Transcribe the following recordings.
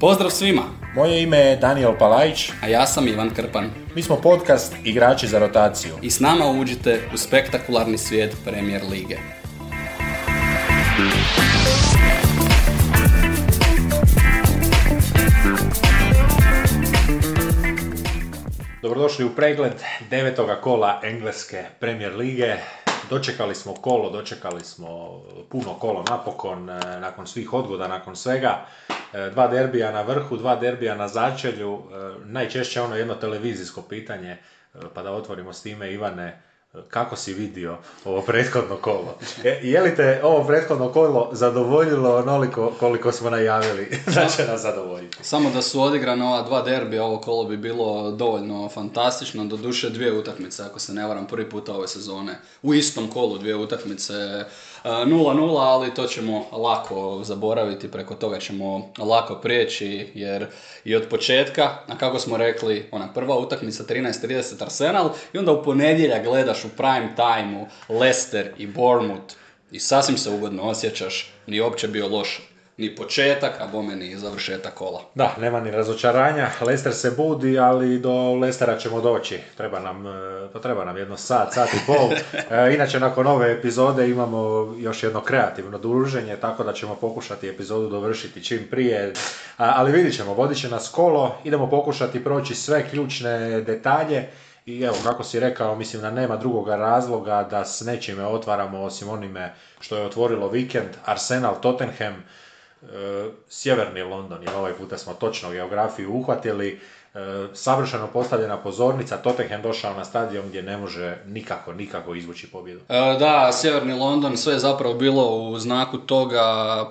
Pozdrav svima, Moje ime je Daniel Palajić, a ja sam Ivan Krpan mi smo podcast Igrači za rotaciju. i s nama uđite u spektakularni svijet Premier Lige. Dobrodošli u pregled devetoga kola Engleske Premier Lige. Dočekali smo kolo, dočekali smo puno kolo napokon, e, nakon svih odgoda, nakon svega. E, Dva derbija na vrhu, dva derbija na začelju. E, Najčešće ono jedno televizijsko pitanje, e, pa da otvorimo s time Ivane, kako si vidio ovo prethodno kolo? Je, je li te ovo prethodno kolo zadovoljilo onoliko koliko smo najavili da će nas zadovoljiti? Samo da su odigrana ova dva derbija, ovo kolo bi bilo dovoljno fantastično, doduše dvije utakmice, ako se ne varam, prvi puta ove sezone. U istom kolu dvije utakmice, 0-0, ali to ćemo lako zaboraviti, preko toga ćemo lako prijeći, jer i od početka, a kako smo rekli, ona prva utakmica 13.30 Arsenal, i onda u ponedjeljak gledaš u prime timeu Leicester i Bournemouth, i sasvim se ugodno osjećaš, ni uopće bio loš ni početak, a bome ni završetak kola. Da, nema ni razočaranja. Leicester se budi, ali do Leicestera ćemo doći. Treba nam, e, pa treba nam jedno sat, sat i pol. E, Inače, nakon ove epizode imamo još jedno kreativno druženje, tako da ćemo pokušati epizodu dovršiti čim prije. A, ali vidit ćemo, vodit će nas kolo, idemo pokušati proći sve ključne detalje. I evo, kako si rekao, mislim da nema drugoga razloga da s nečime otvaramo osim onime što je otvorilo vikend. Arsenal, Tottenham, sjeverni London, jer ovaj puta smo točno geografiju uhvatili, e, savršeno postavljena pozornica, Tottenham došao na stadion gdje ne može nikako, nikako izvući pobjedu. E, Da, Sjeverni London, sve je zapravo bilo u znaku toga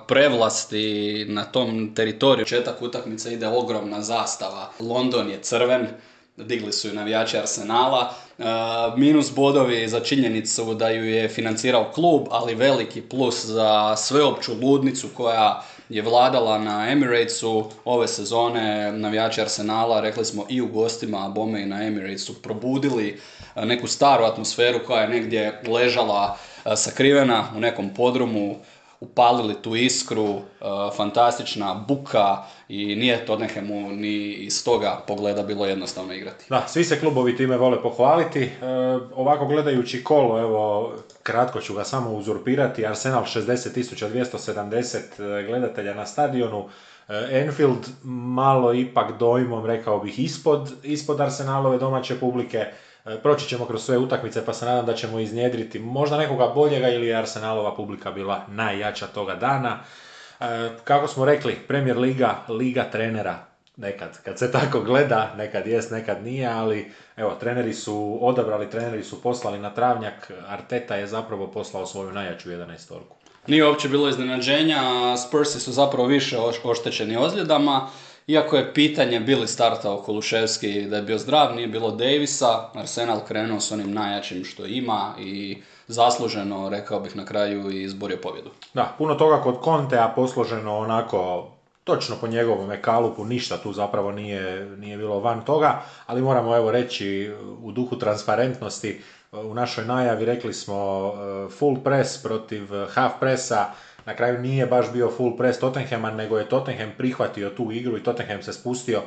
prevlasti na tom teritoriju. Četak utakmice ide ogromna zastava. London je crven, digli su ju navijači Arsenala. E, minus bodovi za činjenicu da ju je financirao klub, ali veliki plus za sveopću ludnicu koja je vladala na Emiratesu ove sezone. Navijači Arsenala, rekli smo i u gostima, a bome i na Emiratesu, probudili e, neku staru atmosferu koja je negdje ležala e, sakrivena u nekom podrumu, upalili tu iskru, e, fantastična buka i nije Tottenhamu ni iz toga pogleda bilo jednostavno igrati. Da, svi se klubovi time vole pohvaliti. E, ovako gledajući kolo, evo, kratko ću ga samo uzurpirati. Arsenal 60.270 gledatelja na stadionu. E, Enfield malo ipak dojmom, rekao bih, ispod, ispod Arsenalove domaće publike. E, Proći ćemo kroz sve utakmice pa se nadam da ćemo iznjedriti možda nekoga boljega ili Arsenalova publika bila najjača toga dana. E, Kako smo rekli, Premier Liga, Liga trenera, nekad, kad se tako gleda, nekad jest, nekad nije, ali evo, treneri su odabrali, treneri su poslali na travnjak, Arteta je zapravo poslao svoju najjaču 11 torku. Nije uopće bilo iznenađenja, Spursi su zapravo više oš- oštećeni ozljedama. Iako je pitanje bili startao Koluševski da je bio zdrav, nije bilo Davisa, Arsenal krenuo s onim najjačim što ima i zasluženo, rekao bih na kraju, i izborio pobjedu. Da, puno toga kod Contea posloženo onako točno po njegovom kalupu, ništa tu zapravo nije, nije bilo van toga, ali moramo evo reći u duhu transparentnosti, u našoj najavi rekli smo e, full press protiv half pressa, na kraju nije baš bio full press Tottenhama, nego je Tottenham prihvatio tu igru i Tottenham se spustio,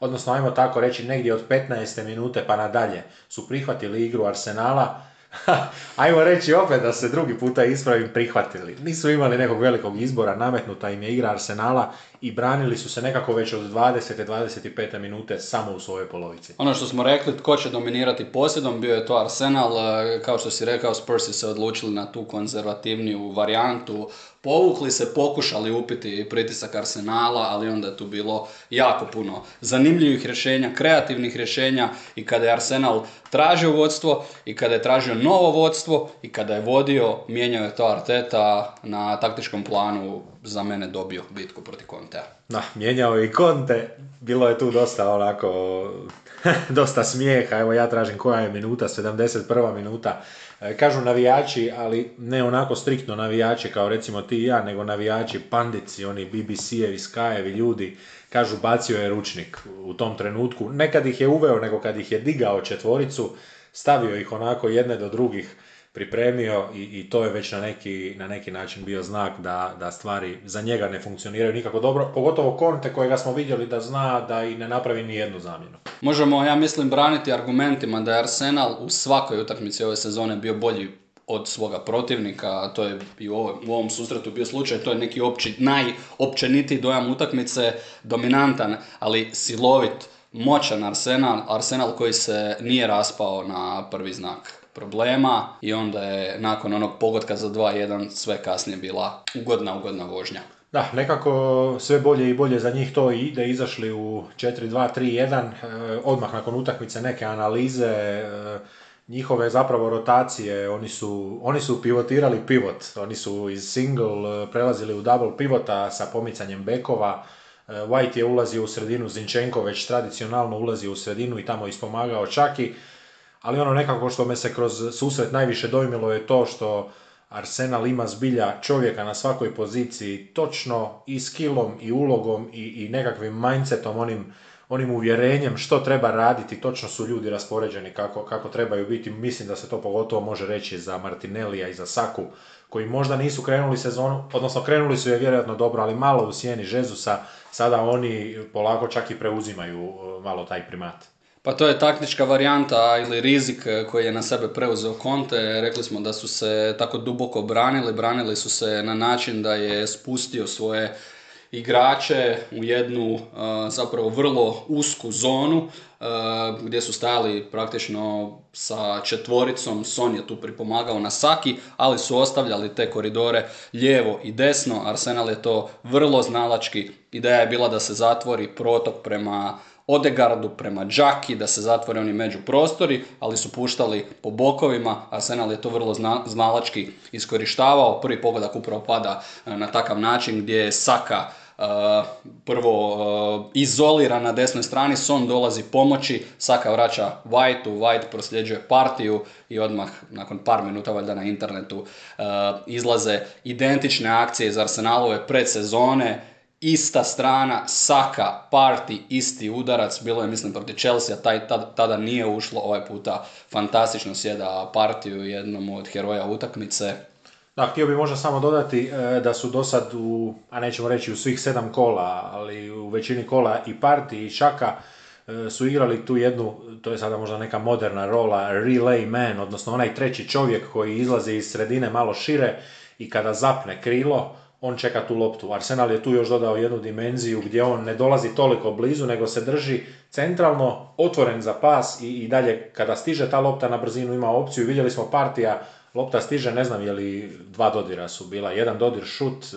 odnosno ajmo tako reći negdje od 15. minute pa nadalje su prihvatili igru Arsenala, Ajmo reći opet da se drugi puta ispravim prihvatili. Nisu imali nekog velikog izbora, nametnuta im je igra Arsenala i branili su se nekako već od 20. 25. minute samo u svojoj polovici. Ono što smo rekli, tko će dominirati posjedom, bio je to Arsenal, e, kao što si rekao, Spursi se odlučili na tu konzervativniju varijantu, povukli se, pokušali upiti pritisak Arsenala, ali onda je tu bilo jako puno zanimljivih rješenja, kreativnih rješenja i kada je Arsenal tražio vodstvo i kada je tražio novo vodstvo i kada je vodio, mijenjao je to Arteta na taktičkom planu, za mene dobio bitku protiv Contea. Da, mijenjao je i Conte, bilo je tu dosta onako, dosta smijeha, evo ja tražim koja je minuta, 71. minuta. E, Kažu navijači, ali ne onako striktno navijači kao recimo ti i ja, nego navijači, pandici, oni BBC-evi, Sky-evi ljudi, kažu bacio je ručnik u tom trenutku. Ne kad ih je uveo, nego kad ih je digao četvoricu, stavio ih onako jedne do drugih pripremio i, i to je već na neki, na neki način bio znak da, da stvari za njega ne funkcioniraju nikako dobro, pogotovo Conte kojega smo vidjeli da zna da i ne napravi ni jednu zamjenu. Možemo, ja mislim, braniti argumentima da je Arsenal u svakoj utakmici ove sezone bio bolji od svoga protivnika, to je i u ovom, susretu bio slučaj, to je neki opći, najopćenitiji dojam utakmice, dominantan, ali silovit, moćan Arsenal, Arsenal koji se nije raspao na prvi znak problema i onda je nakon onog pogotka za 2-1 sve kasnije bila ugodna, ugodna vožnja. Da, nekako sve bolje i bolje za njih to ide, izašli u 4-2-3-1, e, odmah nakon utakmice neke analize, e, njihove zapravo rotacije, oni su, oni su pivotirali pivot, oni su iz single e, prelazili u double pivota sa pomicanjem bekova, White je ulazio u sredinu, Zinčenko već tradicionalno ulazi u sredinu i tamo ispomagao Čaki, ali ono nekako što me se kroz susret najviše dojmilo je to što Arsenal ima zbilja čovjeka na svakoj poziciji, točno i skillom i ulogom i, i nekakvim mindsetom, onim, onim uvjerenjem što treba raditi, točno su ljudi raspoređeni kako, kako trebaju biti. Mislim da se to pogotovo može reći za Martinellija i za Saku, koji možda nisu krenuli sezonu, odnosno krenuli su je vjerojatno dobro, ali malo u sjeni Žezusa, sada oni polako čak i preuzimaju e, malo taj primat. Pa to je taktička varijanta ili rizik eh, koji je na sebe preuzeo Conte. Rekli smo da su se tako duboko branili. Branili su se na način da je spustio svoje igrače u jednu eh, zapravo vrlo usku zonu eh, gdje su stajali praktično sa četvoricom. Son je tu pripomagao na Saki, ali su ostavljali te koridore lijevo i desno. Arsenal je to vrlo znalački. Ideja je bila da se zatvori protok prema Odegardu prema Džaki, da se zatvore oni među prostori, ali su puštali po bokovima. Arsenal je to vrlo znalački iskorištavao. Prvi pogodak upravo pada e, na takav način gdje je Saka e, prvo uh, izolira na desnoj strani, Son dolazi pomoći, Saka vraća Whiteu, White prosljeđuje partiju i odmah nakon par minuta valjda na internetu izlaze identične akcije iz Arsenalove predsezone, ista strana, Saka, Parti, isti udarac, bilo je mislim protiv Chelsea, taj tada nije ušlo, ovaj puta fantastično sjeda partiju jednom od heroja utakmice. Da, htio bi možda samo dodati e, da su do sad u, a nećemo reći u svih sedam kola, ali u većini kola i Parti i Šaka e, su igrali tu jednu, to je sada možda neka moderna rola, relay man, odnosno onaj treći čovjek koji izlazi iz sredine malo šire i kada zapne krilo, on čeka tu loptu. Arsenal je tu još dodao jednu dimenziju gdje on ne dolazi toliko blizu, nego se drži centralno, otvoren za pas i, i dalje kada stiže ta lopta na brzinu ima opciju. Vidjeli smo partija, lopta stiže, ne znam je li dva dodira su bila, jedan dodir šut, e,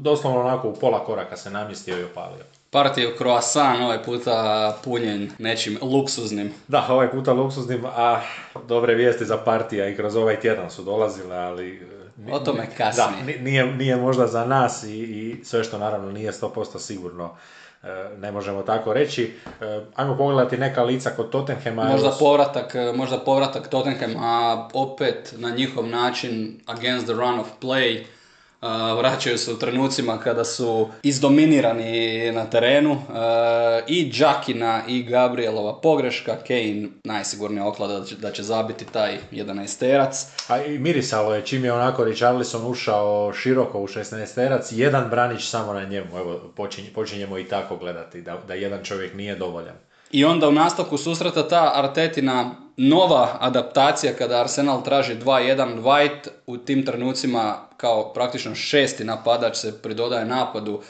doslovno onako u pola koraka se namjestio i opalio. Partija croissant ovaj puta punjen nečim luksuznim. Da, ovaj puta luksuznim, a dobre vijesti za partija i kroz ovaj tjedan su dolazile, ali o tome kasnije. Da, nije, nije možda za nas i, i sve što naravno nije 100% sigurno e, ne možemo tako reći. E, ajmo pogledati neka lica kod Tottenhema. Možda povratak, e, možda povratak Tottenhema opet na njihov način against the run of play vraćaju se u trenucima kada su izdominirani na terenu i Đakina i Gabrielova pogreška, Kane najsigurnije oklada da će, zabiti taj 11 terac. A i mirisalo je čim je onako Richarlison ušao široko u 16 terac, jedan branić samo na njemu, evo počinjemo i tako gledati, da, da jedan čovjek nije dovoljan. I onda u nastavku susreta ta Artetina nova adaptacija kada Arsenal traži 2-1 White u tim trenucima kao praktično šesti napadač se pridodaje napadu.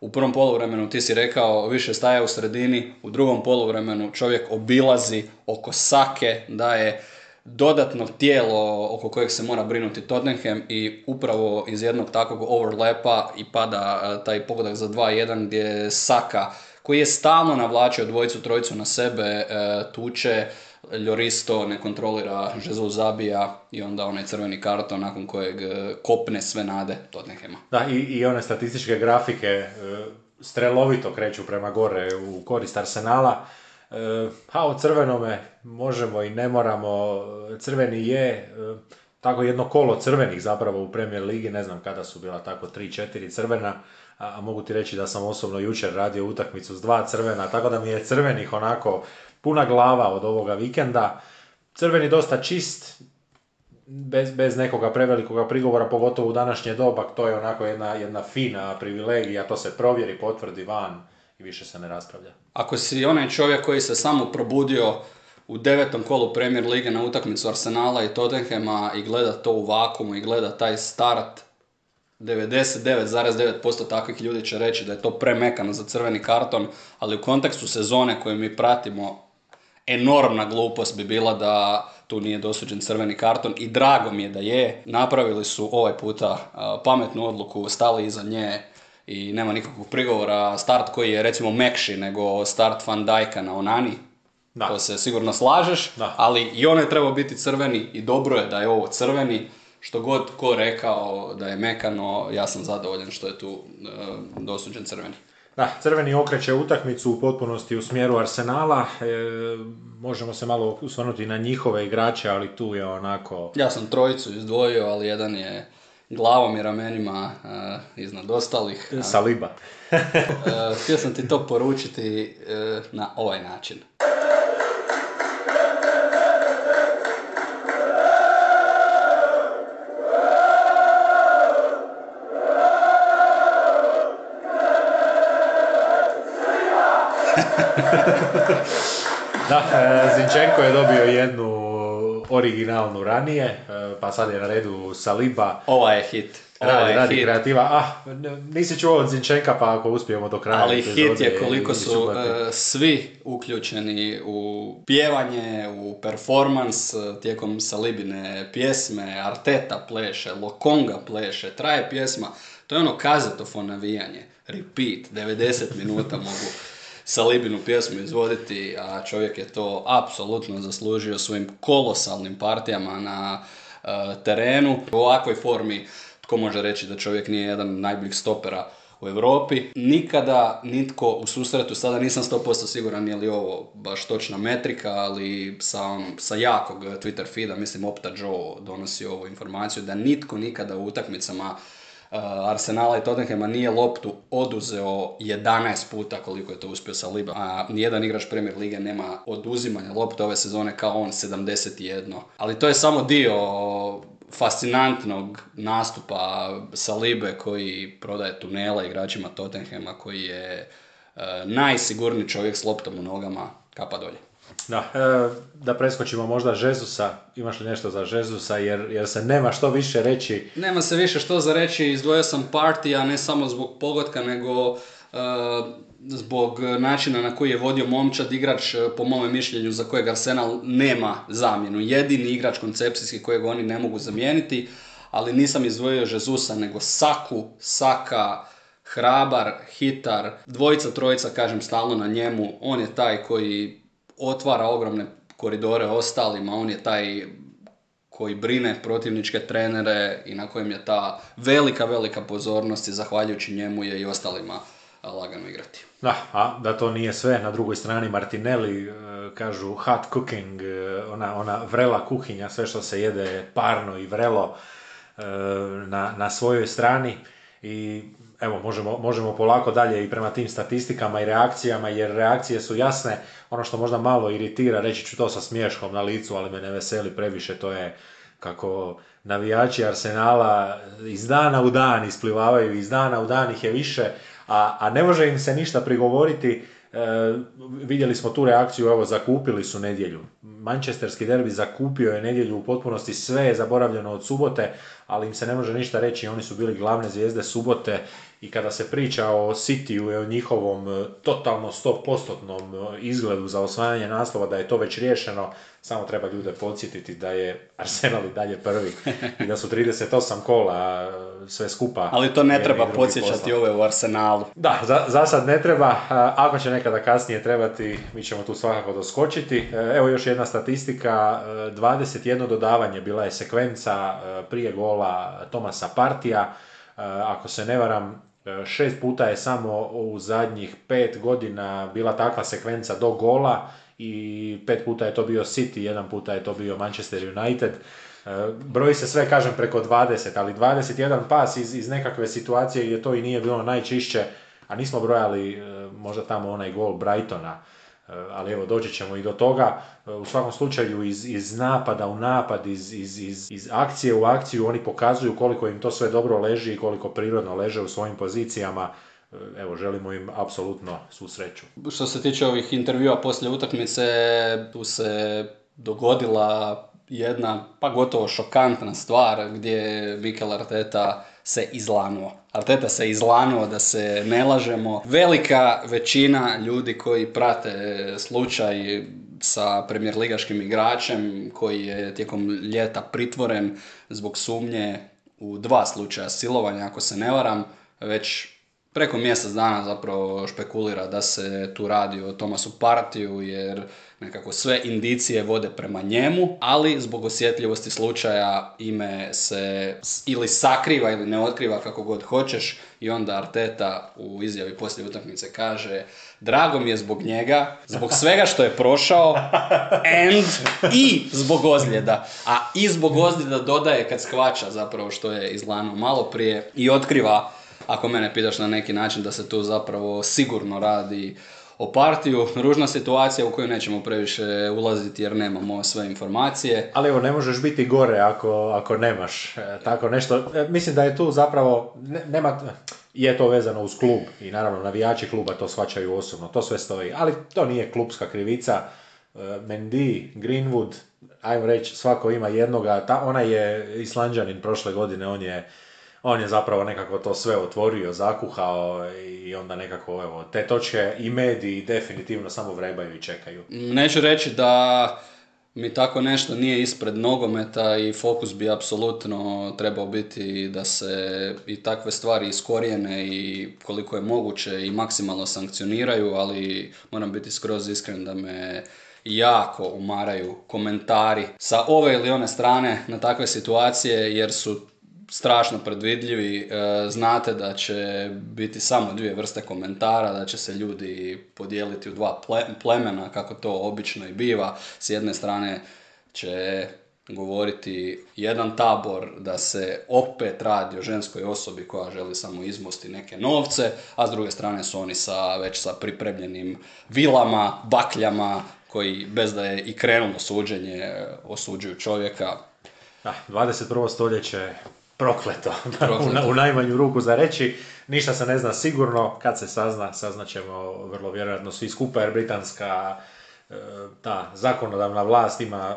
U prvom poluvremenu ti si rekao više staje u sredini, u drugom poluvremenu čovjek obilazi oko Sake, da je dodatno tijelo oko kojeg se mora brinuti Tottenham i upravo iz jednog takvog overlapa i pada taj pogodak za 2-1 gdje Saka koji je stalno navlačio dvojicu, trojicu na sebe, e, tuče, Ljoristo ne kontrolira, Jesus zabija i onda onaj crveni karton nakon kojeg e, kopne sve nade Tottenhema. Da, i, i one statističke grafike e, strelovito kreću prema gore u korist Arsenala. A o crvenome možemo i ne moramo, crveni je tako jedno kolo crvenih zapravo u Premier Ligi, ne znam kada su bila tako 3-4 crvena, a, mogu ti reći da sam osobno jučer radio utakmicu s dva crvena, tako da mi je crvenih onako puna glava od ovoga vikenda. Crveni dosta čist, bez, bez nekoga prevelikoga prigovora, pogotovo u današnje doba, to je onako jedna, jedna fina privilegija, to se provjeri, potvrdi van i više se ne raspravlja. Ako si onaj čovjek koji se samo probudio u devetom kolu Premier Lige na utakmicu Arsenala i Tottenhama i gleda to u vakumu i gleda taj start, 99,9% takvih ljudi će reći da je to premekano za crveni karton, ali u kontekstu sezone koju mi pratimo, enormna glupost bi bila da tu nije dosuđen crveni karton i drago mi je da je. Napravili su ovaj puta pametnu odluku, stali iza nje i nema nikakvog prigovora. Start koji je recimo mekši nego start Van Dijka na Onani. Da. To se sigurno slažeš, da. ali i on je trebao biti crveni i dobro je da je ovo crveni. Što god ko rekao da je mekano, ja sam zadovoljan što je tu uh, dosuđen crveni. Da, crveni okreće utakmicu u potpunosti u smjeru Arsenala. E, možemo se malo usvrnuti na njihove igrače, ali tu je onako... Ja sam trojicu izdvojio, ali jedan je glavom i ramenima uh, iznad ostalih. Saliba. uh, htio sam ti to poručiti uh, na ovaj način. Da, Zinčenko je dobio jednu originalnu ranije, e, pa sad je na redu Saliba. Ova je hit. Ova radi, je radi hit. kreativa. Ah, nisi čuo od Zinčenka, pa ako uspijemo do kraja. Ali hit je koliko su uh, svi uključeni u pjevanje, u performans e, tijekom Salibine pjesme, Arteta pleše, Lokonga pleše, traje pjesma. To je ono kazetofon navijanje. Repeat, 90 minuta mogu Salibinu pjesmu izvoditi, a čovjek je to apsolutno zaslužio svojim kolosalnim partijama na uh, terenu. U ovakvoj formi tko može reći da čovjek nije jedan od najboljih stopera u Europi. Nikada nitko u susretu, sada nisam 100% siguran je li ovo baš točna metrika, ali sa, on, sa jakog Twitter feeda, mislim Opta Joe donosi ovu informaciju, da nitko nikada u utakmicama Arsenala i Tottenhama nije loptu oduzeo 11 puta koliko je to uspio sa Liba. A nijedan igrač Premier Lige nema oduzimanja lopte ove sezone kao on 71. Ali to je samo dio fascinantnog nastupa Salibe koji prodaje tunela igračima Tottenhama koji je uh, najsigurniji čovjek s loptom u nogama kapa dolje. Da, e, da preskočimo možda Žezusa, imaš li nešto za Žezusa? Jer, jer se nema što više reći? Nema se više što za reći, izdvojio sam partija ne samo zbog pogotka nego e, zbog načina na koji je vodio momčad igrač e, po mome mišljenju za kojeg Arsenal nema zamjenu. Jedini igrač koncepcijski kojeg oni ne mogu zamijeniti, ali nisam izdvojio Žezusa nego Saku, Saka, hrabar, hitar, dvojica, trojica kažem stalno na njemu, on je taj koji otvara ogromne koridore ostalima, on je taj koji brine protivničke trenere i na kojem je ta velika, velika pozornost i zahvaljujući njemu je i ostalima lagano igrati. Da, a da to nije sve, na drugoj strani Martinelli e, kažu hot cooking, e, ona, ona vrela kuhinja, sve što se jede parno i vrelo e, na, na svojoj strani i evo, možemo, možemo polako dalje i prema tim statistikama i reakcijama, jer reakcije su jasne. Ono što možda malo iritira, reći ću to sa smješkom na licu, ali me ne veseli previše, to je kako navijači Arsenala iz dana u dan isplivavaju, iz dana u dan ih je više, a, a ne može im se ništa prigovoriti E, vidjeli smo tu reakciju, evo zakupili su nedjelju. Manchesterski derbi zakupio je nedjelju u potpunosti, sve je zaboravljeno od subote, ali im se ne može ništa reći, oni su bili glavne zvijezde subote i kada se priča o Cityu i o njihovom e, totalno 100% e, izgledu za osvajanje naslova, da je to već riješeno, samo treba ljude podsjetiti da je Arsenal i dalje prvi i da su 38 kola sve skupa. Ali to ne treba podsjećati ove u Arsenalu. Da, za, za sad ne treba. Ako će nekada kasnije trebati, mi ćemo tu svakako doskočiti. E, evo još jedna statistika. 21 dodavanje bila je sekvenca prije gola Tomasa Partija. Ako se ne varam, šest puta je samo u zadnjih pet godina bila takva sekvenca do gola i pet puta je to bio City, jedan puta je to bio Manchester United. E, broji se sve, kažem, preko 20, ali 21 pas iz, iz nekakve situacije gdje to i nije bilo najčišće, a nismo brojali e, možda tamo onaj gol Brightona, ali evo doći ćemo i do toga. U svakom slučaju iz, iz napada u napad, iz, iz, iz, iz akcije u akciju oni pokazuju koliko im to sve dobro leži i koliko prirodno leže u svojim pozicijama evo, želimo im apsolutno svu sreću. Što se tiče ovih intervjua poslije utakmice, tu se dogodila jedna, pa gotovo šokantna stvar gdje Mikel Arteta se izlanuo. Arteta se izlanuo, da se ne lažemo. Velika većina ljudi koji prate slučaj sa premijer ligaškim igračem koji je tijekom ljeta pritvoren zbog sumnje u dva slučaja silovanja, ako se ne varam, već preko mjesec dana zapravo špekulira da se tu radi o Tomasu Partiju jer nekako sve indicije vode prema njemu, ali zbog osjetljivosti slučaja ime se ili sakriva ili ne otkriva kako god hoćeš i onda Arteta u izjavi poslije utakmice kaže drago mi je zbog njega, zbog svega što je prošao and i zbog ozljeda. A i zbog ozljeda dodaje kad skvača zapravo što je izlano malo prije i otkriva ako mene pitaš na neki način da se tu zapravo sigurno radi o partiju. Ružna situacija u koju nećemo previše ulaziti jer nemamo sve informacije. Ali evo, ne možeš biti gore ako, ako nemaš e, tako nešto. E, mislim da je tu zapravo, nema, je to vezano uz klub i naravno navijači kluba to shvaćaju osobno, to sve stoji. Ali to nije klubska krivica. E, Mendy, Greenwood, ajmo reći, svako ima jednoga, ta, ona je islanđanin prošle godine, on je on je zapravo nekako to sve otvorio, zakuhao i onda nekako evo, te točke i mediji definitivno samo vrebaju i čekaju. Neću reći da mi tako nešto nije ispred nogometa i fokus bi apsolutno trebao biti da se i takve stvari iskorijene i koliko je moguće i maksimalno sankcioniraju, ali moram biti skroz iskren da me jako umaraju komentari sa ove ili one strane na takve situacije jer su strašno predvidljivi. E, znate da će biti samo dvije vrste komentara, da će se ljudi podijeliti u dva plemena, kako to obično i biva. S jedne strane će govoriti jedan tabor da se opet radi o ženskoj osobi koja želi samo izmosti neke novce, a s druge strane su oni sa, već sa pripremljenim vilama, bakljama, koji bez da je i krenulo suđenje osuđuju čovjeka. Da, 21. stoljeće prokleto, u, u najmanju ruku za reći. Ništa se ne zna sigurno, kad se sazna, saznaćemo vrlo vjerojatno svi skupa, jer britanska e, ta zakonodavna vlast ima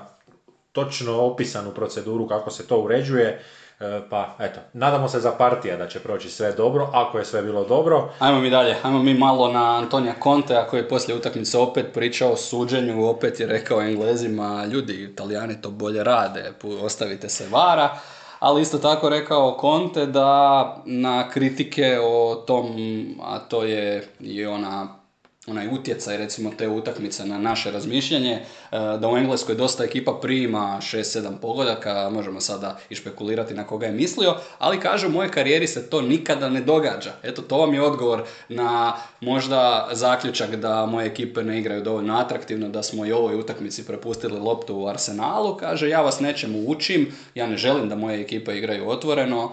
točno opisanu proceduru kako se to uređuje. E, pa eto, nadamo se za partija da će proći sve dobro, ako je sve bilo dobro. Ajmo mi dalje, ajmo mi malo na Antonija Contea koji je poslije utakmice opet pričao o suđenju, opet je rekao Englezima, ljudi, Italijani to bolje rade, ostavite se vara ali isto tako rekao Conte da na kritike o tom, a to je i ona onaj utjecaj recimo te utakmice na naše razmišljanje, e, da u Engleskoj dosta ekipa prima 6-7 pogodaka, možemo sada i špekulirati na koga je mislio, ali kaže u mojoj karijeri se to nikada ne događa. Eto, to vam je odgovor na možda zaključak da moje ekipe ne igraju dovoljno atraktivno, da smo i ovoj utakmici prepustili loptu u Arsenalu, kaže ja vas nečemu učim, ja ne želim da moje ekipe igraju otvoreno,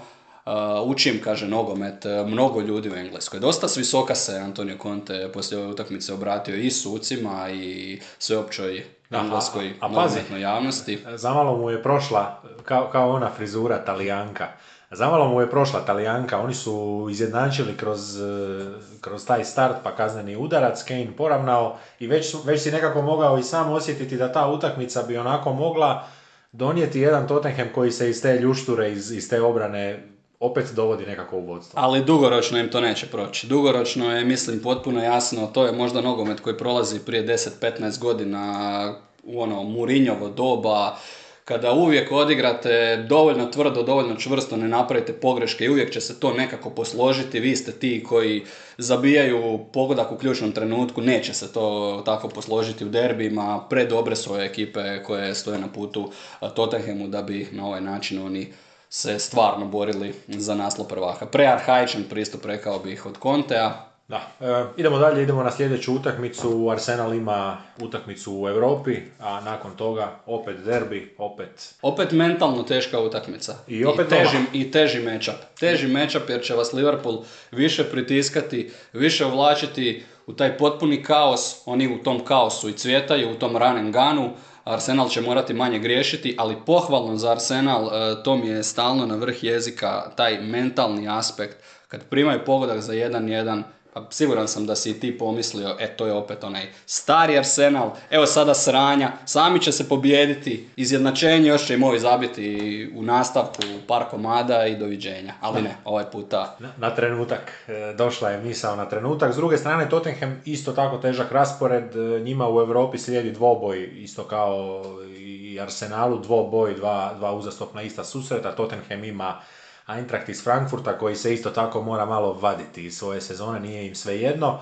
učim, kaže, nogomet, uh, mnogo ljudi u Engleskoj. Dosta s visoka se Antonio Conte poslije ove utakmice obratio i sucima i sveopćoj engleskoj a, nogometnoj javnosti. Zamalo mu je prošla, kao, kao ona frizura talijanka. Zamalo mu je prošla talijanka, oni su izjednačili kroz, uh, kroz taj start pa kazneni udarac, Kane poravnao i već, već si nekako mogao i sam osjetiti da ta utakmica bi onako mogla donijeti jedan Tottenham koji se iz te ljušture, iz, iz te obrane opet dovodi nekako u vodstvo. Ali dugoročno im to neće proći. Dugoročno je, mislim, potpuno jasno, to je možda nogomet koji prolazi prije 10-15 godina u ono Murinjovo doba, kada uvijek odigrate dovoljno tvrdo, dovoljno čvrsto, ne napravite pogreške i uvijek će se to nekako posložiti, vi ste ti koji zabijaju pogodak u ključnom trenutku, neće se to tako posložiti u derbima, predobre svoje ekipe koje stoje na putu Tottenhamu da bi na ovaj način oni se stvarno borili za naslov prvaka. Prearhaičan pristup rekao bih od Kontea. Da, e, idemo dalje, idemo na sljedeću utakmicu. Arsenal ima utakmicu u Europi, a nakon toga opet derbi, opet... Opet mentalno teška utakmica. I opet teži, nova. I teži matchup. Teži matchup jer će vas Liverpool više pritiskati, više uvlačiti u taj potpuni kaos. Oni u tom kaosu i cvjetaju, u tom run and gunu. Arsenal će morati manje griješiti, ali pohvalno za Arsenal, e, to mi je stalno na vrh jezika, taj mentalni aspekt. Kad primaju pogodak za 1-1, pa siguran sam da si i ti pomislio, e to je opet onaj stari Arsenal, evo sada sranja, sami će se pobijediti, izjednačenje još će im ovi zabiti u nastavku par komada i doviđenja. Ali ne, ovaj puta Na, na trenutak, e, došla je misao na trenutak. S druge strane, Tottenham isto tako težak raspored, e, njima u Europi slijedi dvoboj, isto kao i Arsenalu, dvoboj, dva, dva uzastopna ista susreta. Tottenham ima Eintracht iz Frankfurta koji se isto tako mora malo vaditi iz svoje sezone, nije im sve jedno.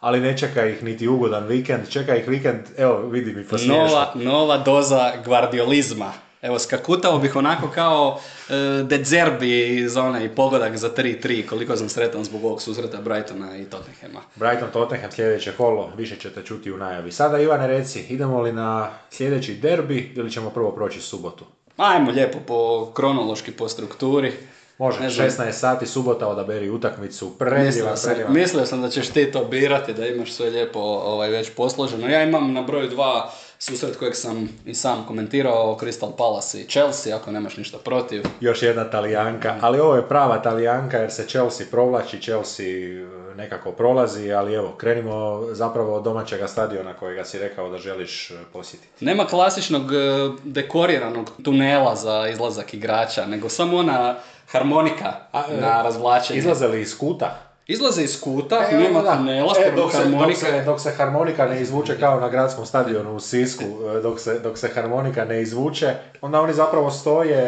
Ali ne čeka ih niti ugodan vikend, čeka ih vikend, evo vidi mi po nova, nova doza gvardiolizma. Evo, skakutao bih onako kao e, De Zerbi za onaj pogodak za 3-3, koliko sam sretan zbog ovog susreta Brightona i Tottenhama. Brighton Tottenham sljedeće kolo, više ćete čuti u najavi. Sada Ivane reci, idemo li na sljedeći derbi ili ćemo prvo proći subotu? Ajmo lijepo po kronološki, po strukturi. Može, Ne znam. 16 sati subota odaberi utakmicu, Mislio predivan, mislio sam da ćeš ti to birati, da imaš sve lijepo ovaj, već posloženo. Ja imam na broju dva susret kojeg sam i sam komentirao, Crystal Palace i Chelsea, ako nemaš ništa protiv. Još jedna talijanka, ali ovo je prava talijanka jer se Chelsea provlači, Chelsea e, nekako prolazi, ali evo, krenimo zapravo od domaćega stadiona kojega si rekao da želiš e, posjetiti. Nema klasičnog e, dekoriranog tunela za izlazak igrača, nego samo ona harmonika A, e, na razvlačenje. Izlaze li iz kuta? Izlaze iz kuta, E, nema da. tunela, E, dok, se, dok, harmonika. se, dok se harmonika ne izvuče kao na gradskom stadionu u Sisku, e, dok se, dok se harmonika ne izvuče, onda oni zapravo stoje,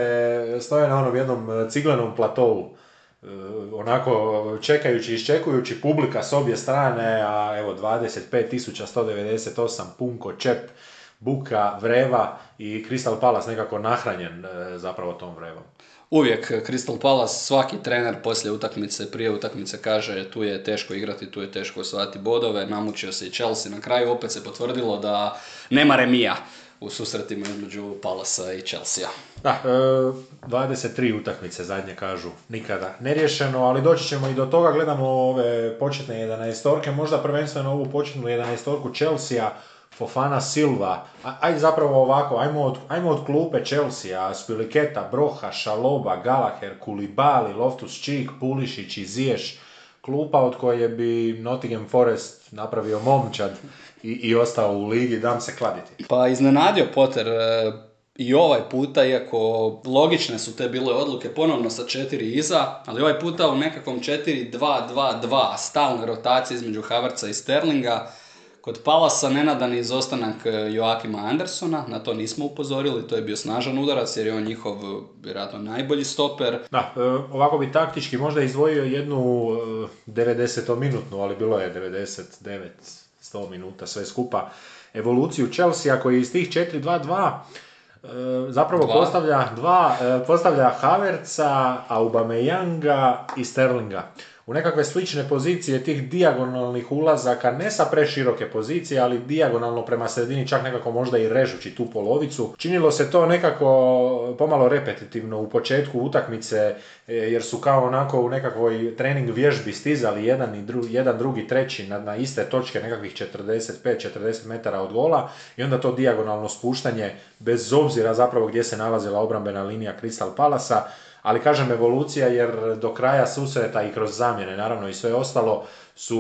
stoje na onom jednom e, ciglenom platovu. Onako čekajući, iščekujući publika s obje strane, a evo 25.198 punko, čep, buka, vreva i Crystal Palace nekako nahranjen zapravo tom vrevom. Uvijek Crystal Palace, svaki trener poslije utakmice, prije utakmice kaže tu je teško igrati, tu je teško osvajati bodove, namučio se i Chelsea. Na kraju opet se potvrdilo da nema remija u susretima između Palasa i Chelsea. Da, e, 23 utakmice zadnje kažu nikada neriješeno, ali doći ćemo i do toga, gledamo ove početne 11 možda prvenstveno ovu početnu 11 Chelsea, Fofana Silva, aj zapravo ovako, ajmo od, ajmo od klupe Chelsea, Spiliketa, Broha, Šaloba, Gallagher, Kulibali, Loftus Cheek, Pulišić i Ziješ, klupa od koje bi Nottingham Forest napravio momčad i, i ostao u ligi, dam se kladiti. Pa iznenadio Potter e, i ovaj puta, iako logične su te bile odluke, ponovno sa četiri iza, ali ovaj puta u nekakvom 4-2-2-2, stalne rotacije između Havertza i Sterlinga. Kod Palasa nenadan izostanak e, Joakima Andersona, na to nismo upozorili, to je bio snažan udarac jer je on njihov e, vjerojatno najbolji stoper. Da, e, ovako bi taktički možda izdvojio jednu e, 90-minutnu, ali bilo je 99, 100 minuta sve skupa, evoluciju Chelsea koji iz tih 4-2-2 e, zapravo Dva. postavlja dva, postavlja Havertza, Aubameyanga i Sterlinga. U nekakve slične pozicije tih dijagonalnih ulazaka, ne sa preširoke pozicije, ali dijagonalno prema sredini, čak nekako možda i režući tu polovicu. Činilo se to nekako pomalo repetitivno u početku utakmice, e, jer su kao onako u nekakvoj trening vježbi stizali jedan, i dru, jedan drugi, treći na, na iste točke, nekakvih 45-40 metara od gola i onda to dijagonalno spuštanje, bez obzira zapravo gdje se nalazila obrambena linija Crystal Palasa, ali kažem evolucija jer do kraja susreta i kroz zamjene naravno i sve ostalo su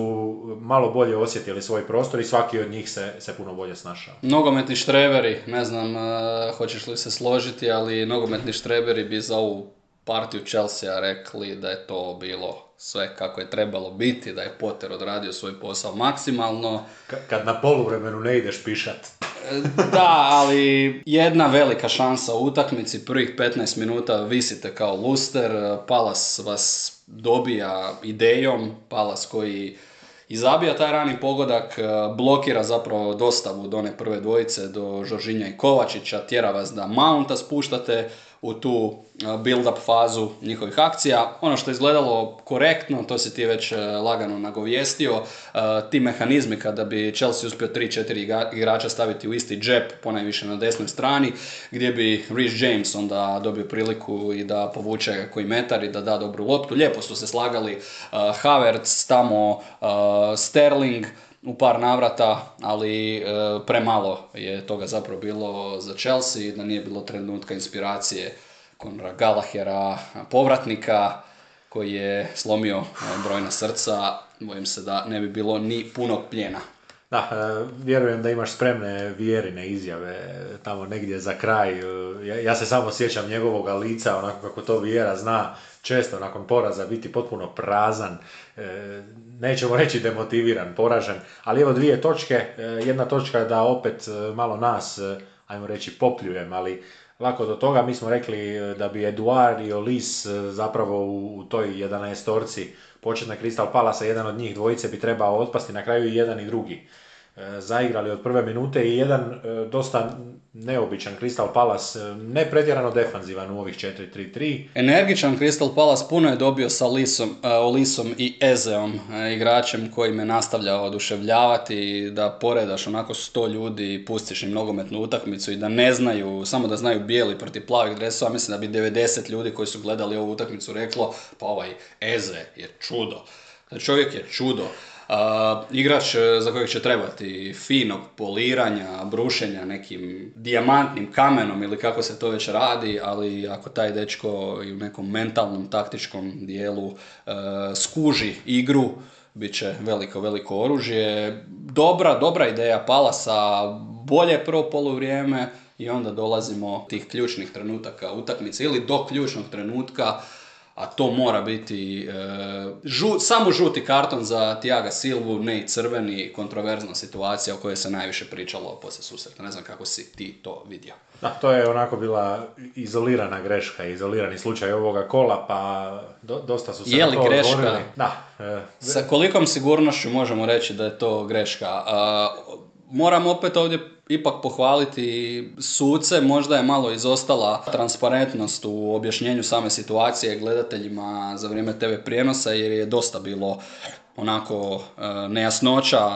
malo bolje osjetili svoj prostor i svaki od njih se, se puno bolje snašao. Nogometni štreberi, ne znam e, hoćeš li se složiti, ali nogometni štreberi bi za ovu partiju Chelsea rekli da je to bilo sve kako je trebalo biti, da je Potter odradio svoj posao maksimalno. Ka- Kad na poluvremenu ne ideš pišat. Da, ali jedna velika šansa u utakmici, prvih 15 minuta visite kao luster, Palas vas dobija idejom, Palas koji i taj rani pogodak, blokira zapravo dostavu do one prve dvojice, do Žoržinja i Kovačića, tjera vas da Mounta spuštate u tu build-up fazu njihovih akcija. Ono što je izgledalo korektno, to si ti već lagano nagovijestio, ti mehanizmi kada bi Chelsea uspio 3-4 igrača staviti u isti džep, ponajviše na desnoj strani, gdje bi Rhys James onda dobio priliku i da povuče koji metar i da da dobru loptu. Lijepo su se slagali Havertz, tamo Sterling, u par navrata, ali e, premalo je toga zapravo bilo za Chelsea, da nije bilo trenutka inspiracije Konra Galahera, povratnika koji je slomio e, brojna srca, bojim se da ne bi bilo ni punog pljena. Da, e, vjerujem da imaš spremne vjerine izjave tamo negdje za kraj. Ja, se samo sjećam njegovog lica, onako kako to vjera zna, često nakon poraza biti potpuno prazan, nećemo reći demotiviran, poražen, ali evo dvije točke. E, jedna točka da opet e, malo nas, e, ajmo reći, popljujem, ali lako do toga mi smo rekli da bi Eduard i Olis zapravo u toj 11 torci početna Crystal Palasa, jedan od njih dvojice bi trebao otpasti, na kraju i jedan i drugi. E, zaigrali od prve minute i jedan e, dosta neobičan Crystal Palace, e, ne pretjerano defanzivan u ovih 4-3-3. Energičan Crystal Palace puno je dobio sa Lisom, Olisom i Ezeom, igračem koji me nastavlja oduševljavati, da poredaš onako sto ljudi i pustiš im nogometnu utakmicu i da ne znaju, samo da znaju bijeli protiv plavih dresova, mislim da bi 90 ljudi koji su gledali ovu utakmicu reklo, pa ovaj Eze je čudo. Čovjek je čudo. Uh, igrač e, za kojeg će trebati finog poliranja, brušenja nekim dijamantnim kamenom ili kako se to već radi, ali ako taj dečko i u nekom mentalnom, taktičkom dijelu uh, skuži igru, bit će veliko, veliko oružje. Dobra, dobra ideja Palasa, bolje prvo poluvrijeme i onda dolazimo tih ključnih trenutaka utakmice ili do ključnog trenutka a to mora biti e, žu, samo žuti karton za Tiaga Silvu, ne i crveni, kontroverzna situacija o kojoj se najviše pričalo poslije susreta. Ne znam kako si ti to vidio. Da, to je onako bila izolirana greška, izolirani slučaj ovoga kola, pa dosta su se je li to greška? Da. E, Sa kolikom sigurnošću možemo reći da je to greška? Moram opet ovdje ipak pohvaliti suce, možda je malo izostala transparentnost u objašnjenju same situacije gledateljima za vrijeme TV prijenosa jer je dosta bilo onako e, nejasnoća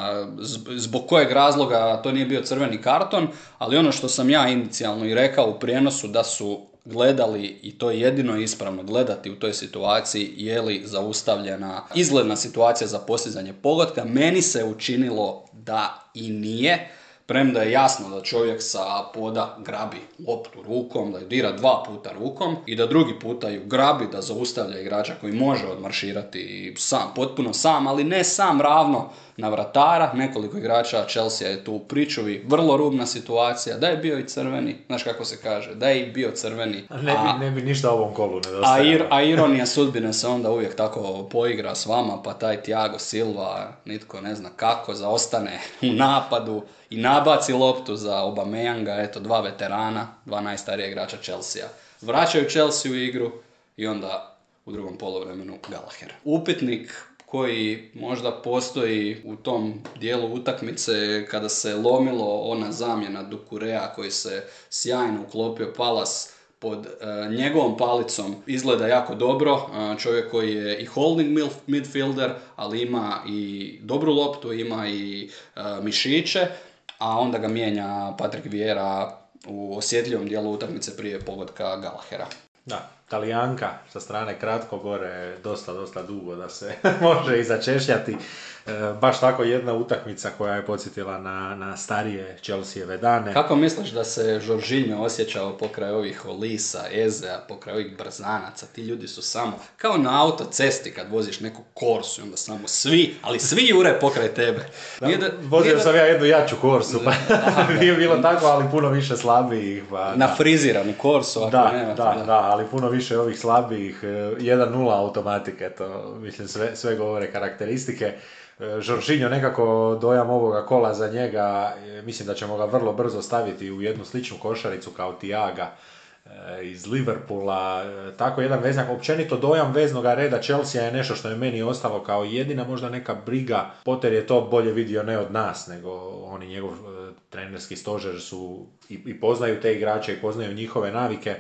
zbog kojeg razloga to nije bio crveni karton, ali ono što sam ja inicijalno i rekao u prijenosu da su gledali i to je jedino ispravno gledati u toj situaciji je li zaustavljena izgledna situacija za postizanje pogotka. Meni se učinilo da i nije Premda je jasno da čovjek sa poda grabi loptu rukom, da ju dira dva puta rukom i da drugi puta ju grabi, da zaustavlja igrača koji može odmarširati sam, potpuno sam, ali ne sam ravno na vratara. Nekoliko igrača Chelsea je tu u pričuvi, vrlo rubna situacija, da je bio i crveni, znaš kako se kaže, da je i bio crveni. Ne bi, ne bi ništa ovom kolu. A, a ironija sudbine se onda uvijek tako poigra s vama, pa taj Thiago Silva, nitko ne zna kako, zaostane u napadu i nabaci loptu za Obameyanga, eto dva veterana, dva najstarija igrača Chelsea. Vraćaju Chelsea u igru i onda u drugom polovremenu Gallagher. Upitnik koji možda postoji u tom dijelu utakmice kada se lomilo ona zamjena Dukurea koji se sjajno uklopio Palas pod e, njegovom palicom izgleda jako dobro. E, čovjek koji je i holding midfielder, ali ima i dobru loptu, ima i e, mišiće a onda ga mijenja Patrick Vieira u osjetljivom dijelu utakmice prije pogodka Galahera. Da, Talijanka sa strane kratko gore dosta, dosta dugo da se može i začešljati. E, baš tako jedna utakmica koja je podsjetila na, na starije Chelseave dane. Kako misliš da se Žoržinjo osjećao pokraj ovih Olisa, Ezea, pokraj ovih brzanaca? Ti ljudi su samo, kao na autocesti kad voziš neku korsu i onda samo svi, ali svi jure pokraj tebe. Da, da, vozio sam ja jednu jaču korsu, pa nije bilo tako, ali puno više slabijih. Pa, na friziranu korsu, ako da, nema. Da, da, ali puno više ovih slabijih, 1-0 e, automatike, to mislim sve, sve govore karakteristike. Žoržinjo nekako dojam ovoga kola za njega, mislim da ćemo ga vrlo brzo staviti u jednu sličnu košaricu kao Tiaga e, iz Liverpoola, e, tako jedan veznak, općenito dojam veznog reda Chelsea je nešto što je meni ostalo kao jedina možda neka briga, Potter je to bolje vidio ne od nas, nego oni njegov e, trenerski stožer su i, i poznaju te igrače i poznaju njihove navike,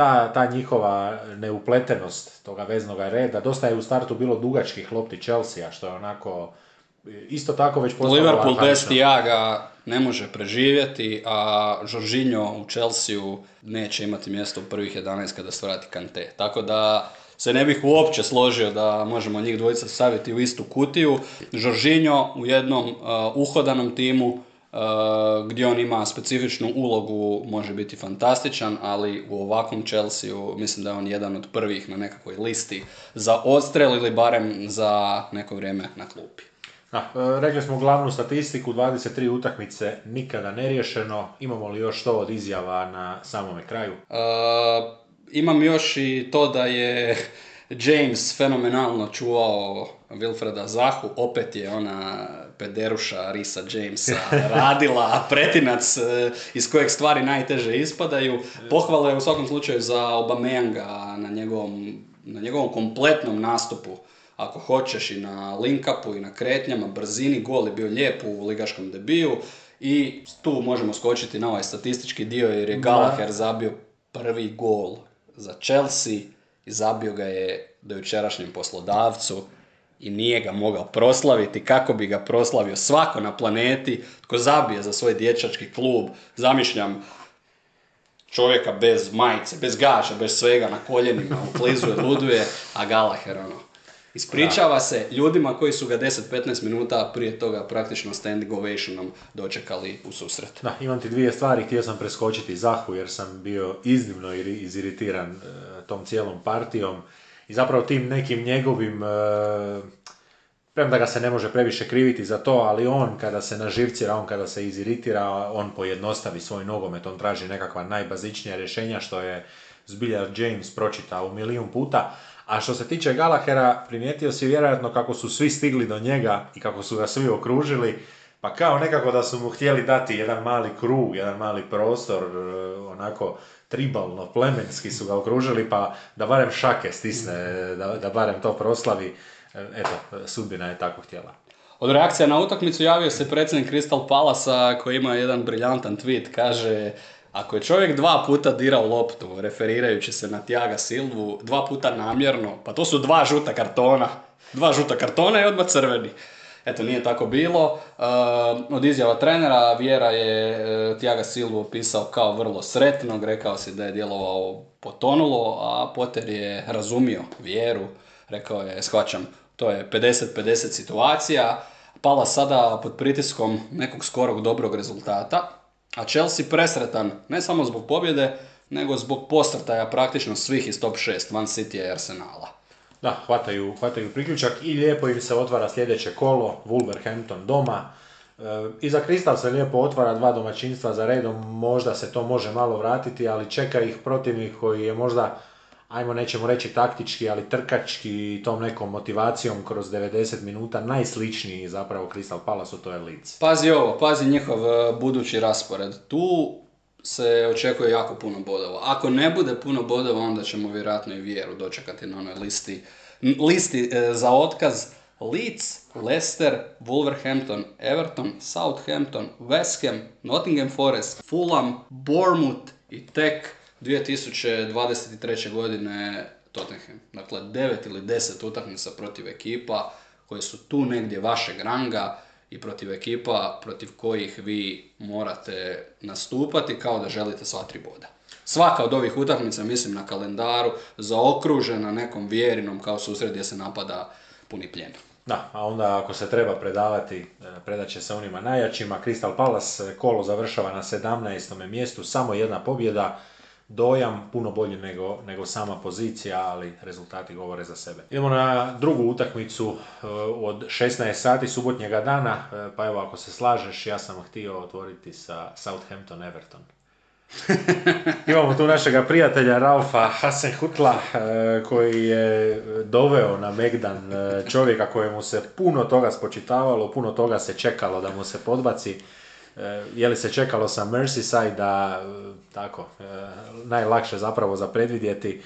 ta, ta njihova neupletenost toga veznog reda, dosta je u startu bilo dugačkih lopti Chelsea, što je onako isto tako već postalo Liverpool bez. Tiaga ne može preživjeti, a Jorginho u Chelsea neće imati mjesto u prvih 11 kada se vrati Kante. Tako da se ne bih uopće složio da možemo njih dvojica staviti u istu kutiju. Jorginho u jednom uh, uhodanom timu gdje on ima specifičnu ulogu može biti fantastičan, ali u ovakvom Chelsea mislim da je on jedan od prvih na nekakvoj listi za odstrel ili barem za neko vrijeme na klupi. Da, e, rekli smo glavnu statistiku, 23 utakmice nikada neriješeno. Imamo li još to od izjava na samome kraju? Uh, imam još i to da je James fenomenalno čuvao Wilfreda Zahu, opet je ona pederuša Risa Jamesa radila, pretinac eh, iz kojeg stvari najteže ispadaju. Pohvala je u svakom slučaju za Obameyanga na njegovom, na njegovom kompletnom nastupu. Ako hoćeš i na link-upu i na kretnjama, brzini, gol je bio lijep u ligaškom debiju i tu možemo skočiti na ovaj statistički dio jer je Gallagher zabio prvi gol za Chelsea i zabio ga je dojučerašnjem poslodavcu i nije ga mogao proslaviti kako bi ga proslavio svako na planeti tko zabije za svoj dječački klub. Zamišljam čovjeka bez majice, bez gaža, bez svega na koljenima, uklizuje, luduje, a Gallagher ono. Ispričava se ljudima koji su ga 10-15 minuta prije toga praktično standing ovationom dočekali u susret. Da, imam ti dvije stvari, htio sam preskočiti Zahu jer sam bio iznimno iri- iziritiran e, tom cijelom partijom i zapravo tim nekim njegovim, e, premda ga se ne može previše kriviti za to, ali on kada se naživcira, on kada se iziritira, on pojednostavi svoj nogomet, on traži nekakva najbazičnija rješenja što je zbilja James pročitao u milijun puta. A što se tiče Galahera, primijetio si vjerojatno kako su svi stigli do njega i kako su ga svi okružili, pa kao nekako da su mu htjeli dati jedan mali krug, jedan mali prostor, e, onako tribalno, plemenski su ga okružili, pa da barem šake stisne, da, da barem to proslavi. Eto, sudbina je tako htjela. Od reakcija na utakmicu javio se predsjednik Crystal Palasa koji ima jedan briljantan tweet, kaže ako je čovjek dva puta dirao loptu, referirajući se na Tiaga Silvu, dva puta namjerno, pa to su dva žuta kartona. Dva žuta kartona i odmah crveni. Eto, nije tako bilo. Uh, od izjava trenera Vjera je uh, Tiaga Silvu opisao kao vrlo sretnog, rekao si da je djelovao potonulo, a Potter je razumio Vjeru, rekao je, shvaćam, to je 50-50 situacija, pala sada pod pritiskom nekog skorog dobrog rezultata, a Chelsea presretan ne samo zbog pobjede, nego zbog posrtaja praktično svih iz top 6, Van City i Arsenala. Da, hvataju, hvataju priključak i lijepo im se otvara sljedeće kolo, Wolverhampton doma. E, I za Kristal se lijepo otvara dva domaćinstva za redom, možda se to može malo vratiti, ali čeka ih protivnik koji je možda, ajmo nećemo reći taktički, ali trkački tom nekom motivacijom kroz 90 minuta najsličniji zapravo Crystal Palace, to je Leeds. Pazi ovo, pazi njihov e, budući raspored. Tu se očekuje jako puno bodova. Ako ne bude puno bodova, onda ćemo vjerojatno i vjeru dočekati na onoj listi, listi e, za otkaz. Leeds, Leicester, Wolverhampton, Everton, Southampton, West Ham, Nottingham Forest, Fulham, Bournemouth i tek 2023. godine Tottenham. Dakle, 9 ili 10 utakmica protiv ekipa koje su tu negdje vašeg ranga i protiv ekipa protiv kojih vi morate nastupati kao da želite sva tri boda. Svaka od ovih utakmica, mislim na kalendaru, zaokružena nekom vjerinom kao susret gdje se napada puni pljen. Da, a onda ako se treba predavati, e, predat će se onima najjačima. Crystal Palace e, kolo završava na 17. mjestu, samo jedna pobjeda. Dojam puno bolji nego, nego sama pozicija, ali rezultati govore za sebe. Idemo na drugu utakmicu e, od 16 sati subotnjega dana, e, pa evo ako se slažeš, ja sam htio otvoriti sa Southampton Everton. Imamo tu našega prijatelja Ralfa Hasenhutla e, koji je doveo na Megdan čovjeka kojemu se puno toga spočitavalo, puno toga se čekalo da mu se podbaci. E, je li se čekalo sa Merseyside da, e, tako, e, najlakše zapravo za predvidjeti,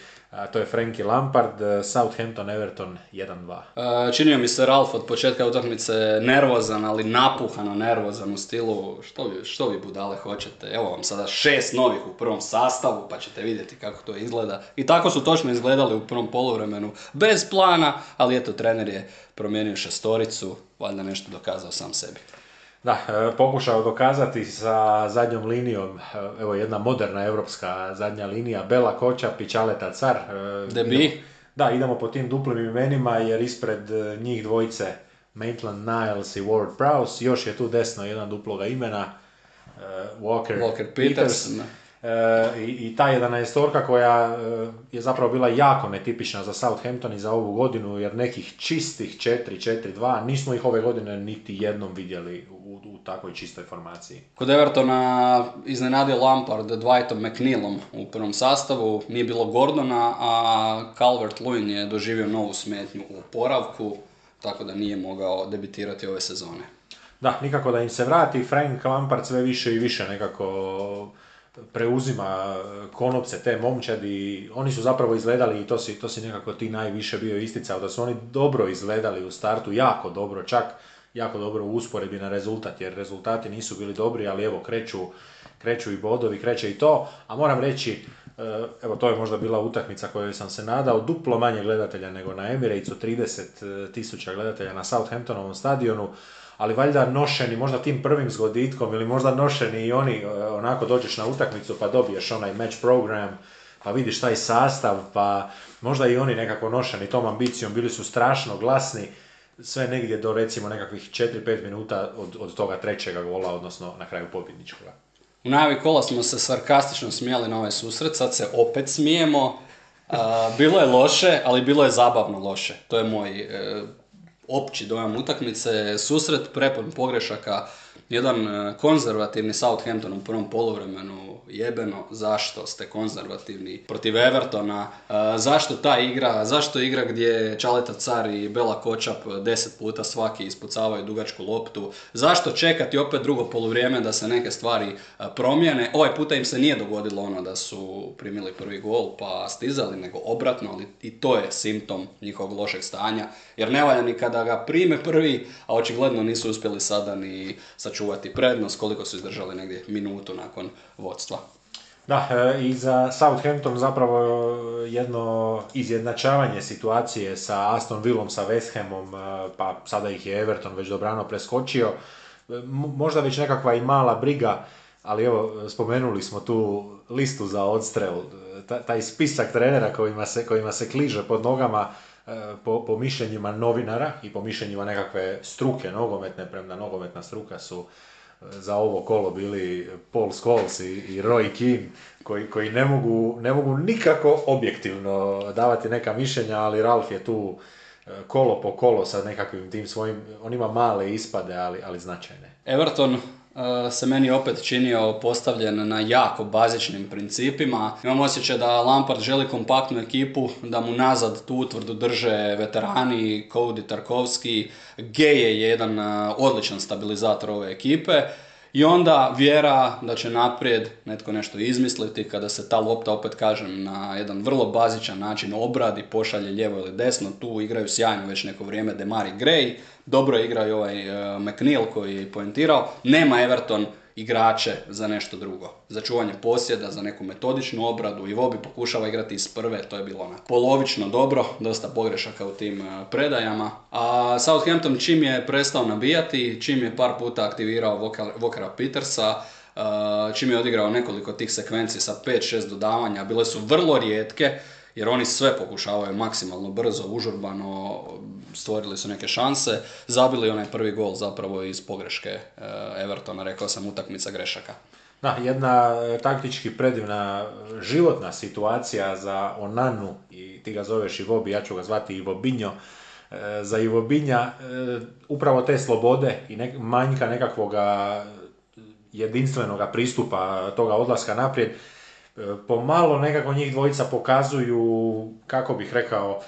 to je Frankie Lampard, Southampton, Everton 1-2. E, Činio mi se Ralf od početka utakmice nervozan, ali napuhano nervozan u stilu što vi, što vi budale hoćete. Evo vam sada šest novih u prvom sastavu pa ćete vidjeti kako to izgleda. I tako su točno izgledali u prvom poluvremenu bez plana, ali eto trener je promijenio šestoricu, valjda nešto dokazao sam sebi. Da, e, pokušao dokazati sa zadnjom linijom, e, evo jedna moderna europska zadnja linija, Bela Kočap i Čaleta Car. e, Debi. idemo- Da, idemo po tim duplim imenima jer ispred njih dvojice Maitland Niles i Ward Prowse, još je tu desno jedan duploga imena, Walker, Walker Peters. E, i, I ta 11 koja je zapravo bila jako netipična za Southampton i za ovu godinu, jer nekih čistih 4-4-2 nismo ih ove godine niti jednom vidjeli takvoj čistoj formaciji. Kod Evertona iznenadio Lampard Dwightom McNeilom u prvom sastavu, nije bilo Gordona, a Calvert-Lewin je doživio novu smetnju u oporavku, tako da nije mogao debitirati ove sezone. Da, nikako da im se vrati, Frank Lampard sve više i više nekako preuzima konopce te momčadi, oni su zapravo izgledali i to si, to si nekako ti najviše bio isticao, da su oni dobro izgledali u startu, jako dobro, čak jako dobro u usporedbi na rezultat, jer rezultati nisu bili dobri, ali evo kreću, kreću i bodovi, kreće i to, a moram reći, e, evo to je možda bila utakmica kojoj sam se nadao, duplo manje gledatelja nego na Emiratesu, 30 tisuća gledatelja na Southamptonovom stadionu, ali valjda nošeni možda tim prvim zgoditkom ili možda nošeni i oni e, onako dođeš na utakmicu pa dobiješ onaj match program pa vidiš taj sastav pa možda i oni nekako nošeni tom ambicijom bili su strašno glasni sve negdje do recimo nekakvih 4-5 minuta od, od toga trećega gola odnosno na kraju pobjedničkoga. U najavi kola smo se sarkastično smijali na ovaj susret, sad se opet smijemo. A, bilo je loše, ali bilo je zabavno loše. To je moj e, opći dojam utakmice. Susret prepun pogrešaka. Jedan e, konzervativni Southampton u prvom poluvremenu jebeno. Zašto ste konzervativni protiv Evertona? E, zašto ta igra? Zašto igra gdje Čaleta Car i Bela Kočap deset puta svaki ispucavaju dugačku loptu? Zašto čekati opet drugo poluvrijeme da se neke stvari e, promijene? Ovaj puta im se nije dogodilo ono da su primili prvi gol pa stizali, nego obratno, ali i to je simptom njihovog lošeg stanja. Jer ne valja ni kada ga prime prvi, a očigledno nisu uspjeli sada ni sačuvati prednost, koliko su izdržali negdje minutu nakon vodstva. Da, e, i za Southampton zapravo jedno izjednačavanje situacije sa Aston Villom, sa West Hamom, e, pa sada ih je Everton već dobrano preskočio. E, Možda već nekakva i mala briga, ali evo, spomenuli smo tu listu za odstrel, e, ta- taj spisak trenera kojima se, kojima se kliže pod nogama e, po, po mišljenjima novinara i po mišljenjima nekakve struke nogometne, premda nogometna struka su za ovo kolo bili Paul Scholes i, i Roy Keane koji, koji ne, mogu, ne mogu nikako objektivno davati neka mišljenja, ali Ralf je tu e, kolo po kolo sa nekakvim tim svojim, on ima male ispade, ali, ali značajne. Everton e, se meni opet činio postavljen na jako bazičnim principima. Imam osjećaj da Lampard želi kompaktnu ekipu, da mu nazad tu utvrdu drže veterani, Cody Tarkovski, Geje je jedan e, odličan stabilizator ove ekipe. I onda vjera da će naprijed netko nešto izmisliti kada se ta lopta, opet kažem, na jedan vrlo bazičan način obradi, pošalje lijevo ili desno. Tu igraju sjajno već neko vrijeme Demari Gray, dobro igra i ovaj e, McNeil koji je poentirao. Nema Everton igrače za nešto drugo. Za čuvanje posjeda, za neku metodičnu obradu. I Vobi pokušava igrati iz prve, to je bilo onako polovično dobro, dosta pogrešaka u tim e, predajama. A Southampton čim je prestao nabijati, čim je par puta aktivirao Walkera Petersa, e, čim je odigrao nekoliko tih sekvenci sa 5-6 dodavanja, bile su vrlo rijetke, jer oni sve pokušavaju maksimalno brzo, užurbano, stvorili su neke šanse, zabili onaj prvi gol zapravo iz pogreške e, Evertona, rekao sam utakmica grešaka. Da, jedna e, taktički predivna e, životna situacija za Onanu i ti ga zoveš Ivobi, ja ću ga zvati Ivobinjo. Za Ivobinja upravo te slobode i manjka nekakvoga jedinstvenog pristupa toga odlaska naprijed pomalo nekako njih dvojica pokazuju, kako bih rekao,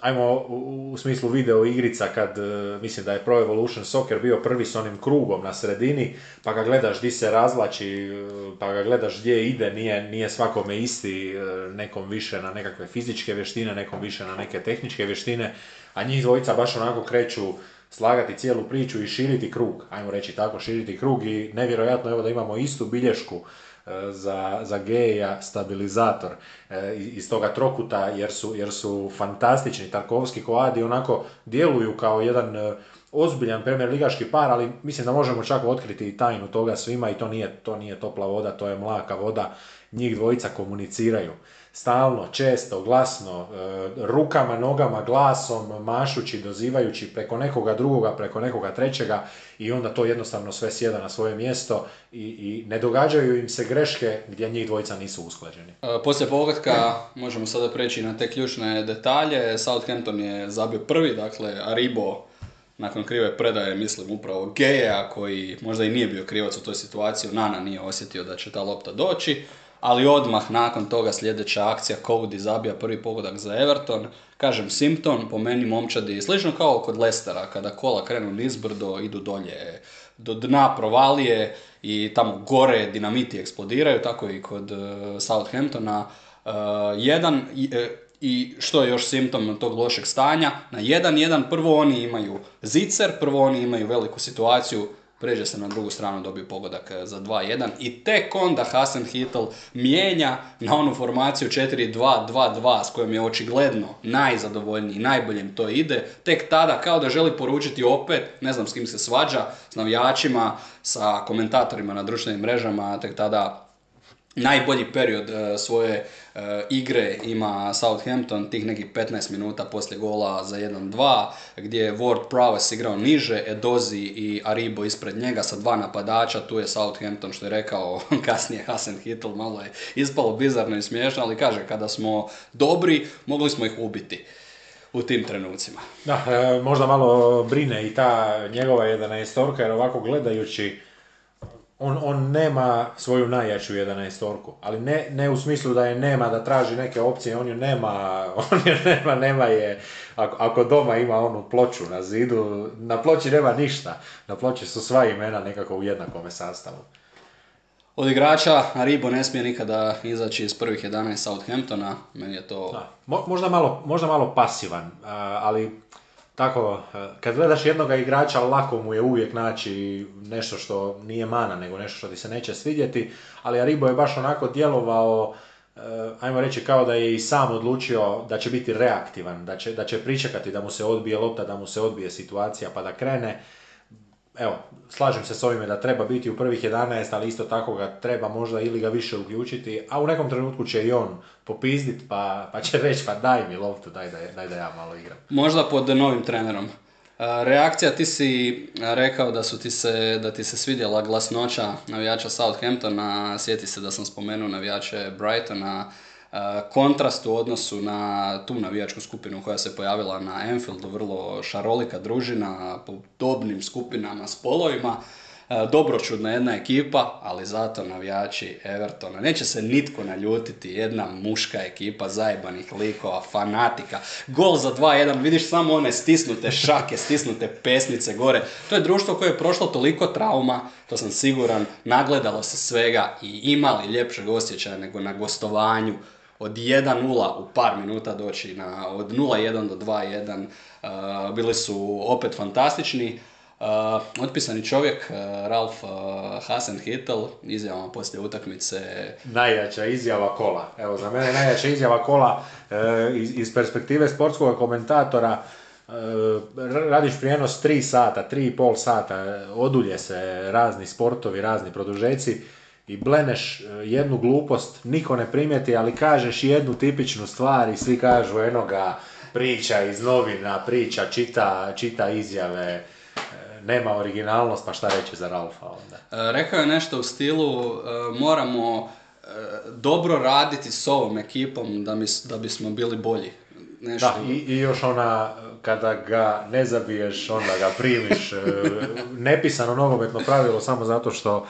ajmo u, u smislu video igrica kad e, mislim da je Pro Evolution Soccer bio prvi s onim krugom na sredini pa ga gledaš di se razlači pa ga gledaš gdje ide nije, nije svakome isti nekom više na nekakve fizičke vještine nekom više na neke tehničke vještine a njih dvojica baš onako kreću slagati cijelu priču i širiti krug, ajmo reći tako, širiti krug i nevjerojatno evo da imamo istu bilješku e, za, za geja stabilizator e, iz toga trokuta jer su, jer su fantastični. Tarkovski koadi onako djeluju kao jedan e, ozbiljan premier ligaški par, ali mislim da možemo čak otkriti tajnu toga svima i to nije, to nije topla voda, to je mlaka voda. Njih dvojica komuniciraju stalno, često, glasno, e, rukama, nogama, glasom, mašući, dozivajući preko nekoga drugoga, preko nekoga trećega i onda to jednostavno sve sjeda na svoje mjesto i, i ne događaju im se greške gdje njih dvojica nisu usklađeni. E, poslije pogotka možemo sada preći na te ključne detalje. Southampton je zabio prvi, dakle Aribo nakon krive predaje, mislim upravo Geja koji možda i nije bio krivac u toj situaciji, Nana nije osjetio da će ta lopta doći ali odmah nakon toga sljedeća akcija Cody zabija prvi pogodak za Everton. Kažem, Simpton po meni momčadi slično kao kod Lestera, kada kola krenu nizbrdo, idu dolje do dna provalije i tamo gore dinamiti eksplodiraju, tako i kod uh, Southamptona. Uh, jedan, e, i što je još simptom tog lošeg stanja, na jedan jedan prvo oni imaju zicer, prvo oni imaju veliku situaciju, pređe se na drugu stranu, dobije pogodak e, za 2-1 i tek onda Hasan Hittel mijenja na onu formaciju 4-2-2-2 s kojom je očigledno najzadovoljniji, najboljem to ide, tek tada kao da želi poručiti opet, ne znam s kim se svađa, s navijačima, sa komentatorima na društvenim mrežama, tek tada najbolji period e, svoje e, igre ima Southampton, tih nekih 15 minuta poslije gola za 1-2, gdje je Ward Prowess igrao niže, Edozi i Aribo ispred njega sa dva napadača, tu je Southampton što je rekao kasnije Hasan Hittel, malo je ispalo bizarno i smiješno, ali kaže kada smo dobri, mogli smo ih ubiti u tim trenucima. Da, e, možda malo brine i ta njegova jedna istorka, jer ovako gledajući on, on nema svoju najjaču 11 ali ne, ne u smislu da je nema, da traži neke opcije, on ju nema, on ju nema, nema je, ako, ako doma ima onu ploču na zidu, na ploči nema ništa, na ploči su sva imena nekako u jednakome sastavu. Od igrača Aribo ne smije nikada izaći iz prvih 11 Southamptona, meni je to... Da. možda, malo, možda malo pasivan, ali tako, e, kad gledaš jednog igrača, lako mu je uvijek naći nešto što nije mana, nego nešto što ti se neće svidjeti, ali Aribo je baš onako djelovao, e, ajmo reći kao da je i sam odlučio da će biti reaktivan, da će, da će pričekati da mu se odbije lopta, da mu se odbije situacija pa da krene evo, slažem se s ovime da treba biti u prvih 11, ali isto tako ga treba možda ili ga više uključiti, a u nekom trenutku će i on popizdit pa, pa će reći pa daj mi loptu, daj da, daj da ja malo igram. Možda pod novim trenerom. Reakcija, ti si rekao da su ti se, da ti se svidjela glasnoća navijača Southamptona, sjeti se da sam spomenuo navijače Brightona, kontrast u odnosu na tu navijačku skupinu koja se pojavila na Anfieldu, vrlo šarolika družina po dobnim skupinama, spolovima. Dobročudna jedna ekipa, ali zato navijači Evertona. Neće se nitko naljutiti, jedna muška ekipa zajebanih likova, fanatika. Gol za 2-1, vidiš samo one stisnute šake, stisnute pesnice gore. To je društvo koje je prošlo toliko trauma, to sam siguran, nagledalo se svega i imali ljepšeg osjećaja nego na gostovanju od 1-0 u par minuta doći na od 0-1 do 2-1. Uh, bili su opet fantastični. Uh, otpisani čovjek, uh, Ralf uh, Hasenhittel, izjavama poslije utakmice. Najjača izjava kola. Evo, za mene najjača izjava kola uh, iz, iz perspektive sportskog komentatora. Uh, radiš prijenos 3 sata, 3,5 sata, odulje se razni sportovi, razni produžeci i bleneš e, jednu glupost, niko ne primijeti, ali kažeš jednu tipičnu stvar i svi kažu eno ga priča iz novina, priča, čita, čita izjave, e, nema originalnost, pa šta reći za Ralfa onda? E, rekao je nešto u stilu, moramo dobro raditi s ovom ekipom da, da bismo bili bolji. Nešto. Da, i, i još ona, kada ga ne zabiješ, onda ga primiš. Nepisano nogometno pravilo samo zato što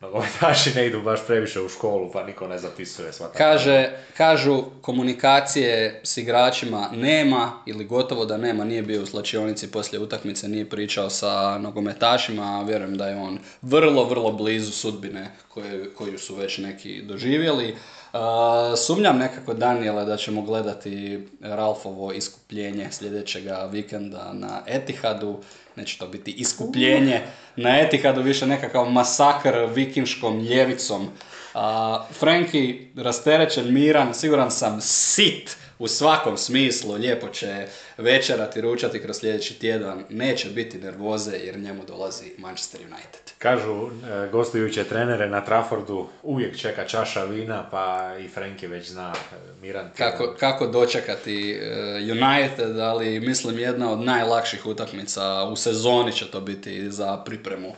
nogometaši ne idu baš previše u školu, pa niko ne zapisuje sva ta- Kaže, kažu komunikacije s igračima nema ili gotovo da nema, nije bio u slačionici poslije utakmice, nije pričao sa nogometašima, a vjerujem da je on vrlo, vrlo blizu sudbine koje, koju su već neki doživjeli. Uh, sumnjam nekako Daniela da ćemo gledati Ralfovo iskupljenje sljedećega vikenda na Etihadu. Neće to biti iskupljenje na Etihadu, više nekakav masakr vikinškom ljevicom. A, Franki rasterećen, miran, siguran sam sit u svakom smislu, lijepo će večerati, ručati kroz sljedeći tjedan, neće biti nervoze jer njemu dolazi Manchester United. Kažu e, gostujuće trenere na Traffordu uvijek čeka čaša vina, pa i Frenki već zna e, miran. Kako, kako dočekati e, United, ali mislim jedna od najlakših utakmica u sezoni će to biti za pripremu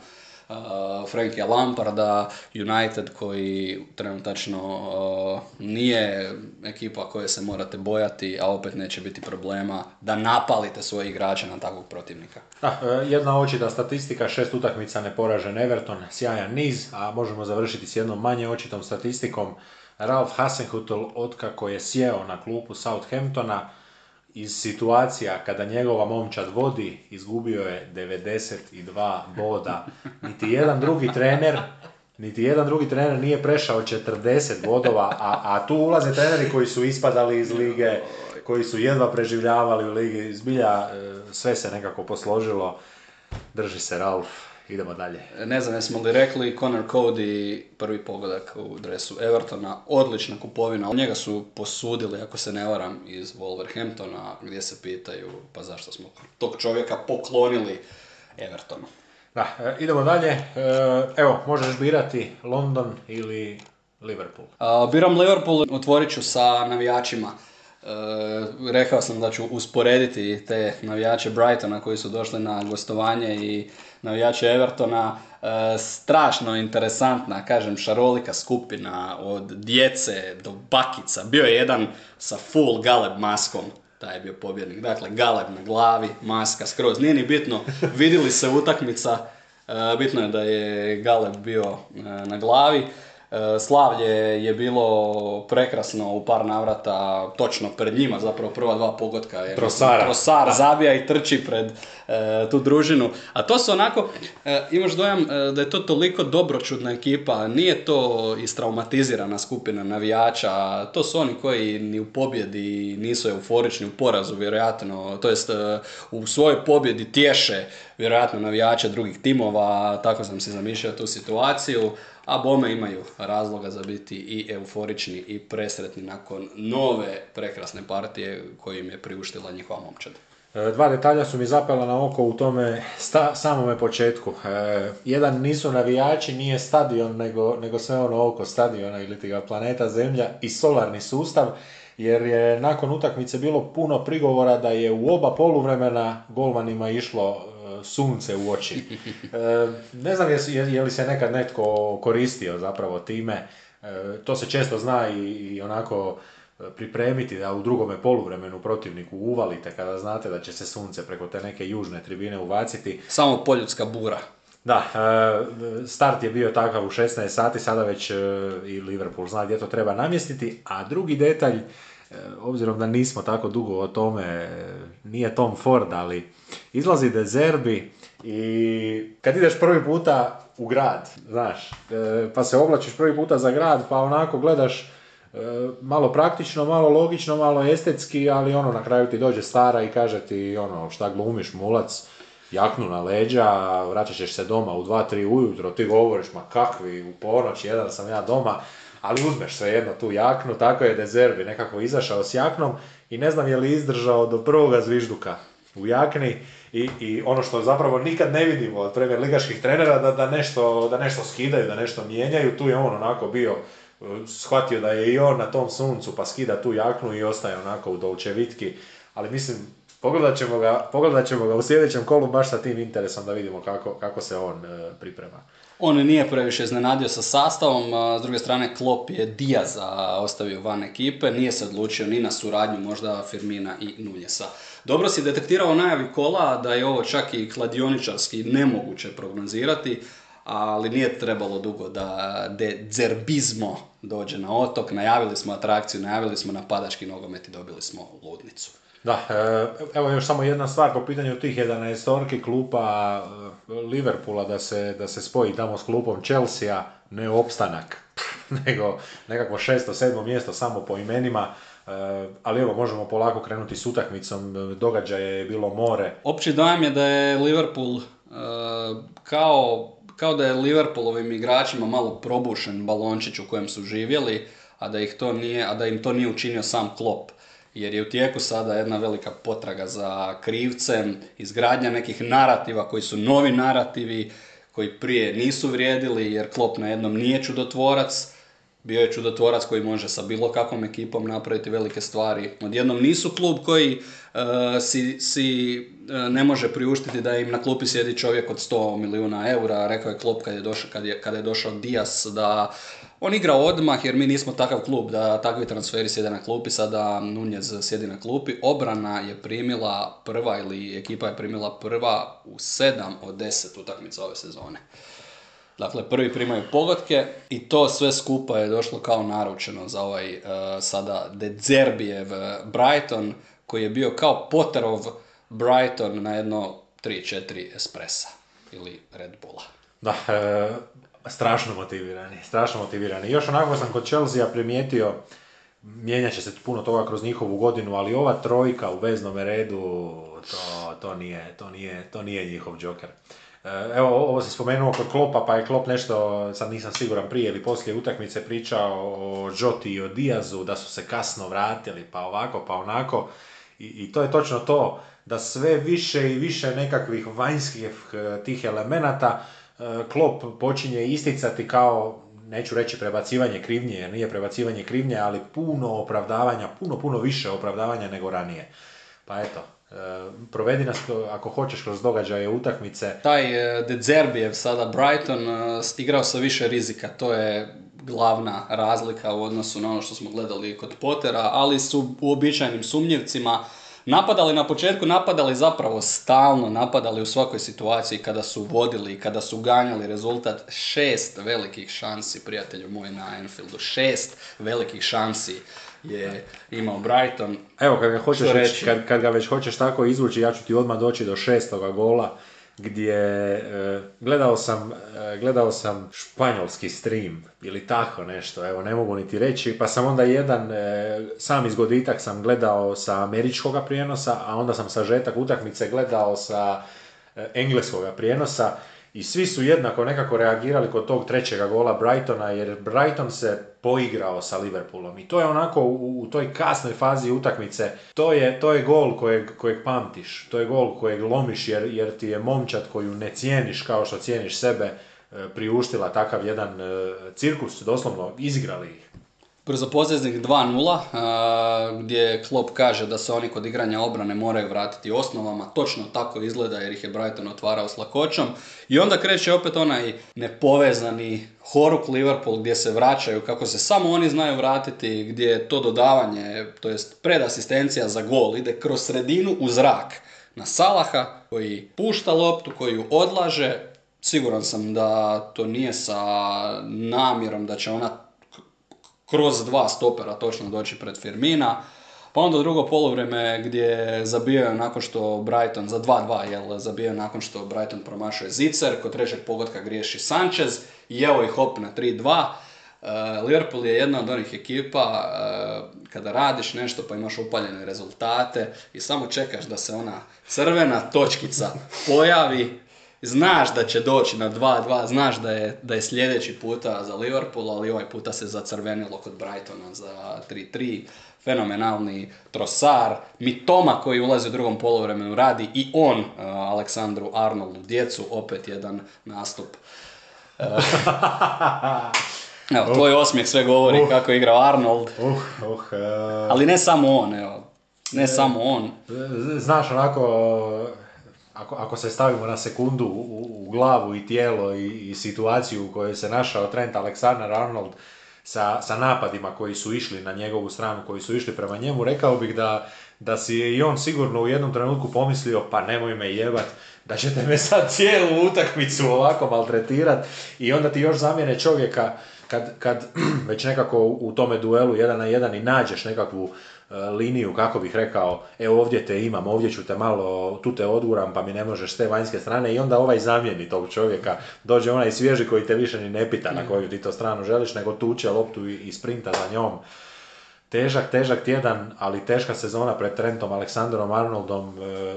Frankija Lamparda, United koji trenutačno uh, nije ekipa koje se morate bojati, a opet neće biti problema da napalite svoje igrače na takvog protivnika. Da, e, jedna očita statistika, šest utakmica neporažen Everton, sjajan niz, a možemo završiti s jednom manje očitom statistikom. Ralf Hasenhutl, otkako je sjeo na klupu Southamptona, iz situacija kada njegova momčad vodi, izgubio je 92 boda. Niti jedan drugi trener niti jedan drugi trener nije prešao 40 bodova, a, a tu ulaze treneri koji su ispadali iz lige, koji su jedva preživljavali u ligi. Zbilja e, sve se nekako posložilo. Drži se Ralf, idemo dalje. Ne znam jesmo li rekli, Conor Cody prvi pogodak u dresu Evertona, odlična kupovina. Njega su posudili, ako se ne varam, iz Wolverhamptona, gdje se pitaju pa zašto smo tog čovjeka poklonili Evertonu. Da, e, idemo dalje. E, evo, možeš birati London ili Liverpool. A, biram Liverpool, otvorit ću sa navijačima. E, rekao sam da ću usporediti te navijače Brightona koji su došli na gostovanje i navijače Evertona. E, strašno interesantna, kažem, šarolika skupina od djece do bakica. Bio je jedan sa full galeb maskom, taj je bio pobjednik. Dakle, galeb na glavi, maska skroz. Nije ni bitno, vidjeli se utakmica, e, bitno je da je galeb bio e, na glavi. E, Slavlje je bilo prekrasno u par navrata, točno pred njima, zapravo prva dva pogotka je Trosara. Trosar zabija i trči pred e, tu družinu. A to su onako, e, imaš dojam e, da je to toliko dobročudna ekipa, nije to istraumatizirana skupina navijača, to su oni koji ni u pobjedi nisu euforični, u porazu vjerojatno, to jest e, u svojoj pobjedi tješe vjerojatno navijače drugih timova, tako sam si zamišljao tu situaciju, a bome imaju razloga za biti i euforični i presretni nakon nove prekrasne partije koju im je priuštila njihova momčad. E, Dva detalja su mi zapela na oko u tome sta, samome početku. E, jedan nisu navijači, nije stadion, nego, nego sve ono oko stadiona ili ga planeta Zemlja i solarni sustav, jer je nakon utakmice bilo puno prigovora da je u oba poluvremena golmanima išlo sunce u oči. E, ne znam je, li se nekad netko koristio zapravo time. E, to se često zna i, i onako e, pripremiti da u drugome poluvremenu protivniku uvalite kada znate da će se sunce preko te neke južne tribine uvaciti. Samo poljudska bura. Da, start je bio takav u 16 sati, sada već i Liverpool zna gdje to treba namjestiti, a drugi detalj, obzirom da nismo tako dugo o tome, nije Tom Ford, ali izlazi Dezerbi i kad ideš prvi puta u grad, znaš, e, pa se oblačiš prvi puta za grad, pa onako gledaš e, malo praktično, malo logično, malo estetski, ali ono na kraju ti dođe stara i kaže ti ono šta glumiš mulac, jaknu na leđa, vraćat ćeš se doma u 2-3 ujutro, ti govoriš ma kakvi, u ponoć, jedan sam ja doma, ali uzmeš svejedno tu jaknu, tako je Dezerbi nekako izašao s jaknom i ne znam je li izdržao do prvoga zvižduka u jakni i, i ono što zapravo nikad ne vidimo od premier ligaških trenera da, da, nešto, da nešto skidaju, da nešto mijenjaju, tu je on onako bio shvatio da je i on na tom suncu pa skida tu jaknu i ostaje onako u dolčevitki, ali mislim pogledat ćemo ga, pogledat ćemo ga u sljedećem kolu baš sa tim interesom da vidimo kako, kako se on e, priprema. On nije previše iznenadio sa sastavom, s druge strane Klopp je Diaza ostavio van ekipe, nije se odlučio ni na suradnju možda Firmina i Nunjesa. Dobro si detektirao najavi kola da je ovo čak i kladioničarski nemoguće prognozirati, ali nije trebalo dugo da de Zerbizmo dođe na otok. Najavili smo atrakciju, najavili smo napadački nogomet i dobili smo ludnicu. Da, e, evo još samo jedna stvar po pitanju tih 11 orki klupa e, Liverpoola da se, da se spoji tamo s klupom Chelsea, ne opstanak, nego nekakvo šesto, sedmo mjesto samo po imenima. E, ali evo, možemo polako krenuti s utakmicom, događaje je bilo more. Opći dojam je da je Liverpool kao, kao da je Liverpoolovim igračima malo probušen balončić u kojem su živjeli, a da, ih to nije, a da im to nije učinio sam Klopp. Jer je u tijeku sada jedna velika potraga za krivcem, izgradnja nekih narativa koji su novi narativi, koji prije nisu vrijedili, jer Klopp na jednom nije čudotvorac, bio je čudotvorac koji može sa bilo kakvom ekipom napraviti velike stvari. Odjednom nisu klub koji uh, si, si uh, ne može priuštiti da im na klupi sjedi čovjek od 100 milijuna eura. Rekao je Klopp kad je došao, kad je, kada je došao Dias da on igra odmah jer mi nismo takav klub da takvi transferi sjede na klupi, sada Nunez sjedi na klupi. Obrana je primila prva ili ekipa je primila prva u sedam od deset utakmica ove sezone. Dakle, prvi primaju pogodke i to sve skupa je došlo kao naručeno za ovaj uh, sada Dezerbijev Brighton, koji je bio kao Potterov Brighton na jedno 3-4 espressa ili Red Bulla. Da, e, strašno motivirani, strašno motivirani. Još onako sam kod Chelsea primijetio, mijenjat će se puno toga kroz njihovu godinu, ali ova trojka u veznom redu, to, to, nije, to, nije, to nije njihov džoker. E, evo, ovo se spomenuo kod Klopa, pa je Klop nešto, sad nisam siguran prije ili poslije utakmice pričao o Joti i o Diazu, da su se kasno vratili, pa ovako, pa onako. I, I to je točno to, da sve više i više nekakvih vanjskih eh, tih elemenata E, Klop počinje isticati kao, neću reći prebacivanje krivnje, jer nije prebacivanje krivnje, ali puno opravdavanja, puno, puno više opravdavanja nego ranije. Pa eto, e, provedi nas ako hoćeš kroz događaje utakmice. Taj e, De Zerbijev sada Brighton igrao sa više rizika, to je glavna razlika u odnosu na ono što smo gledali kod Potera, ali su uobičajenim sumnjivcima napadali na početku, napadali zapravo stalno, napadali u svakoj situaciji kada su vodili, kada su ganjali rezultat. Šest velikih šansi, prijatelju moj na Anfieldu, šest velikih šansi je. Imao Brighton. Evo, kad ga, hoćeš, kad, kad ga već hoćeš tako izvući, ja ću ti odmah doći do šestoga gola gdje e, gledao, sam, e, gledao sam španjolski stream ili tako nešto, evo ne mogu niti reći, pa sam onda jedan, e, sam izgoditak sam gledao sa američkog prijenosa, a onda sam sažetak utakmice gledao sa engleskog prijenosa i svi su jednako nekako reagirali kod tog trećega gola Brightona, jer Brighton se poigrao sa Liverpoolom. I to je onako u, u toj kasnoj fazi utakmice, to je, to je gol kojeg, kojeg pamtiš, to je gol kojeg lomiš jer, jer ti je momčad koju ne cijeniš kao što cijeniš sebe, e, priuštila takav jedan e, cirkus, doslovno izigrali ih. Brzopoteznik 2-0, gdje Klopp kaže da se oni kod igranja obrane moraju vratiti osnovama. Točno tako izgleda jer ih je Brighton otvarao s lakoćom. I onda kreće opet onaj nepovezani horuk Liverpool gdje se vraćaju kako se samo oni znaju vratiti, gdje je to dodavanje, to jest predasistencija za gol, ide kroz sredinu u zrak na Salaha koji pušta loptu, koji ju odlaže. Siguran sam da to nije sa namjerom da će ona kroz dva stopera točno doći pred Firmina. Pa onda drugo polovreme gdje zabijaju nakon što Brighton, za 2-2 jel, zabijaju nakon što Brighton promašuje Zicer, kod trećeg pogotka griješi Sanchez i evo ih hop na 3-2. Uh, Liverpool je jedna od onih ekipa uh, kada radiš nešto pa imaš upaljene rezultate i samo čekaš da se ona crvena točkica pojavi znaš da će doći na 2-2, znaš da je, da je sljedeći puta za Liverpool, ali ovaj puta se zacrvenilo kod Brightona za 3-3. Fenomenalni trosar, Mitoma koji ulazi u drugom polovremenu radi i on, uh, Aleksandru Arnoldu, djecu, opet jedan nastup. Uh, evo, tvoj osmijeh sve govori uh, kako je igrao Arnold. Uh, uh, ali ne samo on, evo. Ne samo on. Znaš, onako, ako, ako se stavimo na sekundu u, u glavu i tijelo i, i, situaciju u kojoj se našao Trent Alexander-Arnold sa, sa napadima koji su išli na njegovu stranu, koji su išli prema njemu, rekao bih da, da si je i on sigurno u jednom trenutku pomislio pa nemoj me jebat, da ćete me sad cijelu utakmicu ovako maltretirati i onda ti još zamjene čovjeka kad, kad već nekako u tome duelu jedan na jedan i nađeš nekakvu liniju, kako bih rekao, e ovdje te imam, ovdje ću te malo, tu te odguram pa mi ne možeš s te vanjske strane i onda ovaj zamjeni tog čovjeka, dođe onaj svježi koji te više ni ne pita na koju ti to stranu želiš, nego tuče loptu i, sprinta za njom. Težak, težak tjedan, ali teška sezona pred Trentom, Aleksandrom Arnoldom, e,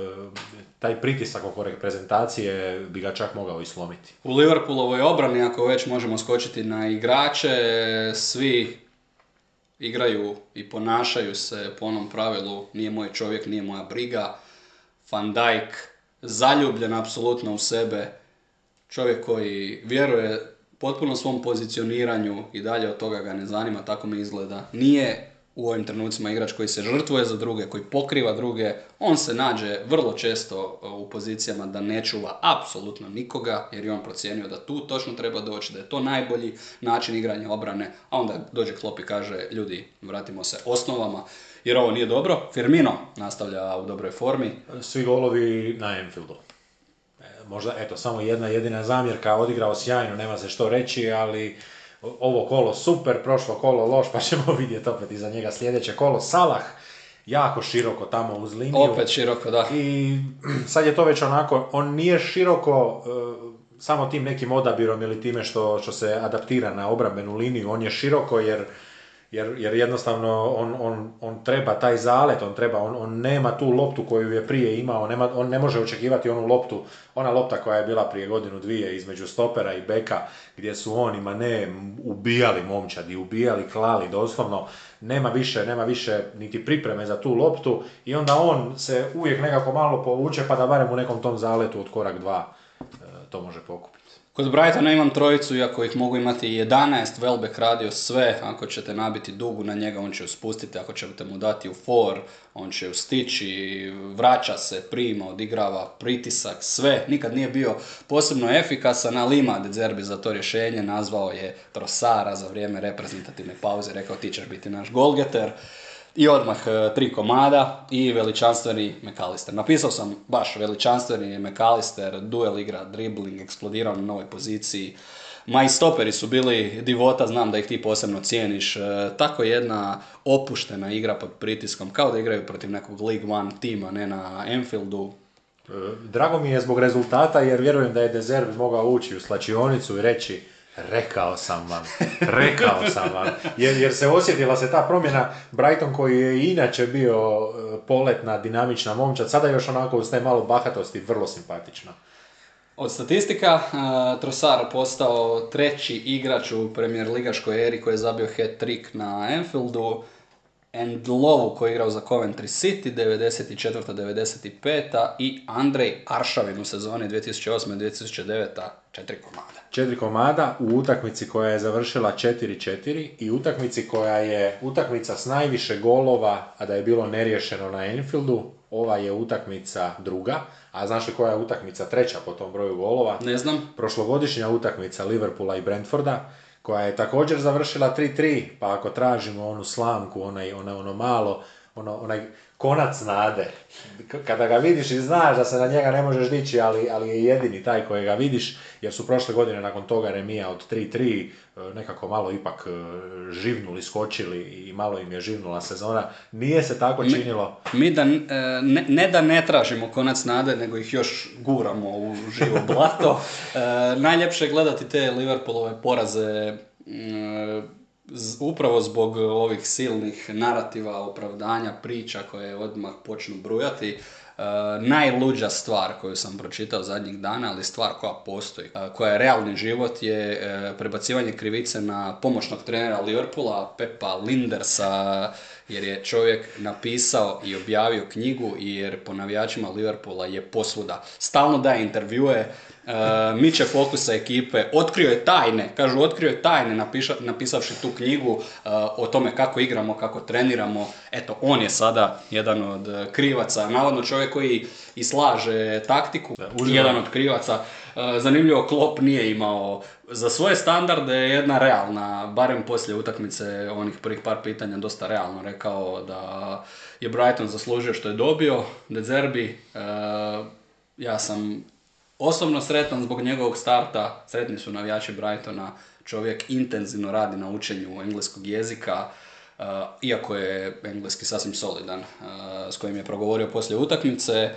taj pritisak oko reprezentacije bi ga čak mogao i slomiti. U Liverpoolovoj obrani, ako već možemo skočiti na igrače, svi igraju i ponašaju se po onom pravilu nije moj čovjek, nije moja briga. Van Dijk zaljubljen apsolutno u sebe, čovjek koji vjeruje potpuno svom pozicioniranju i dalje od toga ga ne zanima, tako mi izgleda. Nije u ovim trenucima igrač koji se žrtvuje za druge, koji pokriva druge, on se nađe vrlo često e, u pozicijama da ne čuva apsolutno nikoga, jer je on procijenio da tu točno treba doći, da je to najbolji način igranja obrane, a onda dođe Klop i kaže, ljudi, vratimo se osnovama, jer ovo nije dobro. Firmino nastavlja u dobroj formi. Svi golovi na Enfieldu. E, možda, eto, samo jedna jedina zamjerka, odigrao sjajno, nema se što reći, ali ovo kolo super, prošlo kolo loš, pa ćemo vidjeti opet iza njega sljedeće kolo. Salah, jako široko tamo uz liniju. Opet široko, da. I sad je to već onako, on nije široko e, samo tim nekim odabirom ili time što, što se adaptira na obrambenu liniju, on je široko jer jer, jer jednostavno on, on, on, treba taj zalet, on treba, on, on nema tu loptu koju je prije imao, nema, on ne može očekivati onu loptu, ona lopta koja je bila prije godinu dvije između stopera i beka, gdje su on ima ne ubijali momčadi, ubijali, klali, doslovno, nema više, nema više niti pripreme za tu loptu i onda on se uvijek nekako malo povuče pa da barem u nekom tom zaletu od korak dva e, to može pokupiti. Kod Brightona imam trojicu, iako ih mogu imati 11, Welbeck radio sve, ako ćete nabiti dugu na njega, on će ju spustiti, ako ćete mu dati u for, on će ju stići, vraća se, prima, odigrava, pritisak, sve. Nikad nije bio posebno efikasan, ali ima Zerbi za to rješenje, nazvao je Trosara za vrijeme reprezentativne pauze, rekao ti ćeš biti naš golgeter. I odmah e, tri komada i veličanstveni McAllister. Napisao sam baš veličanstveni McAllister, duel igra, dribbling, eksplodirao na novoj poziciji. Maj stoperi su bili divota, znam da ih ti posebno cijeniš. E, tako jedna opuštena igra pod pritiskom, kao da igraju protiv nekog League One tima, ne na Enfieldu. E, drago mi je zbog rezultata jer vjerujem da je Dezerbi mogao ući u slačionicu i reći Rekao sam vam, rekao sam vam. Jer, jer se osjetila se ta promjena, Brighton koji je inače bio e, poletna, dinamična momčad, sada još onako uz te malo bahatosti vrlo simpatična. Od statistika, uh, Trossard postao treći igrač u premier ligaškoj eri koji je zabio hat-trick na Anfieldu. And Lovu koji je igrao za Coventry City 94-95 i Andrej Aršavin u sezoni 2008-2009 četiri komada. Četiri komada u utakmici koja je završila 4-4 i utakmici koja je utakmica s najviše golova, a da je bilo neriješeno na Enfieldu, ova je utakmica druga, a znaš li koja je utakmica treća po tom broju golova? Ne znam. Prošlogodišnja utakmica Liverpoola i Brentforda, koja je također završila 3-3, pa ako tražimo onu slamku, onaj, ono, ono malo, ono, onaj konac nade. Kada ga vidiš i znaš da se na njega ne možeš dići, ali, ali je jedini taj koji ga vidiš, jer su prošle godine nakon toga remija od 3-3 e, nekako malo ipak e, živnuli, skočili i malo im je živnula sezona. Nije se tako činilo. Mi, da, e, ne, ne, da ne tražimo konac nade, nego ih još guramo u živo blato. najljepše je gledati te Liverpoolove poraze upravo zbog ovih silnih narativa, opravdanja, priča koje odmah počnu brujati, Uh, najluđa stvar koju sam pročitao zadnjih dana, ali stvar koja postoji, uh, koja je realni život, je uh, prebacivanje krivice na pomoćnog trenera Liverpoola, Pepa Lindersa, jer je čovjek napisao i objavio knjigu jer po navijačima Liverpoola je posvuda. Stalno daje intervjue, uh, miče fokusa ekipe, otkrio je tajne, kažu otkrio je tajne napiša, napisavši tu knjigu uh, o tome kako igramo, kako treniramo. Eto, on je sada jedan od krivaca, navodno čovjek koji islaže taktiku, jedan od krivaca. Uh, zanimljivo, Klopp nije imao za svoje standarde jedna realna, barem poslije utakmice onih prvih par pitanja dosta realno rekao da je Brighton zaslužio što je dobio, De Zerbi, ja sam Osobno sretan zbog njegovog starta, sretni su navijači Brightona, čovjek intenzivno radi na učenju engleskog jezika, uh, iako je engleski sasvim solidan, uh, s kojim je progovorio poslije utakmice.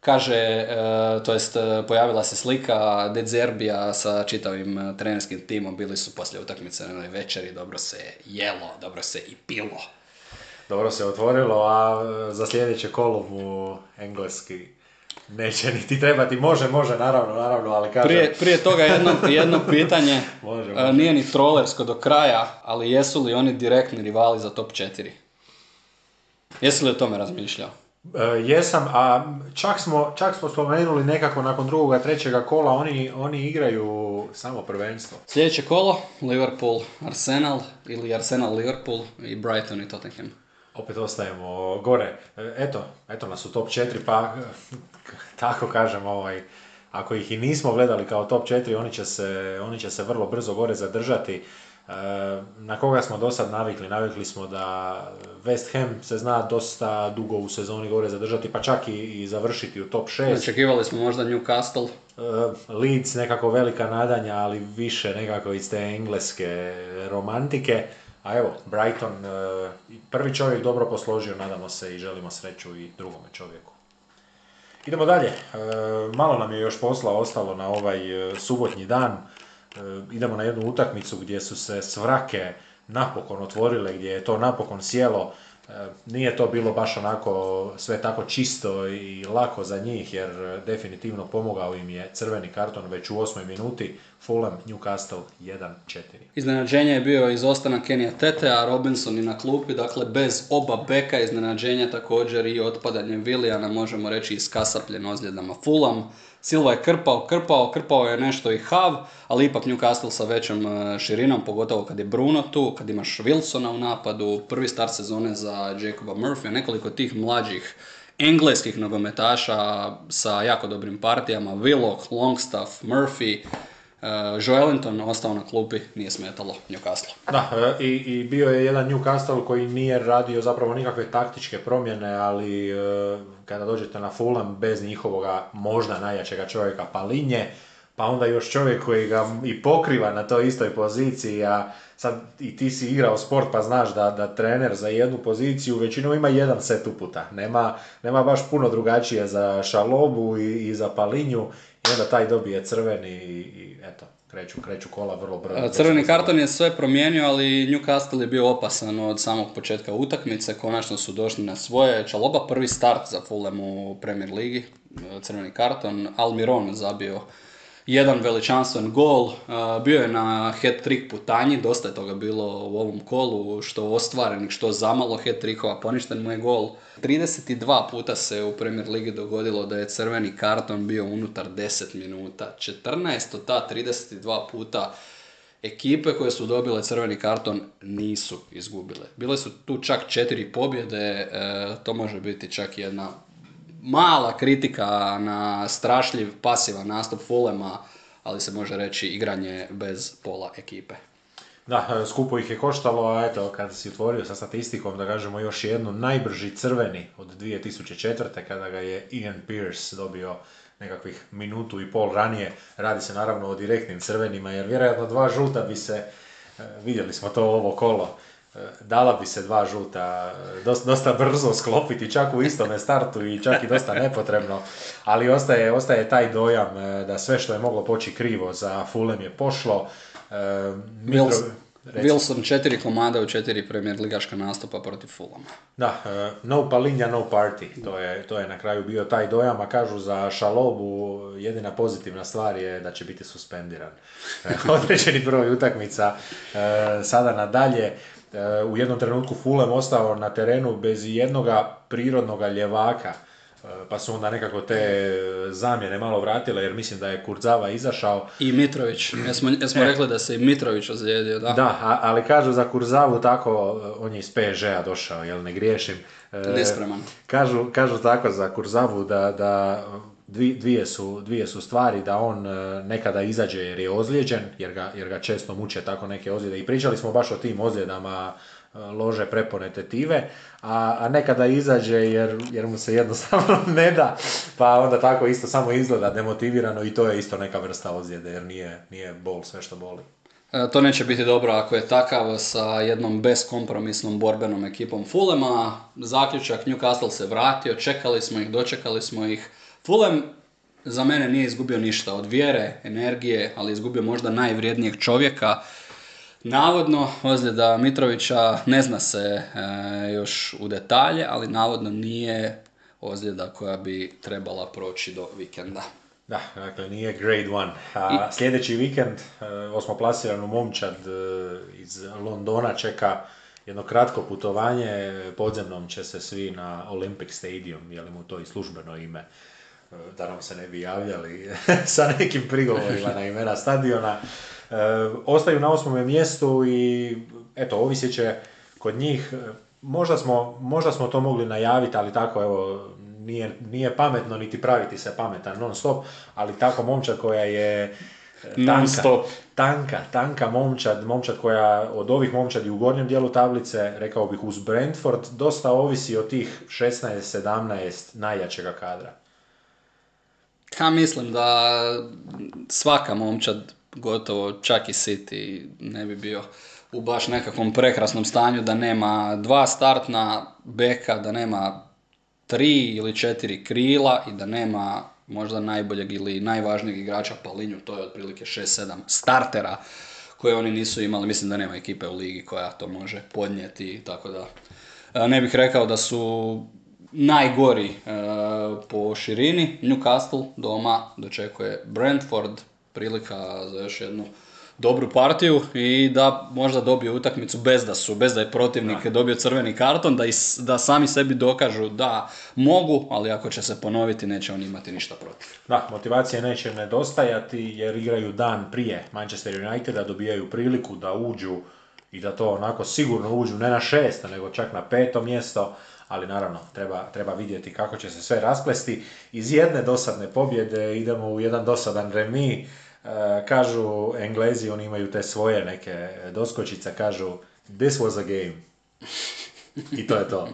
Kaže, uh, to jest pojavila se slika De Zerbija sa čitavim trenerskim timom, bili su poslije utakmice na večeri, dobro se jelo, dobro se i pilo. Dobro se otvorilo, a za sljedeće kolo mu engleski neće niti trebati. Može, može, naravno, naravno, ali kažem... Prije, prije toga jedno, jedno pitanje, Može, e, može. nije ni trollersko do kraja, ali jesu li oni direktni rivali za top 4? Jesi li o tome razmišljao? E, jesam, a čak smo, čak smo spomenuli nekako nakon drugoga, trećega kola, oni, oni igraju samo prvenstvo. Sljedeće kolo, Liverpool, Arsenal ili Arsenal, Liverpool i Brighton i Tottenham. Opet ostajemo gore. E, Eto, eto nas u top 4, pa tako kažem, ovaj, ako ih i nismo gledali kao top 4, oni će se, oni će se vrlo brzo gore zadržati. E, Na koga smo do sad navikli? Navikli smo da West Ham se zna dosta dugo u sezoni gore zadržati, pa čak i, i završiti u top 6. Očekivali smo možda Newcastle, Uh, Leeds nekako velika nadanja, ali više nekako iz te engleske romantike. A evo, Brighton, uh, prvi čovjek dobro posložio, nadamo se i želimo sreću i drugome čovjeku. Idemo dalje. Uh, malo nam je još posla ostalo na ovaj uh, subotnji dan. Idemo na jednu utakmicu gdje su se svrake napokon otvorile, gdje je to napokon sjelo. E, Nije to bilo baš onako sve tako čisto i lako za njih jer definitivno pomogao im je crveni karton već u osmoj minuti. Fulham, Newcastle 1-4. Iznenađenje je bio izostanak Kenija Tete, a Robinson i na klupi, dakle bez oba beka iznenađenja također i otpadanjem Willijana, možemo reći iskasapljen ozljedama Fulham. Silva je krpao, krpao, krpao je nešto i Hav, ali ipak Newcastle sa većom e, širinom, pogotovo kad je Bruno tu, kad imaš Wilsona u napadu, prvi start sezone za Jacoba Murphy, nekoliko tih mlađih engleskih nogometaša sa jako dobrim partijama, Willock, Longstaff, Murphy, Uh, Joelinton ostao na klupi, nije smetalo Newcastle. Da, e, i, i bio je jedan Newcastle koji nije radio zapravo nikakve taktičke promjene, ali e, kada dođete na Fulham bez njihovoga možda najjačega čovjeka Palinje, pa onda još čovjek koji ga i pokriva na toj istoj poziciji, a sad i ti si igrao sport pa znaš da, da trener za jednu poziciju većinom ima jedan set uputa. Nema, nema baš puno drugačije za Šalobu i, i za Palinju i onda taj dobije crveni i eto, kreću, kreću kola vrlo brzo. Crveni karton je sve promijenio, ali Newcastle je bio opasan od samog početka utakmice. Konačno su došli na svoje. Čaloba prvi start za Fulham u Premier Ligi. Uh, Crveni karton. Almiron zabio jedan veličanstven gol. Bio je na hat-trick putanji. Dosta je toga bilo u ovom kolu. Što ostvarenih, što zamalo hat-trickova. Poništen mu je gol. 32 puta se u Premier Ligi dogodilo da je crveni karton bio unutar 10 minuta. 14 od ta 32 puta ekipe koje su dobile crveni karton nisu izgubile. Bile su tu čak četiri pobjede, e, to može biti čak jedna mala kritika na strašljiv pasivan nastup Fulema, ali se može reći igranje bez pola ekipe. Da, skupo ih je koštalo, a eto, kada si otvorio sa statistikom, da kažemo još jednu, najbrži crveni od 2004. kada ga je Ian Pearce dobio nekakvih minutu i pol ranije. Radi se naravno o direktnim crvenima, jer vjerojatno dva žuta bi se, e, vidjeli smo to ovo kolo, e, dala bi se dva žuta dosta, dosta brzo sklopiti, čak u istome startu i čak i dosta nepotrebno, ali ostaje, ostaje taj dojam e, da sve što je moglo poći krivo za Fulham je pošlo. E, Mitro- Wilson, četiri komada u četiri premier ligaška nastupa protiv Fulama. Da, e, no palinja, no party, to je, to je na kraju bio taj dojam, a kažu za Šalobu jedina pozitivna stvar je da će biti suspendiran. Određeni broj utakmica sada nadalje. E, U jednom trenutku Fulham ostao na terenu bez jednoga prirodnoga ljevaka, e, pa su onda nekako te zamjene malo vratile, jer mislim da je Kurdzava izašao, I Mitrović, jesmo, jesmo rekli da se i Mitrović ozlijedio, da? Da, a- ali kažu za Kurzavu tako, e, on je iz PSG-a došao, jel ne griješim. E, Nespreman. Kažu, kažu tako za Kurzavu da, da dvije, su, dvije su stvari, da on e, nekada izađe jer je ozlijeđen, jer ga, jer ga često muče tako neke ozljede. I pričali smo baš o tim ozljedama lože prepone tetive, a, a nekada izađe jer, jer mu se jednostavno ne da, pa onda tako isto samo izgleda demotivirano i to je isto neka vrsta ozljede jer nije, nije bol sve što boli. E, to neće biti dobro ako je takav sa jednom beskompromisnom borbenom ekipom Fulema. Zaključak Newcastle se vratio, čekali smo ih, dočekali smo ih. Fulem za mene nije izgubio ništa od vjere, energije, ali izgubio možda najvrijednijeg čovjeka. Navodno, ozljeda Mitrovića ne zna se e, još u detalje, ali navodno nije ozljeda koja bi trebala proći do vikenda. Da, dakle nije grade one. A sljedeći vikend e, osmoplasiranu momčad e, iz Londona čeka jedno kratko putovanje. Podzemnom će se svi na Olympic Stadium, je li mu to i službeno ime, da nam se ne bi javljali sa nekim prigovorima na imena stadiona. Ostaju na osmome mjestu i eto, ovisit će kod njih Možda smo, možda smo to mogli najaviti, ali tako evo, nije, nije pametno niti praviti se pametan non stop, ali tako momčad koja je e, tanka, tanka, tanka momčad, momčad koja od ovih momčadi u gornjem dijelu tablice, rekao bih uz Brentford, dosta ovisi od tih 16-17 najjačega kadra. Ja mislim da svaka momčad, gotovo čak i City, ne bi bio u baš nekakvom prekrasnom stanju da nema dva startna beka, da nema tri ili četiri krila i da nema možda najboljeg ili najvažnijeg igrača Palinju, to je otprilike 6-7 startera koje oni nisu imali. Mislim da nema ekipe u ligi koja to može podnijeti, tako da e, ne bih rekao da su najgori e, po širini. Newcastle doma dočekuje Brentford, prilika za još jednu dobru partiju i da možda dobiju utakmicu bez da su, bez da je protivnik da. dobio crveni karton, da, da sami sebi dokažu da mogu, ali ako će se ponoviti neće oni imati ništa protiv. Da, motivacije neće nedostajati jer igraju dan prije Manchester Uniteda, dobijaju priliku da uđu i da to onako sigurno uđu ne na šest, nego čak na peto mjesto, ali naravno treba, treba vidjeti kako će se sve rasplesti. Iz jedne dosadne pobjede idemo u jedan dosadan remi, E, kažu Englezi, oni imaju te svoje neke doskočice, kažu this was a game. I to je to.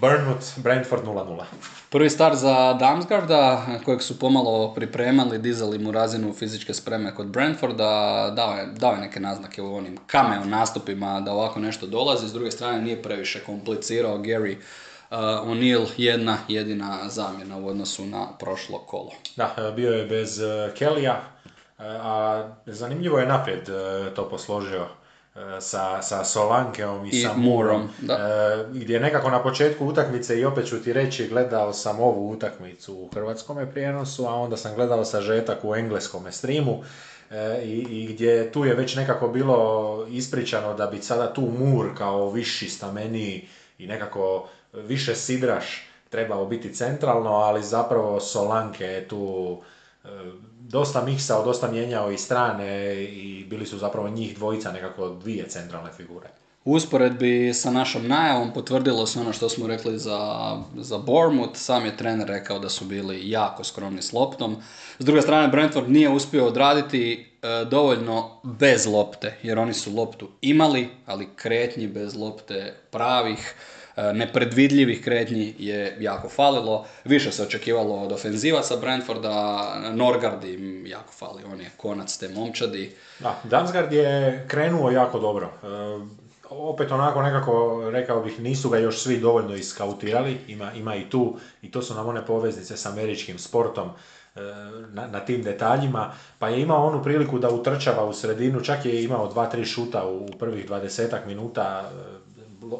Burnmouth, Brentford 0-0. Prvi start za Damsgarda, kojeg su pomalo pripremali, dizali mu razinu fizičke spreme kod Brentforda, dao je, dao je neke naznake u onim cameo nastupima da ovako nešto dolazi, s druge strane nije previše komplicirao Gary uh, O'Neill jedna jedina zamjena u odnosu na prošlo kolo. Da, bio je bez uh, Kellya, a zanimljivo je naprijed e, to posložio e, sa, sa Solankeom i, I sa Murom, e, gdje nekako na početku utakmice i opet ću ti reći gledao sam ovu utakmicu u hrvatskom prijenosu, a onda sam gledao sažetak u engleskom streamu i, i gdje tu je već nekako bilo ispričano da bi sada tu Mur kao viši stameniji i nekako više sidraš trebao biti centralno, ali zapravo Solanke je tu dosta miksao, dosta mijenjao i strane i bili su zapravo njih dvojica nekako dvije centralne figure. U usporedbi sa našom najavom potvrdilo se ono što smo rekli za, za Bournemouth. Sam je trener rekao da su bili jako skromni s loptom. S druge strane, Brentford nije uspio odraditi e, dovoljno bez lopte, jer oni su loptu imali, ali kretnji bez lopte pravih nepredvidljivih kretnji je jako falilo. Više se očekivalo od ofenzivaca Brentforda, Norgard im jako fali, on je konac te momčadi. Da, Damsgaard je krenuo jako dobro. E, opet onako nekako, rekao bih, nisu ga još svi dovoljno iskautirali, ima, ima i tu, i to su nam one poveznice s američkim sportom, e, na, na, tim detaljima, pa je imao onu priliku da utrčava u sredinu, čak je imao dva, tri šuta u prvih dvadesetak minuta,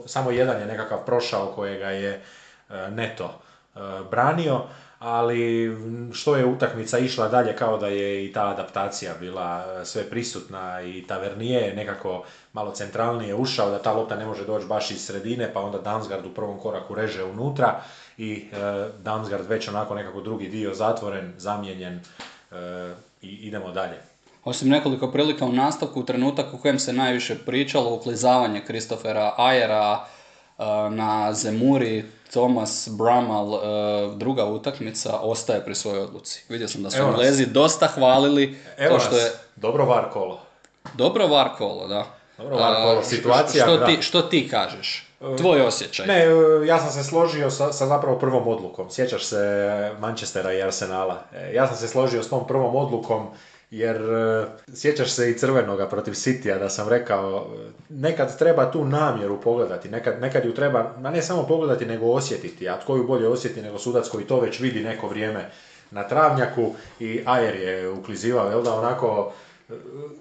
samo jedan je nekakav prošao kojega je e, neto e, branio, ali što je utakmica išla dalje kao da je i ta adaptacija bila e, sve prisutna i Tavernije je nekako malo centralnije ušao da ta lopta ne može doći baš iz sredine pa onda Damsgaard u prvom koraku reže unutra i e, već onako nekako drugi dio zatvoren, zamijenjen i idemo dalje. Osim nekoliko prilika u nastavku, trenutak u kojem se najviše pričalo, uklizavanje Kristofera Ajera e, na Zemuri, Thomas Bramal, e, druga utakmica, ostaje pri svojoj odluci. Vidio sam da su Englezi dosta hvalili. Evo to što je... dobro var kolo. Dobro var kolo, da. Dobro, ovako, A, situacija, što, da. ti, što ti kažeš? Tvoj osjećaj. Ne, e, ja sam se složio sa, sa zapravo prvom odlukom. Sjećaš se Manchestera i Arsenala. E, Ja sam se složio s tom prvom odlukom jer e, sjećaš se i crvenoga protiv Citya da sam rekao e, nekad treba tu namjeru pogledati, nekad, nekad ju treba, ma ne samo pogledati nego osjetiti, a tko ju bolje osjeti nego sudac koji to već vidi neko vrijeme na travnjaku i Ajer je uklizivao, jel da, onako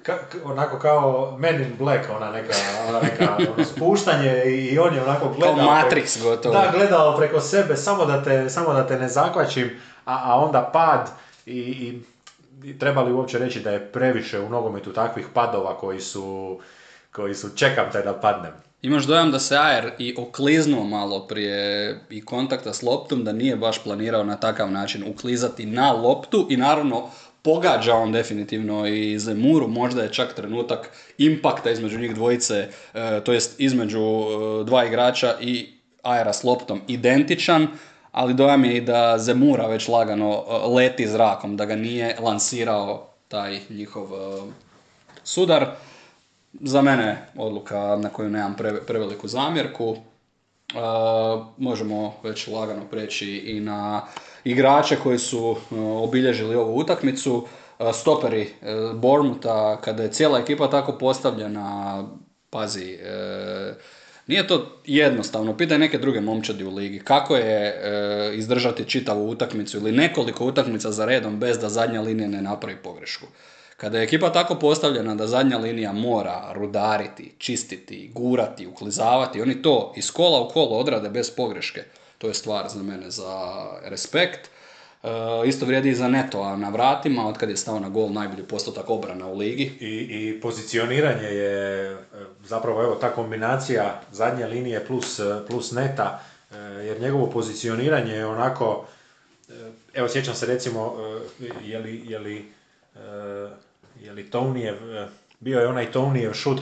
ka, k- onako kao Men in Black, ona neka, ona neka ono, spuštanje i, i on je onako gledao... Kao preko- Matrix gotovo. Da, gledao preko sebe, samo da te, samo da te ne zakvačim, a, a onda pad i, i treba li uopće reći da je previše u nogometu takvih padova koji su, koji su čekam te da padnem. Imaš dojam da se Ajer i okliznuo malo prije i kontakta s loptom, da nije baš planirao na takav način uklizati na loptu i naravno pogađa on definitivno i Zemuru, možda je čak trenutak impakta između njih dvojice, e, to jest između e, dva igrača i Ajera s loptom identičan, ali dojam je i da Zemura već lagano e, leti zrakom, da ga nije lansirao taj njihov e, sudar. Za mene odluka na koju nemam pre- preveliku zamjerku. E, možemo već lagano preći i na igrače koji su e, obilježili ovu utakmicu. Stoperi Bournemoutha, kada je cijela ekipa tako postavljena, pazi, e, nije to jednostavno. Pitaj neke druge momčadi u ligi. Kako je e, izdržati čitavu utakmicu ili nekoliko utakmica za redom bez da zadnja linija ne napravi pogrešku. Kada je ekipa tako postavljena da zadnja linija mora rudariti, čistiti, gurati, uklizavati, oni to iz kola u kolo odrade bez pogreške. To je stvar za mene za respekt. E, isto vrijedi i za Neto, a na vratima, od kad je stao na gol najbolji postotak obrana u ligi. I, I pozicioniranje je e, zapravo evo ta kombinacija zadnje linije plus, e, plus neta, jer njegovo pozicioniranje je onako, evo sjećam se recimo, je li, je li, je li Tonijev, bio je onaj Tonijev šut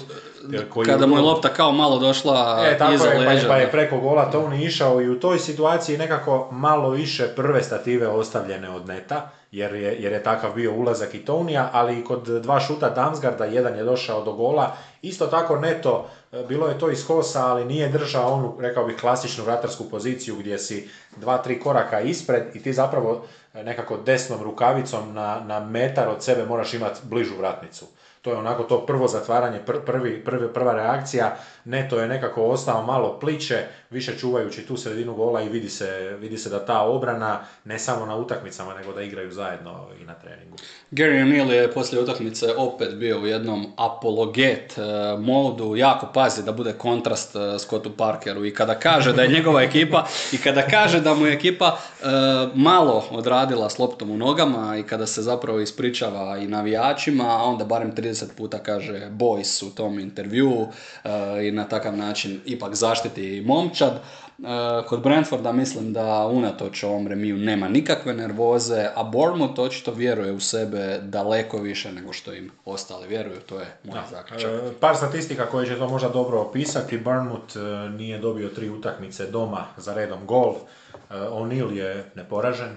koji Kada mu je lopta kao malo došla E, tako iza je, pa, je- leđa. pa je da. preko gola Tony išao i u toj situaciji nekako malo više prve stative ostavljene od neta, jer je, jer je takav bio ulazak i Tonija, ali i kod dva šuta Damsgarda, jedan je došao do gola, isto tako neto, e, bilo je to iz kosa, ali nije držao onu, rekao bih, klasičnu vratarsku poziciju gdje si dva, tri koraka ispred i ti zapravo e, nekako desnom rukavicom na, na metar od sebe moraš imati bližu vratnicu. To je onako to prvo zatvaranje, pr- prvi, prvi, prva reakcija. Neto je nekako ostao malo pliče, više čuvajući tu sredinu gola i vidi se, vidi se da ta obrana, ne samo na utakmicama, nego da igraju zajedno i na treningu. Gary O'Neill je poslije utakmice opet bio u jednom apologet e, modu, jako pazi da bude kontrast e, Scottu Parkeru i kada kaže da je njegova ekipa i kada kaže da mu je ekipa e, malo odradila s loptom u nogama i kada se zapravo ispričava i navijačima, a onda barem 30 puta kaže boys u tom intervjuu e, i na takav način ipak zaštiti momčad. E, Kod Brentforda mislim da unatoč ovom remiju nema nikakve nervoze, a Bournemouth očito vjeruje u sebe daleko više nego što im ostali vjeruju, to je moj zaključak. E, par statistika koje će to možda dobro opisati. Bournemouth e, nije dobio tri utakmice doma za redom gol. O'Neill je neporažen,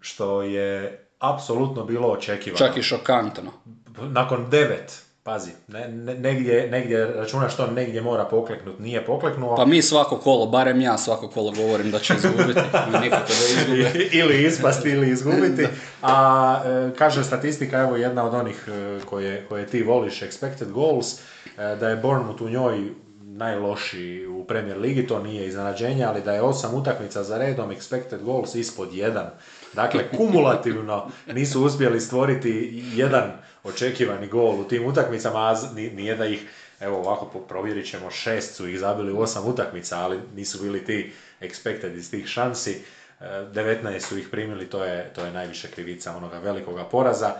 što je apsolutno bilo očekivano. Čak i šokantno. nakon devet, pazi, ne, ne- negdje, negdje računa što negdje mora pokleknut, nije pokleknuo. Pa mi svako kolo, barem ja svako kolo govorim da će izgubiti, nikako da izgube. ili ispasti ili izgubiti. A e, kaže statistika, evo jedna od onih e, koje, koje ti voliš, expected goals, e, da je Bournemouth u njoj najlošiji u Premier Ligi, to nije iznenađenje, ali da je osam utakmica za redom expected goals ispod jedan. Dakle, kumulativno nisu uspjeli stvoriti jedan očekivani gol u tim utakmicama, a nije da ih, evo ovako provjerit ćemo, šest su ih zabili u osam utakmica, ali nisu bili ti expected iz tih šansi. E, 19 su ih primili, to je, to je najviše krivica onoga velikoga poraza.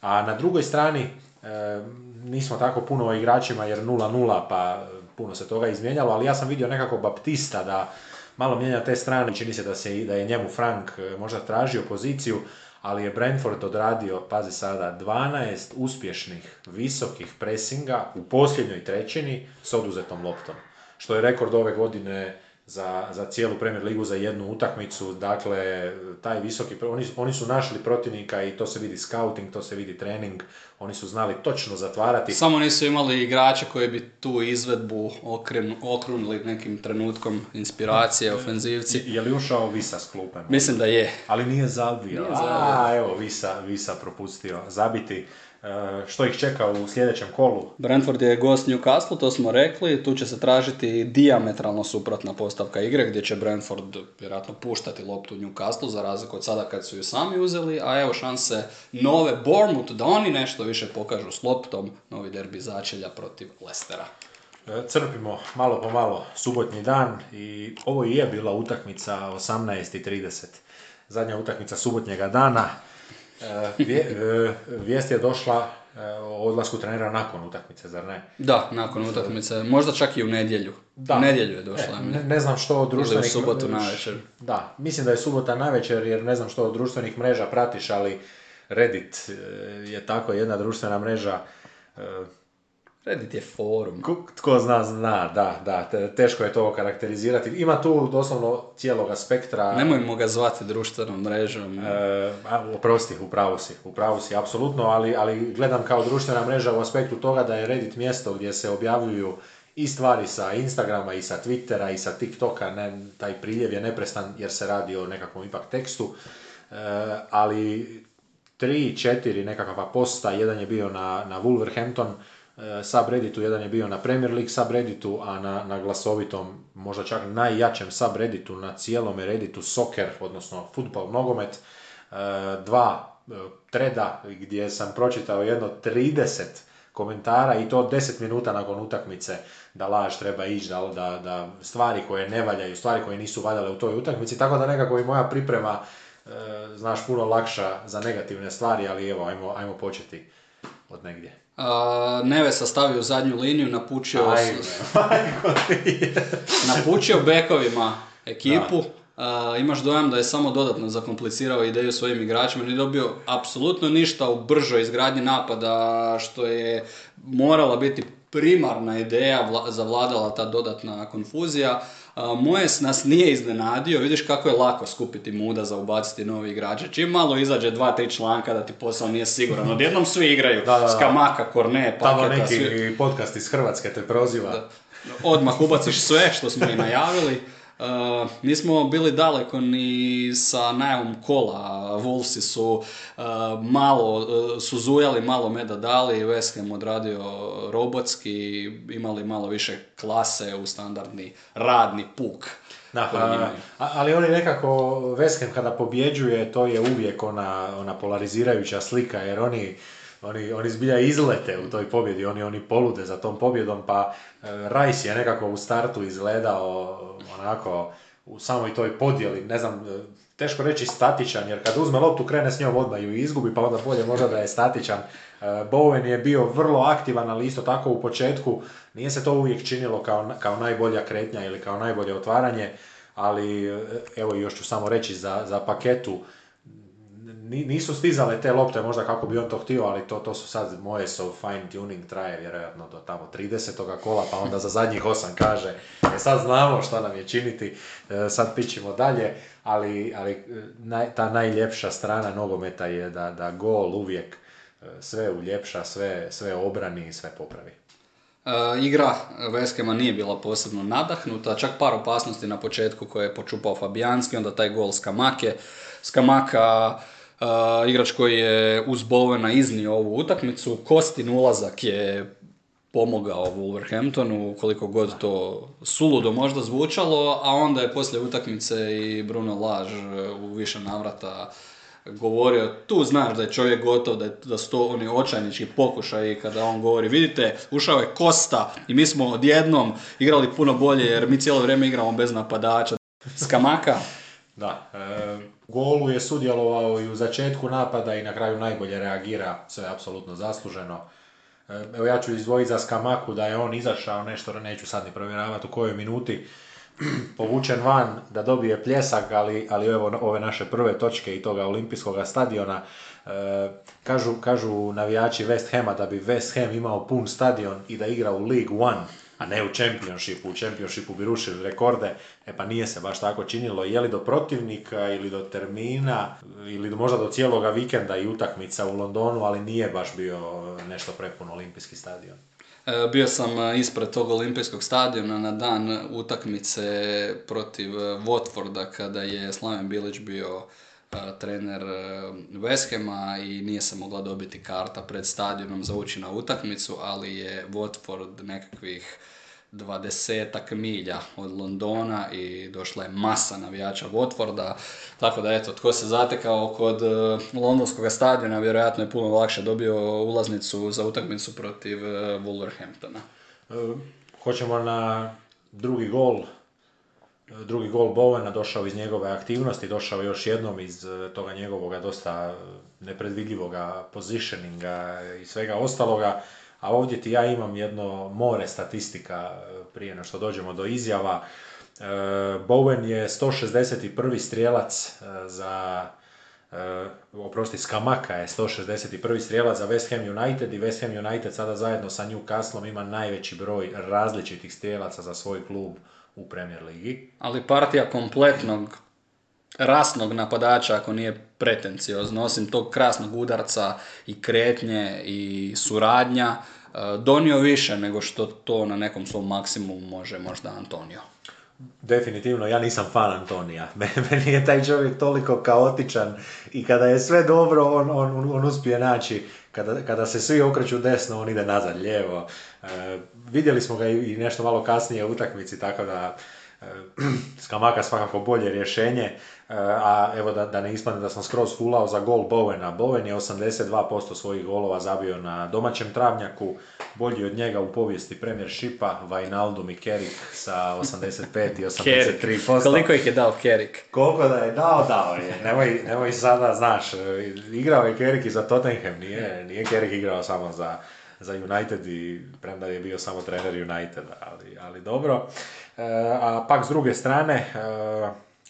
A na drugoj strani, e, nismo tako puno o igračima jer 0-0 pa puno se toga izmijenjalo, ali ja sam vidio nekako Baptista da malo mijenja te strane, čini se da, se, da je njemu Frank e, možda tražio poziciju, ali je Brentford odradio, pazi sada, 12 uspješnih, visokih presinga u posljednjoj trećini s oduzetom loptom. Što je rekord ove godine za, za cijelu Premier ligu za jednu utakmicu, dakle taj visoki, oni, oni su našli protivnika i to se vidi scouting, to se vidi trening, oni su znali točno zatvarati. Samo nisu imali igrače koji bi tu izvedbu okren, okrunili nekim trenutkom inspiracije, ofenzivci. Je li ušao Visa s klupe? Mislim da je. Ali nije zabio. Nije zabio. A, evo, Visa, Visa propustio zabiti. E, što ih čeka u sljedećem kolu? Brentford je gost Newcastle, to smo rekli. Tu će se tražiti diametralno suprotna postavka igre, gdje će Brentford vjerojatno puštati loptu Newcastle, za razliku od sada kad su ju sami uzeli. A evo šanse nove Bournemouth da oni nešto više pokažu s loptom. Novi derbi začelja protiv Lestera. E, Crpimo malo po malo subotnji dan i ovo i je bila utakmica 18.30. Zadnja utakmica subotnjega dana. E, e, Vijest je došla e, o odlasku trenera nakon utakmice, zar ne? Da, nakon utakmice, možda čak i u nedjelju. Da. U nedjelju je došla. E, ne, ne znam što od Ili u društvenih... subotu navečer. Da, mislim da je subota navečer jer ne znam što od društvenih mreža pratiš, ali Reddit je tako jedna društvena mreža. Reddit je forum. Ko- Tko zna, zna, da, da, te- teško je to karakterizirati. Ima tu doslovno cijeloga spektra. Nemojmo ga zvati društvenom mrežom. E, oprosti, u pravu si, u pravu si, apsolutno, ali, ali gledam kao društvena mreža u aspektu toga da je Reddit mjesto gdje se objavljuju i stvari sa Instagrama i sa Twittera i sa TikToka, ne, taj priljev je neprestan jer se radi o nekakvom ipak tekstu, E, ali tri, četiri nekakva posta, jedan je bio na, na Wolverhampton subredditu, jedan je bio na Premier League subredditu, a na, na glasovitom, možda čak najjačem subredditu na cijelom redditu soccer, odnosno futbol, nogomet, e, dva e, treda gdje sam pročitao jedno 30 komentara i to 10 minuta nakon utakmice da laž treba ići, da, da, da stvari koje ne valjaju, stvari koje nisu valjale u toj utakmici, tako da nekako i moja priprema e, znaš puno lakša za negativne stvari, ali evo, ajmo, ajmo početi od negdje. A, Neve sastavio zadnju liniju, napučio, Ajme, napučio bekovima ekipu. A, imaš dojam da je samo dodatno zakomplicirao ideju svojim igračima, nije dobio apsolutno ništa u bržoj izgradnji napada, što je morala biti primarna ideja, vla- zavladala ta dodatna konfuzija. A, Mojes nas nije iznenadio, vidiš kako je lako skupiti muda za ubaciti novi igrače. Čim malo izađe dva, tri članka da ti posao nije siguran, odjednom svi igraju. Da, da, da. Skamaka, Korne, Tamo Paketa, neki svi. podcast iz Hrvatske te proziva. Da. Odmah ubaciš sve što smo i najavili. Uh, nismo bili daleko ni sa najavom kola. Wolvesi su uh, malo, uh, su zujali, malo meda dali, West Ham odradio robotski, imali malo više klase u standardni radni puk. Da, koji a, imaju. a- ali oni nekako, West Ham kada pobjeđuje, to je uvijek ona, ona polarizirajuća slika, jer oni, oni, oni zbilja izlete u toj pobjedi, oni, oni polude za tom pobjedom, pa e, Rice je nekako u startu izgledao onako u samoj toj podjeli, ne znam, e, teško reći statičan, jer kad uzme loptu krene s njom odmah ju izgubi, pa onda bolje možda da je statičan. E, Bowen je bio vrlo aktivan, ali isto tako u početku nije se to uvijek činilo kao, kao najbolja kretnja ili kao najbolje otvaranje, ali evo još ću samo reći za, za paketu, nisu stizale te lopte možda kako bi on to htio, ali to, to su sad moje so fine tuning traje vjerojatno do tamo 30. kola, pa onda za zadnjih osam kaže, e sad znamo šta nam je činiti, e, sad pićemo dalje, ali, ali e, naj, ta najljepša strana nogometa je da, da gol uvijek e, sve uljepša, sve, sve obrani i sve popravi. Uh, igra West Hama nije bila posebno nadahnuta, čak par opasnosti na početku koje je počupao Fabijanski, onda taj gol Skamake. Skamaka, uh, igrač koji je uz Bowena iznio ovu utakmicu, Kostin ulazak je pomogao Wolverhamptonu, koliko god to suludo možda zvučalo, a onda je poslije utakmice i Bruno Laž uh, u više navrata govorio, tu znaš da je čovjek gotov, da, je, da su to oni očajnički pokušaji kada on govori, vidite, ušao je Kosta i mi smo odjednom igrali puno bolje jer mi cijelo vrijeme igramo bez napadača. Skamaka, Da, e, golu je sudjelovao i u začetku napada i na kraju najbolje reagira, sve je apsolutno zasluženo. E, evo ja ću izdvojiti za Skamaku da je on izašao nešto, neću sad ni provjeravati u kojoj minuti, povučen van da dobije pljesak, ali, ali evo ove naše prve točke i toga olimpijskog stadiona. E, kažu, kažu navijači West Hama da bi West Ham imao pun stadion i da igra u League One, a ne u Championshipu. U Championshipu bi rušili rekorde, e pa nije se baš tako činilo. Je li do protivnika ili do termina ili možda do cijeloga vikenda i utakmica u Londonu, ali nije baš bio nešto prepun olimpijski stadion. E, bio sam e, ispred tog olimpijskog stadiona na dan utakmice protiv e, Watforda kada je Slaven Bilić bio trener West i nije se mogla dobiti karta pred stadionom za ući na utakmicu, ali je Watford nekakvih dvadesetak milja od Londona i došla je masa navijača Watforda, tako da eto, tko se zatekao kod uh, londonskog stadiona, vjerojatno je puno lakše dobio ulaznicu za utakmicu protiv uh, Wolverhamptona. E, hoćemo na drugi gol, drugi gol Bowena došao iz njegove aktivnosti, došao još jednom iz toga njegovog dosta nepredvidljivoga positioninga i svega ostaloga a ovdje ti ja imam jedno more statistika e, prije na što dođemo do izjava. E, Bowen je 161. strijelac e, za oprosti, Skamaka je 161. strijelac za West Ham United i West Ham United sada zajedno sa Newcastlom ima najveći broj različitih strijelaca za svoj klub u Premier Ligi. Ali partija kompletnog rasnog napadača ako nije pretenciozno, osim tog krasnog udarca i kretnje i suradnja, e, donio više nego što to na nekom svom maksimumu može možda Antonio. Definitivno, ja nisam fan Antonija. Meni je taj čovjek toliko kaotičan i kada je sve dobro, on, on, on uspije naći, kada, kada se svi okreću desno, on ide nazad, lijevo. Vidjeli smo ga i nešto malo kasnije u utakmici, tako da e, Skamaka svakako bolje rješenje. E, a evo da, da ne ispadne da sam skroz fulao za gol Bowena. Bowen je 82% svojih golova zabio na domaćem travnjaku, bolji od njega u povijesti Shipa, Wijnaldum i Kerik sa 85 i 83%. Koliko ih je dao Kerik? Koliko da je dao, dao je. Nemoj, nemoj sada, znaš, igrao je Kerik i za Tottenham, nije, nije Kerik igrao samo za, za United i premda je bio samo trener United, ali, ali dobro. E, a pak s druge strane, e,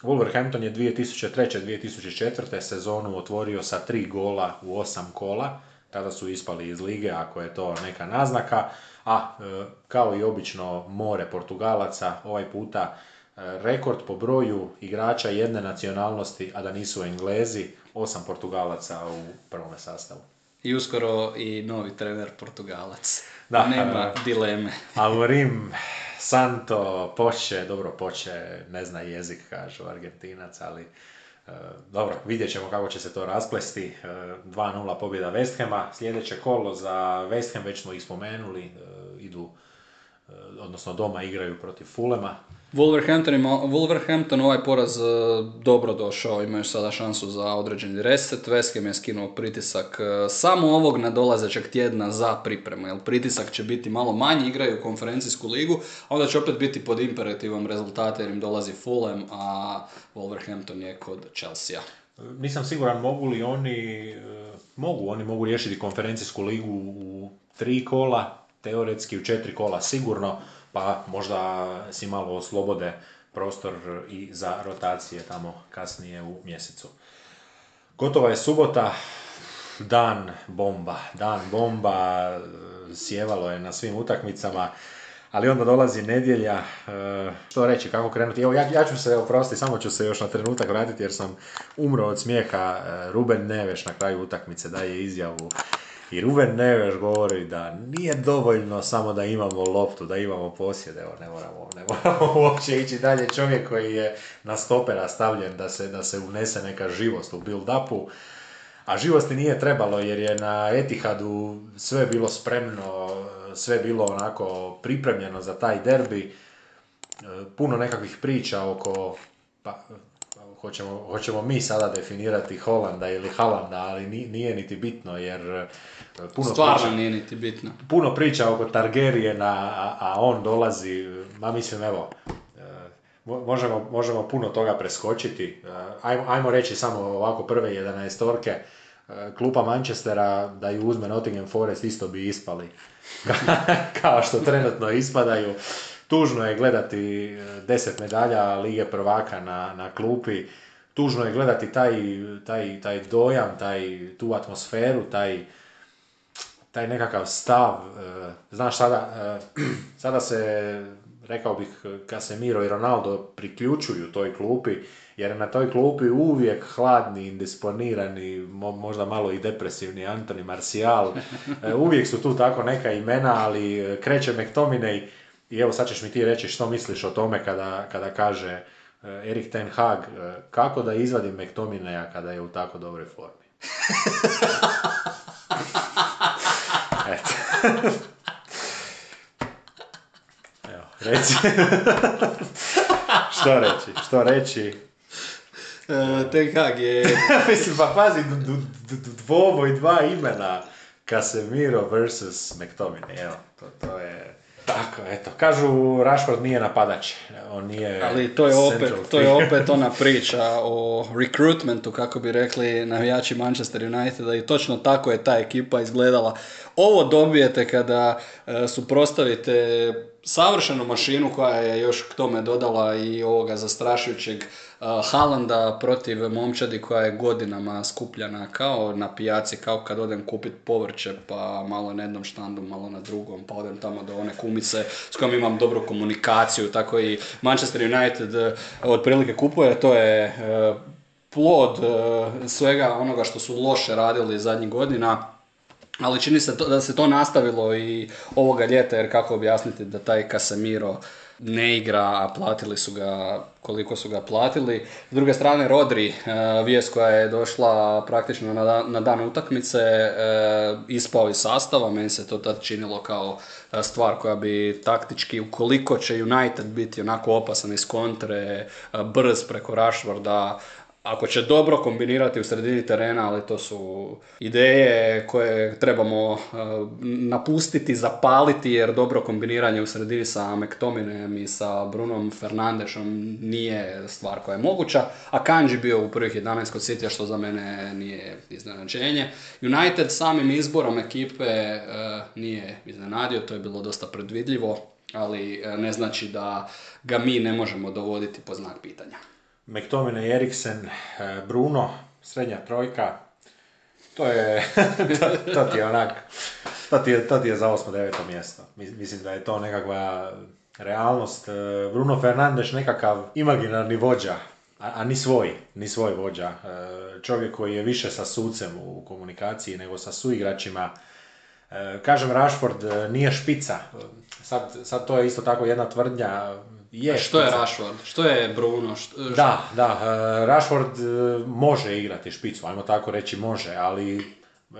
Wolverhampton je 2003-2004. sezonu otvorio sa tri gola u osam kola, tada su ispali iz lige ako je to neka naznaka, a e, kao i obično more Portugalaca, ovaj puta rekord po broju igrača jedne nacionalnosti, a da nisu Englezi, osam Portugalaca u prvom sastavu. I uskoro i novi trener Portugalac. Da, Nema dileme. Alvarim Santo, Poče, dobro Poče ne zna jezik, kažu Argentinac, ali e, dobro, vidjet ćemo kako će se to rasplesti. E, 2-0 pobjeda West Hama, sljedeće kolo za West Ham, već smo ih spomenuli, e, idu, e, odnosno doma igraju protiv Fulema. Wolverhampton, ima, Wolverhampton ovaj poraz e, dobro došao, imaju sada šansu za određeni reset. West Ham je skinuo pritisak e, samo ovog nadolazećeg tjedna za pripremu, jer pritisak će biti malo manji, igraju konferencijsku ligu, a onda će opet biti pod imperativom rezultata jer im dolazi Fulham, a Wolverhampton je kod Chelsea. Nisam siguran mogu li oni, e, mogu, oni mogu riješiti konferencijsku ligu u tri kola, teoretski u četiri kola sigurno, pa možda si malo oslobode prostor i za rotacije tamo kasnije u mjesecu. Gotova je subota, dan bomba, dan bomba, sjevalo je na svim utakmicama, ali onda dolazi nedjelja, e, što reći, kako krenuti. Evo, ja, ja ću se, oprosti, samo ću se još na trenutak vratiti jer sam umro od smijeha. E, Ruben Neveš na kraju utakmice daje izjavu i Ruben Neves govori da nije dovoljno samo da imamo loptu, da imamo posjed, evo ne moramo, ne moramo uopće ići dalje. Čovjek koji je na stopera stavljen da se, da se unese neka živost u build-upu, a živosti nije trebalo jer je na Etihadu sve bilo spremno, sve bilo onako pripremljeno za taj derbi. Puno nekakvih priča oko, pa, hoćemo, hoćemo mi sada definirati Holanda ili Halanda, ali nije niti bitno jer e, puno Stvarno priča, nije niti bitno. Puno priča oko Targerijena, a, a on dolazi, ma mislim evo, e, možemo, možemo puno toga preskočiti. E, ajmo, ajmo reći samo ovako prve 11 torke. Klupa Manchestera da ju uzme Nottingham Forest isto bi ispali. Kao što trenutno ispadaju tužno je gledati e, deset medalja Lige prvaka na, na klupi, tužno je gledati taj, taj, taj dojam, taj, tu atmosferu, taj, taj nekakav stav, e, znaš sada, e, sada se, rekao bih, Casemiro i Ronaldo priključuju toj klupi, jer je na toj klupi uvijek hladni, indisponirani, možda malo i depresivni Antoni Marcial, uvijek su tu tako neka imena, ali kreće McTominay i evo sad ćeš mi ti reći što misliš o tome kada, kada kaže Erik Ten Hag, kako da izvadim McTominaya kada je u tako dobroj formi. Eto. Evo, reci. što reći, što reći? Uh, Ten Hag je... Mislim, pa pazi, dvoboj dva imena. Casemiro versus McTominay, evo, to, to je... Tako, eto. Kažu, Rashford nije napadač. On nije Ali to je, opet, to je opet ona priča o recruitmentu, kako bi rekli navijači Manchester Uniteda i točno tako je ta ekipa izgledala. Ovo dobijete kada e, suprostavite savršenu mašinu koja je još k tome dodala i ovoga zastrašujućeg Halanda protiv momčadi koja je godinama skupljana kao na pijaci, kao kad odem kupit povrće pa malo na jednom štandu, malo na drugom, pa odem tamo do one kumice s kojom imam dobru komunikaciju, tako i Manchester United e, otprilike kupuje, to je e, plod e, svega onoga što su loše radili zadnjih godina, ali čini se da se to nastavilo i ovoga ljeta, jer kako objasniti da taj Casemiro ne igra, a platili su ga koliko su ga platili. S druge strane, Rodri, e, vijest koja je došla praktično na dan, utakmice, e, ispao iz sastava, meni se to tad činilo kao e, stvar koja bi taktički, ukoliko će United biti onako opasan iz kontre, brz preko Rashforda, ako će dobro kombinirati u sredini terena, ali to su ideje koje trebamo uh, napustiti, zapaliti, jer dobro kombiniranje u sredini sa McTominajem i sa Brunom Fernandešom nije stvar koja je moguća, a Kanji bio u prvih 11 kod City, što za mene nije iznenađenje. United samim izborom ekipe uh, nije iznenadio, to je bilo dosta predvidljivo, ali uh, ne znači da ga mi ne možemo dovoditi po znak pitanja. McTominay, Eriksen, e, Bruno, srednja trojka, to je, to, ti je onak, to ti je, to ti je za osmo deveto mjesto. Mislim da je to nekakva realnost. E, Bruno Fernandes nekakav imaginarni vođa, a, a ni svoj, ni svoj vođa. E, čovjek koji je više sa sucem u komunikaciji nego sa suigračima. Kažem, Rashford nije špica. Sad, sad to je isto tako jedna tvrdnja je. Što je Rashford? Što je Bruno? Što, Da, da, uh, Rashford uh, može igrati špicu, ajmo tako reći može, ali uh,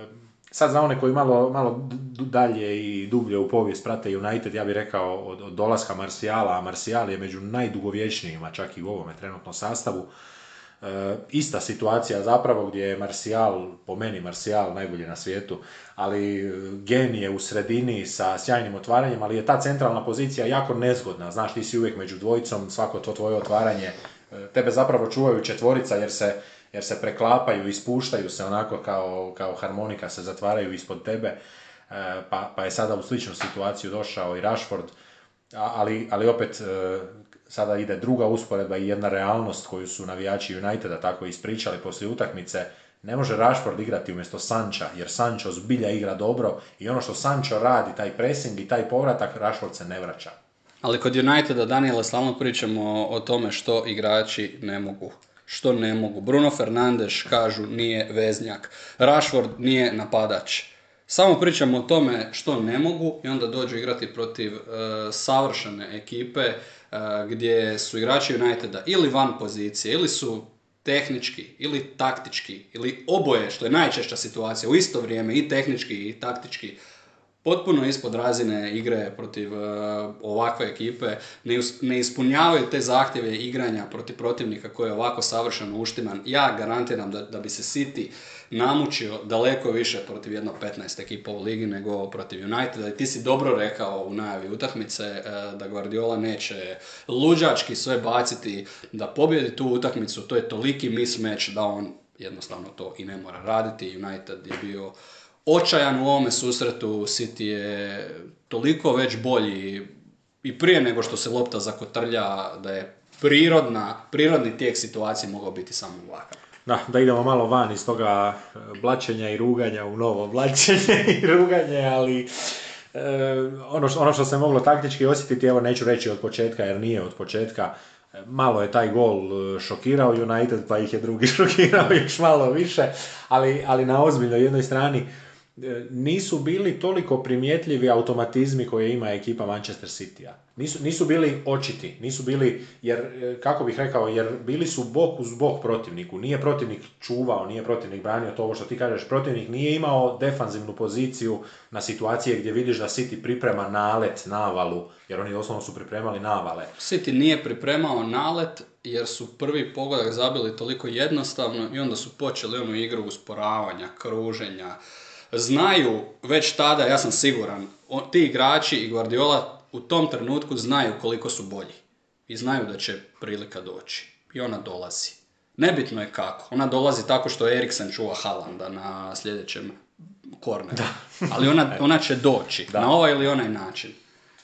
sad za one koji malo, malo dalje i dublje u povijest prate United, ja bih rekao od, od dolaska Marcijala, a Marcijal je među najdugovječnijima čak i u ovome trenutnom sastavu, E, ista situacija zapravo gdje je Marcial, po meni Marcial najbolji na svijetu, ali e, gen je u sredini sa sjajnim otvaranjem, ali je ta centralna pozicija jako nezgodna. Znaš, ti si uvijek među dvojicom, svako to tvoje otvaranje, e, tebe zapravo čuvaju četvorica jer se, jer se preklapaju, ispuštaju se onako kao, kao harmonika, se zatvaraju ispod tebe, pa, pa je sada u sličnu situaciju došao i Rashford, ali, ali opet sada ide druga usporedba i jedna realnost koju su navijači Uniteda tako ispričali poslije utakmice, ne može Rashford igrati umjesto Sanča, jer Sancho zbilja igra dobro i ono što Sancho radi, taj pressing i taj povratak, Rashford se ne vraća. Ali kod Uniteda, Daniela, stalno pričamo o tome što igrači ne mogu. Što ne mogu. Bruno Fernandes, kažu, nije veznjak. Rashford nije napadač. Samo pričamo o tome što ne mogu i onda dođu igrati protiv uh, savršene ekipe gdje su igrači Uniteda ili van pozicije, ili su tehnički, ili taktički, ili oboje, što je najčešća situacija, u isto vrijeme i tehnički i taktički, potpuno ispod razine igre protiv ovakve ekipe, ne, ne ispunjavaju te zahtjeve igranja protiv protivnika koji je ovako savršeno uštiman. Ja garantiram da, da bi se City namučio daleko više protiv jedno 15 ekipa u ligi nego protiv Uniteda. I ti si dobro rekao u najavi utakmice e, da Guardiola neće luđački sve baciti da pobjedi tu utakmicu. To je toliki mismatch da on jednostavno to i ne mora raditi. United je bio očajan u ovome susretu. City je toliko već bolji i prije nego što se lopta zakotrlja da je prirodna, prirodni tijek situacije mogao biti samo ovakav. Da, da idemo malo van iz toga e, blačenja i ruganja u novo blačenje i ruganje, ali e, ono, što, ono što se moglo taktički osjetiti, evo neću reći od početka jer nije od početka, e, malo je taj gol šokirao United pa ih je drugi šokirao još malo više, ali, ali na ozbiljnoj jednoj strani nisu bili toliko primjetljivi automatizmi koje ima ekipa Manchester City-a. Nisu, nisu bili očiti, nisu bili, jer, e, kako bih rekao, jer bili su bok uz bok protivniku. Nije protivnik čuvao, nije protivnik branio to što ti kažeš. Protivnik nije imao defanzivnu poziciju na situacije gdje vidiš da City priprema nalet, navalu, jer oni doslovno su pripremali navale. City nije pripremao nalet jer su prvi pogodak zabili toliko jednostavno i onda su počeli onu igru usporavanja, kruženja, znaju već tada, ja sam siguran, ti igrači i Guardiola u tom trenutku znaju koliko su bolji. I znaju da će prilika doći. I ona dolazi. Nebitno je kako. Ona dolazi tako što Eriksen čuva Halanda na sljedećem korneru. Ali ona, ona će doći. Da. Na ovaj ili onaj način.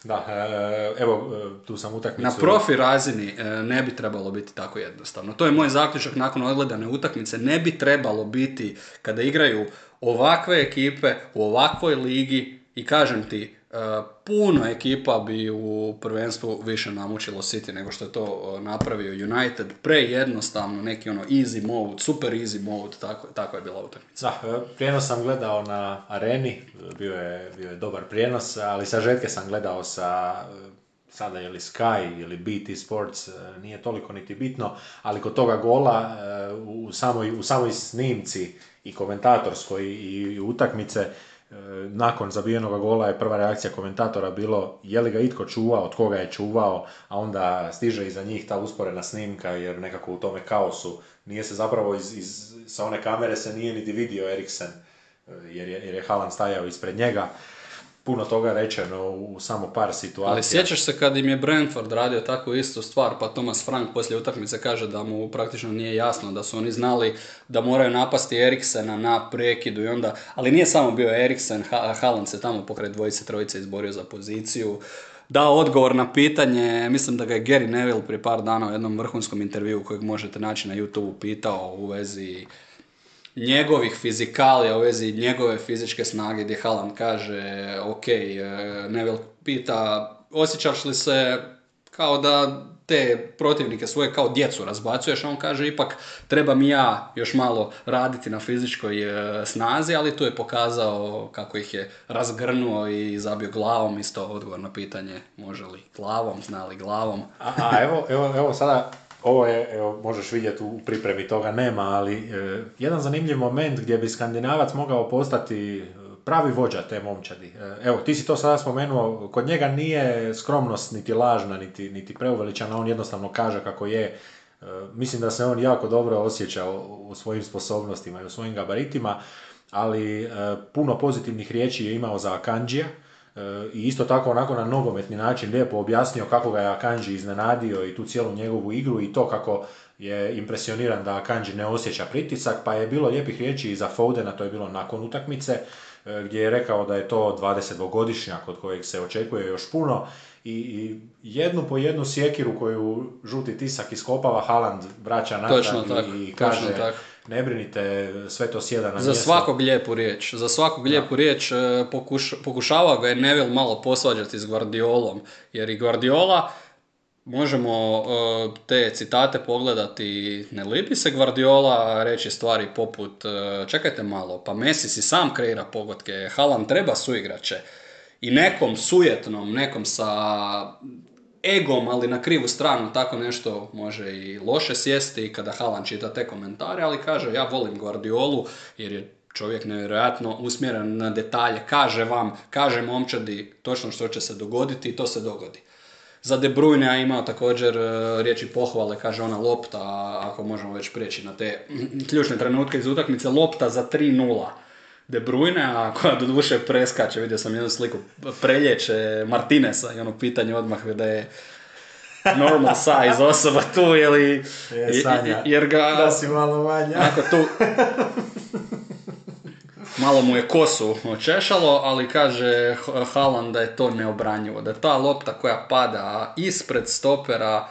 Da, e, evo, e, tu sam utakmicu... Na profi razini e, ne bi trebalo biti tako jednostavno. To je moj zaključak nakon odgledane utakmice. Ne bi trebalo biti, kada igraju ovakve ekipe u ovakvoj ligi i kažem ti, e, puno ekipa bi u prvenstvu više namučilo City nego što je to e, napravio United. Prejednostavno, neki ono easy mode, super easy mode, tako, tako je bila utakmica. E, prijenos sam gledao na areni, bio je, bio je dobar prijenos, ali sažetke sam gledao sa sada je li Sky ili BT Sports, nije toliko niti bitno, ali kod toga gola u samoj, u samoj snimci i komentatorskoj i, utakmice, e, nakon zabijenog gola je prva reakcija komentatora bilo je li ga itko čuvao, od koga je čuvao, a onda stiže iza njih ta usporena snimka jer nekako u tome kaosu nije se zapravo iz, iz, sa one kamere se nije niti vidio Eriksen e, jer je, jer je Haaland stajao ispred njega puno toga rečeno u samo par situacija. Ali sjećaš se kad im je Brentford radio takvu istu stvar, pa Thomas Frank poslije utakmice kaže da mu praktično nije jasno, da su oni znali da moraju napasti Eriksena na prekidu i onda, ali nije samo bio Eriksen, Haaland se tamo pokraj dvojice, trojice izborio za poziciju, dao odgovor na pitanje, mislim da ga je Gary Neville prije par dana u jednom vrhunskom intervju kojeg možete naći na YouTube pitao u vezi njegovih fizikalija u vezi njegove fizičke snage gdje Haaland kaže ok, e, Neville pita osjećaš li se kao da te protivnike svoje kao djecu razbacuješ, on kaže ipak treba mi ja još malo raditi na fizičkoj e, snazi, ali tu je pokazao kako ih je razgrnuo i zabio glavom, isto odgovor na pitanje može li glavom, zna li glavom. a, a evo, evo, evo sada ovo je, evo, možeš vidjeti u pripremi toga nema, ali e, jedan zanimljiv moment gdje bi skandinavac mogao postati e, pravi vođa te momčadi. E, evo, ti si to sada spomenuo, kod njega nije skromnost niti lažna, niti, niti preuveličana, on jednostavno kaže kako je. E, mislim da se on jako dobro osjeća u, svojim sposobnostima i u svojim gabaritima, ali puno pozitivnih riječi je imao za Akanđija, i isto tako onako na nogometni način lijepo objasnio kako ga je Akanji iznenadio i tu cijelu njegovu igru i to kako je impresioniran da Akanji ne osjeća pritisak, pa je bilo lijepih riječi i za Foudena, to je bilo nakon utakmice, e, gdje je rekao da je to 22-godišnjak od kojeg se očekuje još puno. I, jednu po jednu sjekiru koju žuti tisak iskopava Haaland vraća natrag i kaže ne brinite, sve to sjeda na Za svakog lijepu riječ, za svakog lijepu riječ e, pokuš, pokušava ga je Neville malo posvađati s Guardiolom, jer i Guardiola možemo e, te citate pogledati, ne lipi se Guardiola reći stvari poput e, čekajte malo, pa Messi si sam kreira pogotke, Haaland treba suigrače. I nekom sujetnom, nekom sa egom, ali na krivu stranu, tako nešto može i loše sjesti kada Halan čita te komentare, ali kaže ja volim Guardiolu jer je čovjek nevjerojatno usmjeren na detalje, kaže vam, kaže momčadi točno što će se dogoditi i to se dogodi. Za De Bruyne a imao također e, riječi pohvale, kaže ona lopta, ako možemo već prijeći na te ključne trenutke iz utakmice, lopta za 3-0 De Bruyne, a koja do duše preskače, vidio sam jednu sliku, prelječe Martinesa i ono pitanje odmah da je normal size osoba tu, ili... jer ga... Da si malo manja. Ako tu... Malo mu je kosu očešalo, ali kaže Haaland da je to neobranjivo. Da je ta lopta koja pada ispred stopera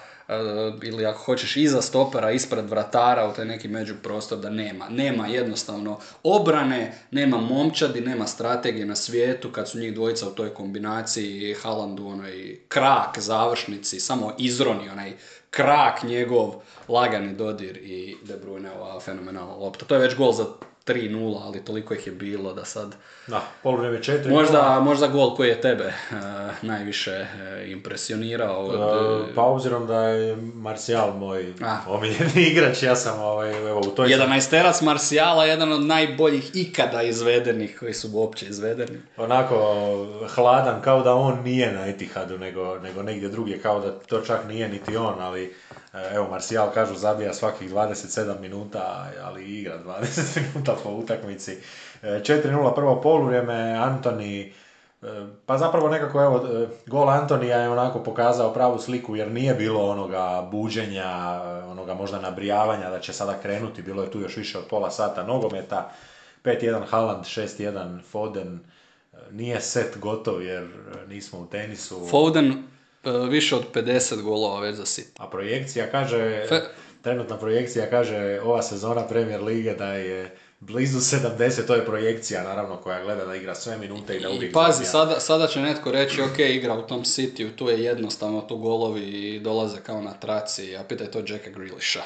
ili ako hoćeš iza stopera, ispred vratara u taj neki međuprostor da nema. Nema jednostavno obrane, nema momčadi, nema strategije na svijetu kad su njih dvojica u toj kombinaciji Haalandu onaj krak završnici, samo izroni onaj krak njegov, lagani dodir i De ova fenomenalna lopta. To je već gol za 3-0, ali toliko ih je bilo da sad... Da, poluvreme 4 možda, možda gol koji je tebe uh, najviše uh, impresionirao. Od, uh, pa obzirom da je Marcial moj omiljeni igrač, ja sam ovaj, evo, u toj... Jedan najsterac Marcijala, jedan od najboljih ikada izvedenih koji su uopće izvedeni. Onako hladan, kao da on nije na Etihadu, nego, nego negdje drugdje, kao da to čak nije niti on, ali evo, Marcijal kažu zabija svakih 27 minuta, ali igra 20 minuta po utakmici. 4-0 e, prvo poluvrijeme, Antoni, e, pa zapravo nekako evo, gol Antonija je onako pokazao pravu sliku jer nije bilo onoga buđenja, onoga možda nabrijavanja da će sada krenuti, bilo je tu još više od pola sata nogometa. 5-1 Haaland, 6-1 Foden, nije set gotov jer nismo u tenisu. Foden E, više od 50 golova već za City. A projekcija kaže, Fe... trenutna projekcija kaže ova sezona Premier Lige da je blizu 70, to je projekcija naravno koja gleda da igra sve minute i da uvijek... I pazi, sada, sada će netko reći, ok, igra u tom City, tu je jednostavno, tu golovi dolaze kao na traci, a pitaj to Jacka Grealisha.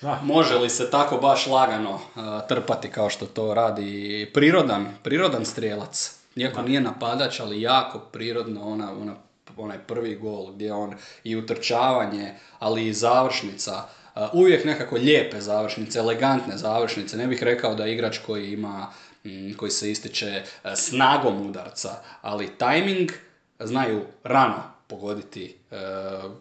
Da. Može li se tako baš lagano uh, trpati kao što to radi prirodan, prirodan strijelac? Iako nije napadač, ali jako prirodno ona, ona onaj prvi gol gdje on i utrčavanje, ali i završnica, uvijek nekako lijepe završnice, elegantne završnice. Ne bih rekao da igrač koji ima koji se ističe snagom udarca, ali timing znaju rano pogoditi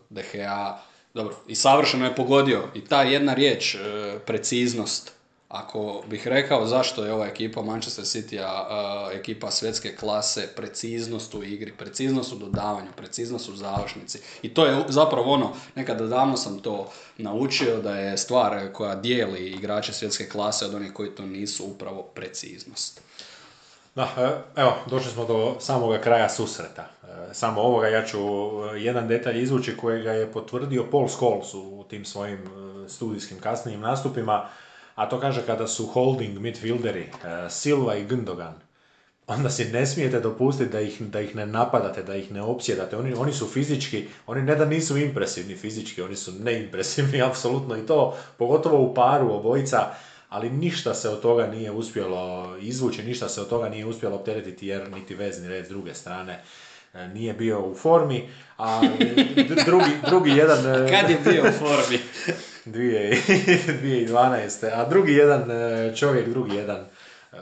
DHA. Dobro, i savršeno je pogodio. I ta jedna riječ, preciznost, ako bih rekao zašto je ova ekipa Manchester City a, ekipa svjetske klase, preciznost u igri, preciznost u dodavanju, preciznost u završnici. I to je zapravo ono, nekada davno sam to naučio da je stvar koja dijeli igrače svjetske klase od onih koji to nisu upravo preciznost. Da, e, evo, došli smo do samoga kraja susreta. E, samo ovoga ja ću e, jedan detalj izvući kojega je potvrdio Paul Scholes u tim svojim studijskim kasnijim nastupima a to kaže kada su holding midfielderi uh, Silva i Gundogan, onda si ne smijete dopustiti da ih, da ih ne napadate, da ih ne opsjedate. Oni, oni su fizički, oni ne da nisu impresivni fizički, oni su neimpresivni apsolutno i to, pogotovo u paru obojica, ali ništa se od toga nije uspjelo izvući, ništa se od toga nije uspjelo opteretiti jer niti vezni red s druge strane e, nije bio u formi, a drugi, drugi jedan... Kad je bio u formi? 2012. A drugi jedan e, čovjek, drugi jedan, e,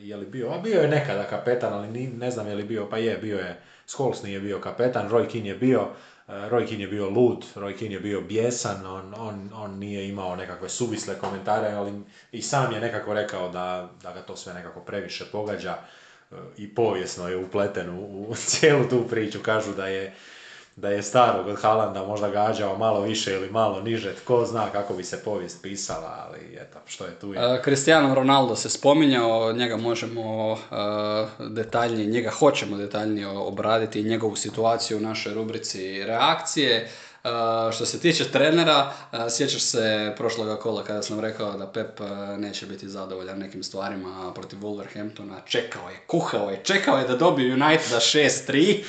je li bio, a bio je nekada kapetan, ali ne znam je li bio, pa je, bio je, Scholes nije bio kapetan, Roy Keane je bio, e, Roy Keane je bio lud, Roy Keane je bio bijesan, on, on, on nije imao nekakve suvisle komentare, ali i sam je nekako rekao da, da ga to sve nekako previše pogađa i povijesno je upleten u cijelu tu priču, kažu da je da je starog od Halanda možda gađao malo više ili malo niže, tko zna kako bi se povijest pisala, ali eto, što je tu je. Cristiano Ronaldo se spominjao, njega možemo uh, detaljnije, njega hoćemo detaljnije obraditi, njegovu situaciju u našoj rubrici reakcije. Što se tiče trenera, sjećaš se prošloga kola kada sam rekao da Pep neće biti zadovoljan nekim stvarima protiv Wolverhamptona. Čekao je, kuhao je, čekao je da dobije Uniteda 6-3,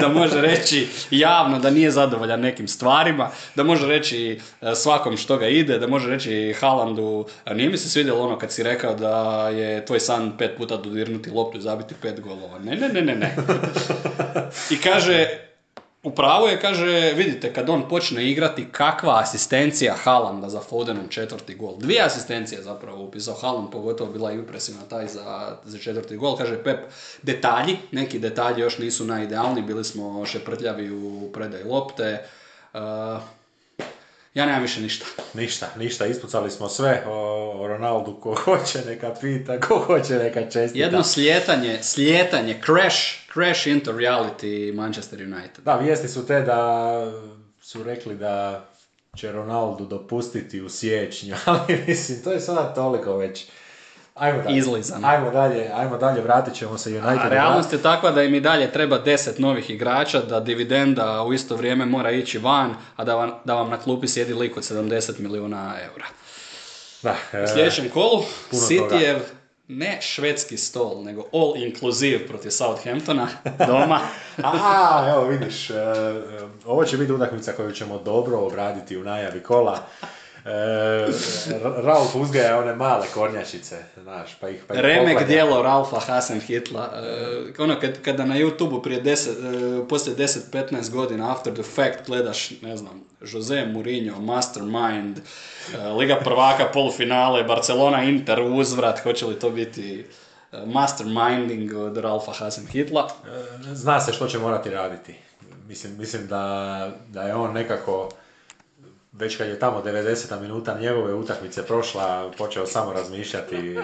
da može reći javno da nije zadovoljan nekim stvarima, da može reći svakom što ga ide, da može reći Haalandu, nije mi se svidjelo ono kad si rekao da je tvoj san pet puta dodirnuti loptu i zabiti pet golova. Ne, ne, ne, ne, ne. I kaže, Upravo je, kaže, vidite, kad on počne igrati, kakva asistencija Haalanda za Fodenom četvrti gol. Dvije asistencije zapravo upisao Haaland, pogotovo bila impresivna taj za, za četvrti gol. Kaže Pep, detalji, neki detalji još nisu najidealni, bili smo šeprtljavi u predaj lopte. Uh, ja nemam više ništa. Ništa, ništa, ispucali smo sve o, Ronaldu, ko hoće neka pita, ko hoće neka čestita. Jedno slijetanje, slijetanje, crash, crash into reality Manchester United. Da, vijesti su te da su rekli da će Ronaldu dopustiti u siječnju, ali mislim, to je sada toliko već Ajmo dalje. Izlizano. Ajmo dalje, ajmo dalje, vratit ćemo se United. A realnost je takva da im i dalje treba deset novih igrača, da dividenda u isto vrijeme mora ići van, a da, da vam na klupi sjedi lik od 70 milijuna eura. Da, e, U sljedećem kolu puno Cityjev ne švedski stol, nego all inclusive protiv Southamptona doma. A, evo vidiš, e, e, ovo će biti utakmica koju ćemo dobro obraditi u najavi kola. E, Ra- Ralf uzgaja one male kornjačice, znaš, pa ih pa ih Remek dijelo Ralfa Hasenhitla. Uh, ono kad, kada na youtube prije 10, uh, poslije 10-15 godina after the fact gledaš, ne znam, Jose Mourinho, Mastermind, uh, Liga prvaka, polufinale, Barcelona, Inter, uzvrat, hoće li to biti uh, masterminding od Ralfa Hasenhitla? E, Zna se što će morati raditi. Mislim, mislim da, da je on nekako, već kad je tamo 90 minuta njegove utakmice prošla, počeo samo razmišljati e,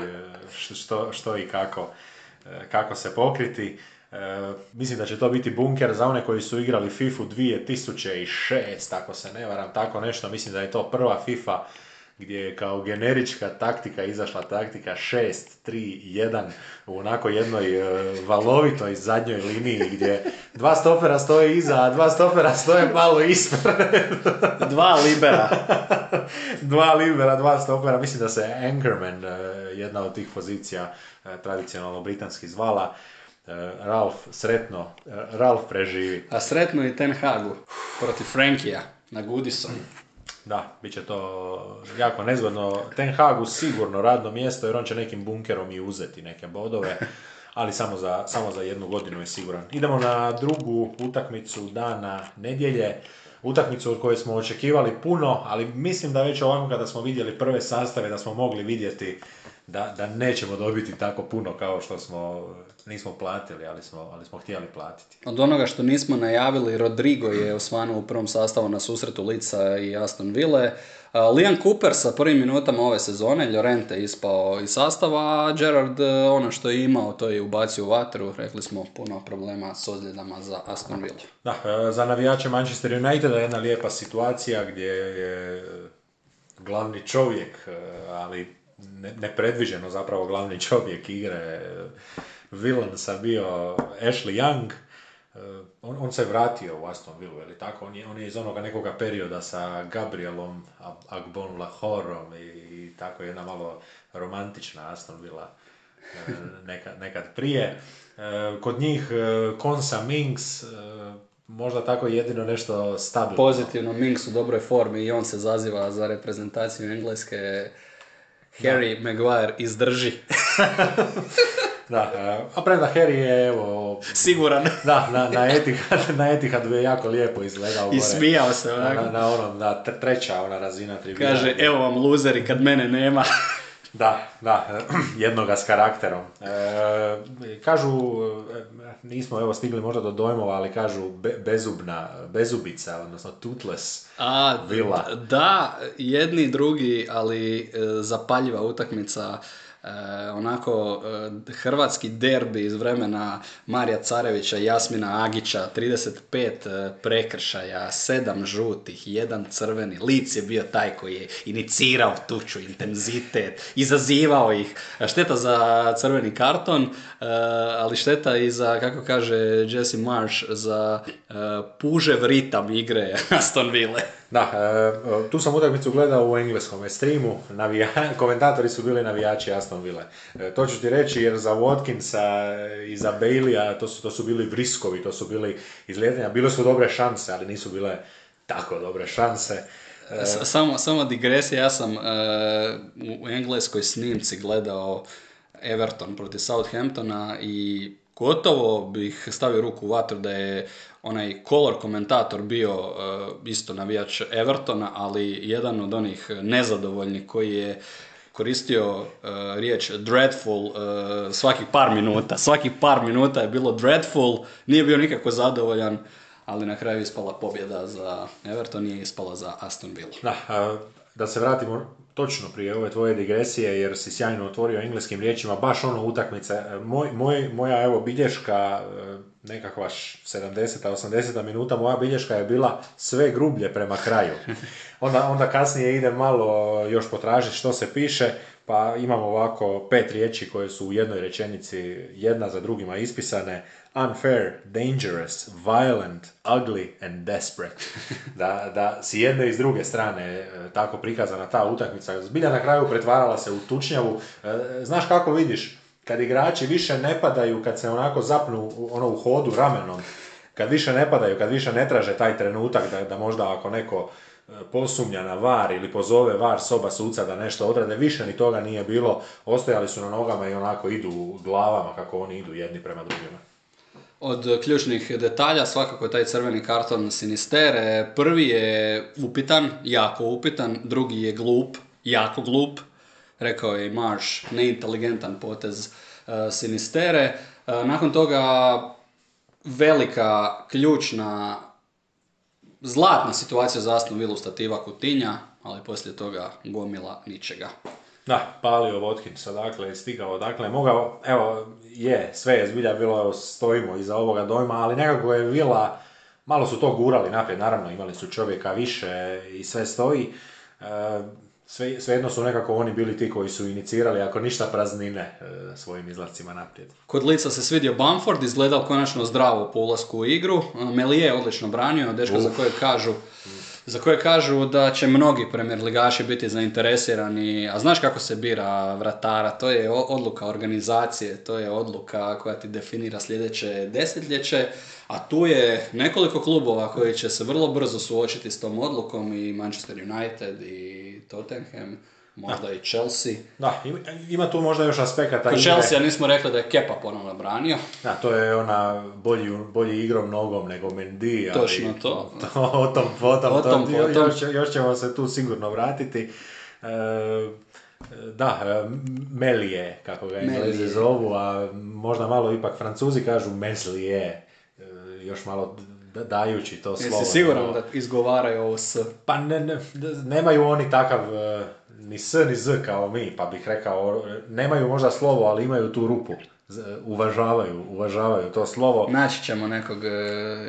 što, što i kako, e, kako se pokriti. E, mislim da će to biti bunker za one koji su igrali FIFA 2006, ako se ne varam, tako nešto. Mislim da je to prva FIFA gdje je kao generička taktika izašla taktika 6-3-1 u onako jednoj e, valovitoj zadnjoj liniji gdje dva stopera stoje iza, a dva stopera stoje malo ispred. Dva libera. dva libera, dva stopera. Mislim da se Anchorman, e, jedna od tih pozicija, e, tradicionalno britanski zvala. Ralf, sretno, Ralf preživi. A sretno i Ten Hagu protiv Frankija na Goodison. Da, bit će to jako nezgodno. Ten Hagu sigurno radno mjesto jer on će nekim bunkerom i uzeti neke bodove, ali samo za, samo za jednu godinu je siguran. Idemo na drugu utakmicu dana nedjelje. Utakmicu od koje smo očekivali puno, ali mislim da već ovako kada smo vidjeli prve sastave da smo mogli vidjeti da, da nećemo dobiti tako puno kao što smo, nismo platili, ali smo, ali smo htjeli platiti. Od onoga što nismo najavili, Rodrigo je osvanuo u prvom sastavu na susretu Lica i Aston Ville. A, Liam Cooper sa prvim minutama ove sezone, Llorente je ispao iz sastava, a Gerard e, ono što je imao to je ubacio u vatru, rekli smo puno problema s ozljedama za Aston Villa. Da, e, za navijače Manchester Uniteda je jedna lijepa situacija gdje je glavni čovjek, ali nepredviđeno zapravo glavni čovjek igre e, Villansa bio Ashley Young. On, on se vratio u Aston Villa, je li tako? On je, on je iz onoga nekoga perioda sa Gabrielom Ab- Agbon Lahorom i, i tako jedna malo romantična Aston Villa e, nekad, nekad prije. E, Kod njih e, Konsa Minks, možda tako jedino nešto stabilno. Pozitivno, Minks u dobroj formi i on se zaziva za reprezentaciju Engleske. Harry Maguire izdrži. Da, a premda Harry je, evo, Siguran. da, na, na, Etihad, na Etihadu je jako lijepo izgledao. I gore. smijao se Na, onako. na, na onom, da, tre- treća ona razina tribina. Kaže, evo vam luzeri kad mene nema. Da, da, jednoga s karakterom. E, kažu, nismo evo stigli možda do dojmova, ali kažu be- bezubna, bezubica, odnosno toothless. A, Villa. da, jedni drugi, ali e, zapaljiva utakmica. E, onako e, hrvatski derbi iz vremena Marija Carevića i Jasmina Agića, 35 e, prekršaja, 7 žutih, jedan crveni. Lic je bio taj koji je inicirao tuču, intenzitet, izazivao ih. Šteta za crveni karton, ali šteta i za, kako kaže Jesse Marsh, za pužev ritam igre Aston Ville. Da, e, tu sam utakmicu gledao u engleskom streamu, navija, komentatori su bili navijači Aston Ville. E, to ću ti reći jer za Watkinsa i za Baileya to su, to su bili vriskovi, to su bili izgledanja, bile su dobre šanse, ali nisu bile tako dobre šanse. E, Samo, samo digresija, ja sam e, u engleskoj snimci gledao Everton protiv Southamptona i gotovo bih stavio ruku u vatru da je onaj color komentator bio e, isto navijač Evertona, ali jedan od onih nezadovoljnih koji je koristio e, riječ dreadful e, svakih par minuta. Svakih par minuta je bilo dreadful, nije bio nikako zadovoljan, ali na kraju ispala pobjeda za Everton, nije ispala za Aston Villa. Da, da se vratimo točno prije ove tvoje digresije, jer si sjajno otvorio engleskim riječima, baš ono utakmice. E, Moj, moj, moja evo bilješka, e, nekakva š- 70 80 minuta, moja bilješka je bila sve grublje prema kraju. onda, onda kasnije ide malo još potražiti što se piše, pa imamo ovako pet riječi koje su u jednoj rečenici jedna za drugima ispisane. Unfair, dangerous, violent, ugly and desperate. Da, da si jedne i s druge strane e, tako prikazana ta utakmica. Zbilja na kraju pretvarala se u tučnjavu. E, Znaš kako vidiš, kad igrači više ne padaju, kad se onako zapnu u- ono u hodu ramenom, kad više ne padaju, kad više ne traže taj trenutak da, da možda ako neko e, posumnja na var ili pozove var soba suca da nešto odrade, više ni toga nije bilo, ostajali su na nogama i onako idu glavama kako oni idu jedni prema drugima. Od ključnih detalja svakako je taj crveni karton Sinistere. Prvi je upitan, jako upitan, drugi je glup, jako glup. Rekao je Marš, neinteligentan potez uh, Sinistere. Uh, nakon toga velika, ključna, zlatna situacija za Aston Villu stativa Kutinja, ali poslije toga gomila ničega. Da, palio Watkinsa, dakle, stigao, dakle, mogao, evo, je, sve je zbilja bilo, evo, stojimo iza ovoga dojma, ali nekako je Vila, malo su to gurali naprijed, naravno, imali su čovjeka više i sve stoji, e, sve, svejedno su nekako oni bili ti koji su inicirali, ako ništa praznine, e, svojim izlacima naprijed. Kod lica se svidio Bamford, izgledao konačno zdravo po ulasku u igru. Melije je odlično branio, dečko za koje kažu za koje kažu da će mnogi premier ligaši biti zainteresirani, a znaš kako se bira vratara, to je odluka organizacije, to je odluka koja ti definira sljedeće desetljeće, a tu je nekoliko klubova koji će se vrlo brzo suočiti s tom odlukom i Manchester United i Tottenham, možda i Chelsea. Da, ima, tu možda još aspekata Kod. Chelsea nismo rekli da je Kepa ponovno branio. Da, to je ona bolji, bolji igrom nogom nego Mendy, ali... Točno to. to o tom potom, O tom to, potom. Još, još ćemo se tu sigurno vratiti. E, da, e, Melije, kako ga Englezi zovu, a možda malo ipak Francuzi kažu Meslije, e, još malo dajući to slovo. Jesi siguran da izgovaraju ovo s? Pa ne, ne, nemaju oni takav e, ni s ni z kao mi, pa bih rekao, nemaju možda slovo, ali imaju tu rupu. Uvažavaju, uvažavaju to slovo. Naći ćemo nekog e,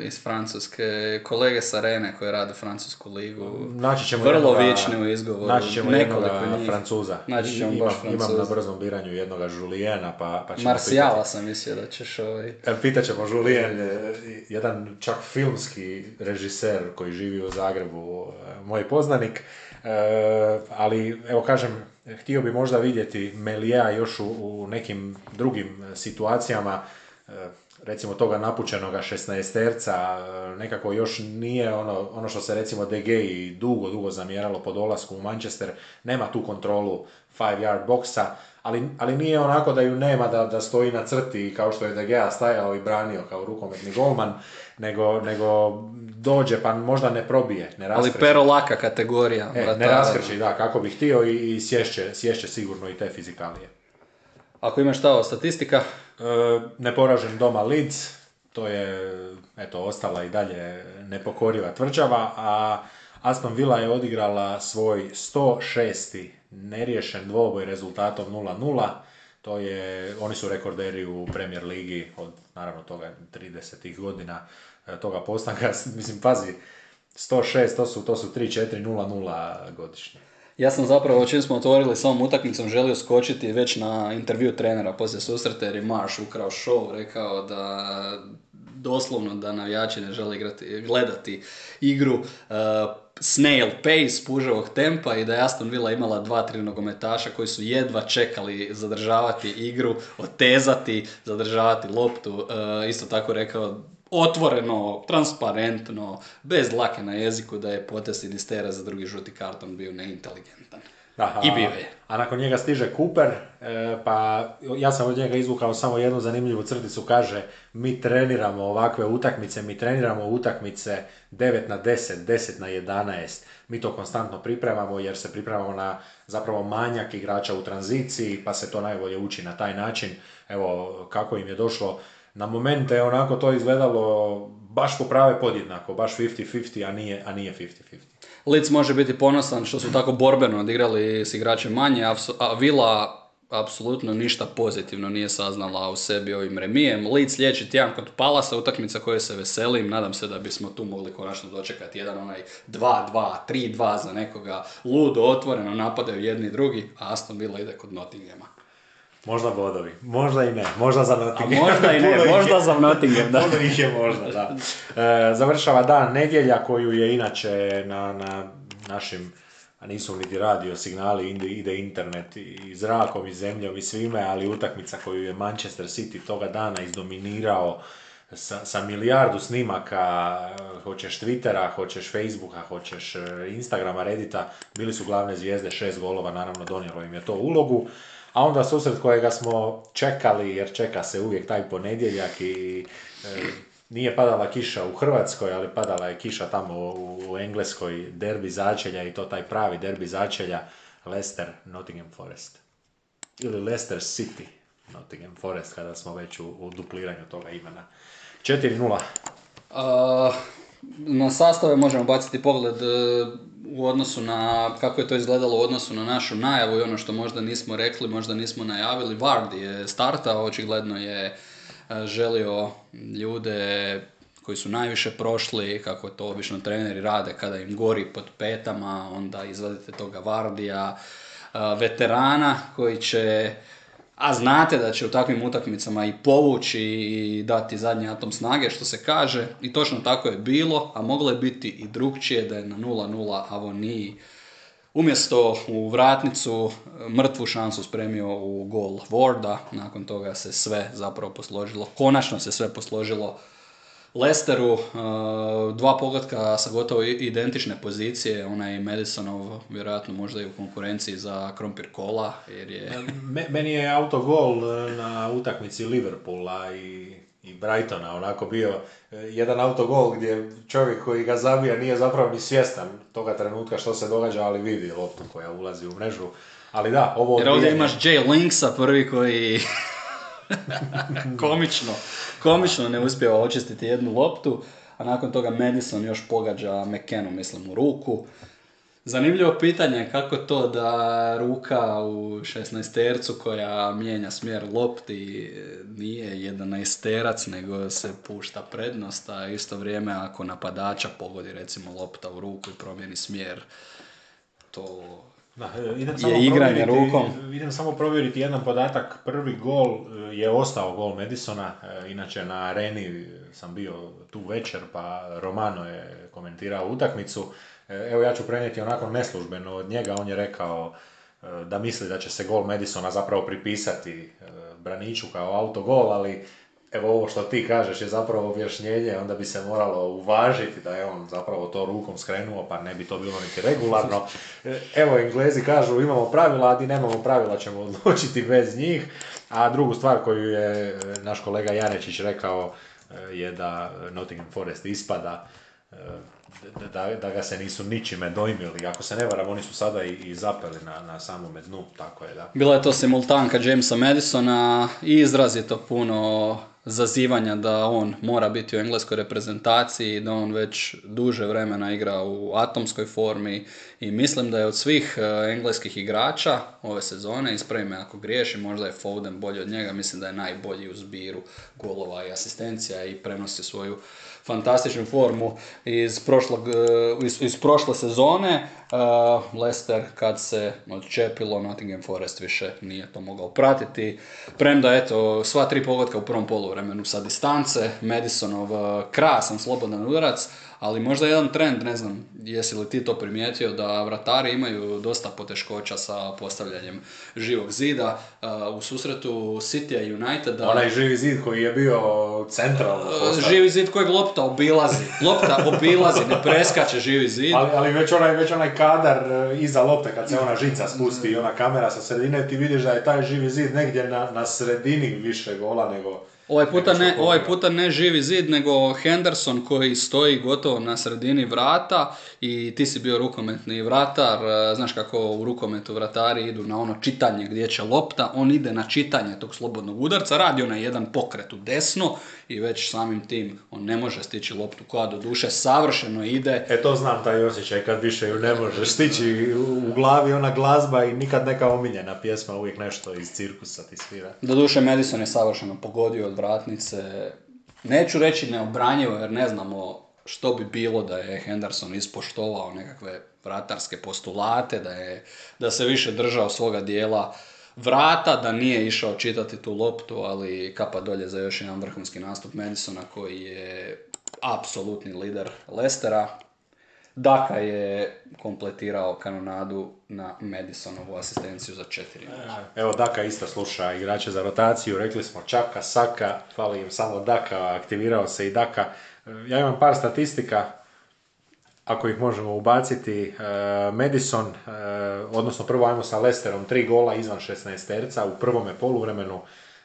iz Francuske, kolege sa Rene koji rade Francusku ligu. Naći ćemo Vrlo vični u izgovoru. Naći ćemo nekoliko jednoga njih. Francuza. Naći ćemo imam, baš imam Francuza. na brzom biranju jednoga Julijena, pa, pa ćemo Marsijala sam mislio da ćeš ovaj... pitati. E, Pitat ćemo Julien, je jedan čak filmski režiser koji živi u Zagrebu, e, moj poznanik. E, ali, evo kažem, htio bi možda vidjeti Melija još u, u nekim drugim situacijama, e, recimo toga napučenoga 16-terca, e, nekako još nije ono, ono što se recimo DG i dugo, dugo zamjeralo po dolasku u Manchester, nema tu kontrolu five yard boksa, ali, ali nije onako da ju nema da, da stoji na crti kao što je DG stajao i branio kao rukometni golman, nego, nego dođe pa možda ne probije, ne Ali pero laka kategorija. E, ne raskrči, da, kako bi htio i, i sješće, sješće sigurno i te fizikalije. Ako imaš šta o statistika, E, neporažen doma Leeds, to je eto, ostala i dalje nepokoriva tvrđava, a Aston Villa je odigrala svoj 106. neriješen dvoboj rezultatom 0-0. To je, oni su rekorderi u Premier Ligi od naravno toga 30. godina e, toga postanka. Mislim, pazi, 106, to su, to su 3-4-0-0 godišnje. ja sam zapravo čim smo otvorili s ovom utakmicom želio skočiti već na intervju trenera poslije susreta jer je Marš ukrao show, rekao da doslovno da navijači ne žele igrati, gledati igru uh, snail pace, puževog tempa i da je Aston Villa imala dva, tri nogometaša koji su jedva čekali zadržavati igru, otezati, zadržavati loptu. Uh, isto tako rekao otvoreno, transparentno, bez dlake na jeziku da je potez Sinistera za drugi žuti karton bio neinteligentan. Da, I bio je. A nakon njega stiže Cooper, e, pa ja sam od njega izvukao samo jednu zanimljivu crticu, kaže mi treniramo ovakve utakmice, mi treniramo utakmice 9 na 10, 10 na 11. Mi to konstantno pripremamo jer se pripremamo na zapravo manjak igrača u tranziciji, pa se to najbolje uči na taj način. Evo, kako im je došlo na momente je onako to izgledalo baš po prave podjednako, baš 50-50, a nije, a nije 50-50. Leeds može biti ponosan što su tako borbeno odigrali s igračem manje, a, vs- a Villa apsolutno ništa pozitivno nije saznala u sebi ovim remijem. Leeds sljedeći tjedan kod Palasa, utakmica koje se veselim, nadam se da bismo tu mogli konačno dočekati jedan onaj 2-2, 3-2 za nekoga ludo, otvoreno napadaju jedni i drugi, a Aston Villa ide kod Nottinghama. Možda bodovi, možda i ne, možda za Nottingham. A možda i ne, možda za Nottingham, da. Puno ih je možda, da. E, završava dan nedjelja koju je inače na, na našim, a nisu niti radio signali, ide, internet i zrakom i zemljom i svime, ali utakmica koju je Manchester City toga dana izdominirao sa, sa milijardu snimaka, hoćeš Twittera, hoćeš Facebooka, hoćeš e, Instagrama, Reddita, bili su glavne zvijezde, šest golova, naravno donijelo im je to ulogu. A onda susret kojega smo čekali, jer čeka se uvijek taj ponedjeljak i e, nije padala kiša u Hrvatskoj, ali padala je kiša tamo u, u Engleskoj, derbi začelja i to taj pravi derbi začelja, Leicester, Nottingham Forest. Ili Leicester City, Nottingham Forest, kada smo već u, u dupliranju toga imena. 4-0. Uh, na sastave možemo baciti pogled uh, u odnosu na kako je to izgledalo u odnosu na našu najavu i ono što možda nismo rekli, možda nismo najavili. Vardy je startao, očigledno je uh, želio ljude koji su najviše prošli, kako to obično treneri rade kada im gori pod petama, onda izvadite toga Vardija, uh, veterana koji će a znate da će u takvim utakmicama i povući i dati zadnji atom snage, što se kaže. I točno tako je bilo, a moglo je biti i drugčije da je na 0-0 Avoniji umjesto u vratnicu mrtvu šansu spremio u gol Warda. Nakon toga se sve zapravo posložilo, konačno se sve posložilo Lesteru, uh, dva pogotka sa gotovo identične pozicije, onaj Madisonov vjerojatno možda i u konkurenciji za krompir kola, jer je... Me- meni je autogol e, na utakmici Liverpoola i, i Brightona onako bio e, jedan autogol gdje čovjek koji ga zabija nije zapravo ni svjestan toga trenutka što se događa, ali vidi loptu koja ulazi u mrežu. Ali da, ovo Jer ovdje imaš Jay Linksa prvi koji komično, komično ne uspijeva očistiti jednu loptu, a nakon toga Madison još pogađa McKennu, mislim, u ruku. Zanimljivo pitanje je kako to da ruka u 16 tercu koja mijenja smjer lopti nije jedan terac nego se pušta prednost, a isto vrijeme ako napadača pogodi recimo lopta u ruku i promijeni smjer, to Da, e, idem je samo igranje provjeriti- rukom. Idem samo provjeriti jedan podatak. Prvi gol e, je ostao gol Madisona. e, Inače na areni sam bio tu večer pa Romano je komentirao utakmicu. Evo ja ću prenijeti onako neslužbeno od njega. On je rekao da misli da će se gol Madisona zapravo pripisati Braniću kao autogol, ali Evo ovo što ti kažeš je zapravo objašnjenje, onda bi se moralo uvažiti da je on zapravo to rukom skrenuo, pa ne bi to bilo niti regularno. E, Evo, Englezi kažu imamo pravila, a di nemamo pravila ćemo odlučiti bez njih. A drugu stvar koju je e, naš kolega Janečić rekao e, je da Nottingham Forest ispada, da, da, ga se nisu ničime dojmili. Ako se ne varam, oni su sada i, i zapeli na, na samome dnu, tako je da. Bila je to simultanka Jamesa Madisona i izrazito puno zazivanja da on mora biti u engleskoj reprezentaciji, da on već duže vremena igra u atomskoj formi i mislim da je od svih e, engleskih igrača ove sezone, ispravi me ako griješim, možda je Foden bolji od njega, mislim da je najbolji u zbiru golova i asistencija i prenosi svoju fantastičnu formu iz, prošlog, e, iz, iz prošle sezone. Uh, Leicester kad se odčepilo, Nottingham Forest više nije to mogao pratiti. Premda eto, sva tri pogotka u prvom poluvremenu sa distance, Madisonov uh, krasan slobodan udarac, ali možda jedan trend, ne znam, jesi li ti to primijetio, da vratari imaju dosta poteškoća sa postavljanjem živog zida. Uh, u susretu City i Uniteda... Onaj živi zid koji je bio centralno postavljen. Živi zid kojeg lopta obilazi. Lopta obilazi, ne preskače živi zid. Ali, ali već, onaj, već onaj kadar e, iza lopte, kad se ona žica spusti i ona kamera sa sredine, ti vidiš da je taj živi zid negdje na, na sredini više gola nego... Ovaj puta, ne, ovaj puta ne živi zid, nego Henderson koji stoji gotovo na sredini vrata i ti si bio rukometni vratar, e, znaš kako u rukometu vratari idu na ono čitanje gdje će lopta, on ide na čitanje tog slobodnog udarca, radi onaj jedan pokret u desno i već samim tim on ne može stići loptu koja do duše savršeno ide. E to znam taj osjećaj kad više ju ne možeš stići u glavi ona glazba i nikad neka omiljena pjesma, uvijek nešto iz cirkusa ti svira. Doduše Madison je savršeno pogodio od vratnice. Neću reći neobranjivo jer ne znamo što bi bilo da je Henderson ispoštovao nekakve vratarske postulate, da, je, da se više držao svoga dijela vrata, da nije išao čitati tu loptu, ali kapa dolje za još jedan vrhunski nastup Madisona koji je apsolutni lider Lestera. Daka je kompletirao kanonadu na Madisonovu asistenciju za četiri. Evo Daka isto sluša igrače za rotaciju, rekli smo Čaka, Saka, fali im samo Daka, aktivirao se i Daka. E, Ja imam par statistika, ako ih možemo ubaciti. E, Madison, e, odnosno prvo ajmo sa Lesterom, tri gola izvan 16 terca u prvome poluvremenu.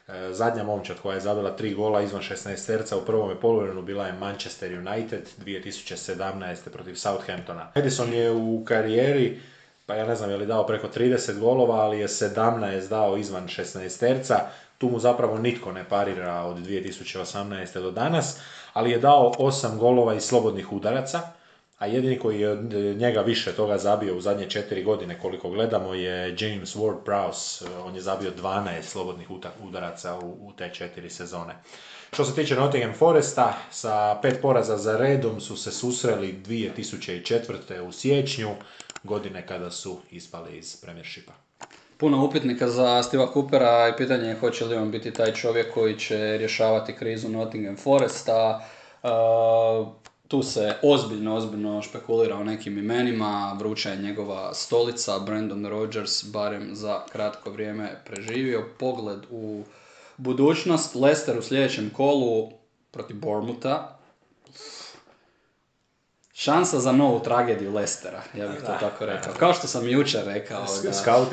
E, Zadnja momčad koja je zabila tri gola izvan 16 terca u prvome poluvremenu bila je Manchester United 2017. protiv Southamptona. Madison je u karijeri pa ja ne znam je li dao preko 30 golova, ali je 17 dao izvan 16 terca. Tu mu zapravo nitko ne parira od 2018. do danas, ali je dao 8 golova iz slobodnih udaraca, a jedini koji je njega više toga zabio u zadnje 4 godine koliko gledamo je James Ward-Prowse. On je zabio 12 slobodnih udaraca u, te 4 sezone. Što se tiče Nottingham Foresta, sa pet poraza za redom su se susreli 2004. u siječnju, godine kada su ispali iz Premiershipa. puno upitnika za Stiva Coopera i pitanje je hoće li on biti taj čovjek koji će rješavati krizu Nottingham Foresta. E, tu se ozbiljno, ozbiljno špekulira o nekim imenima, vruća je njegova stolica, Brandon Rodgers barem za kratko vrijeme preživio. Pogled u budućnost, Leicester u sljedećem kolu protiv Bournemoutha, Šansa za novu tragediju Lestera, ja bih to Da, tako da. rekao. Kao što sam jučer rekao,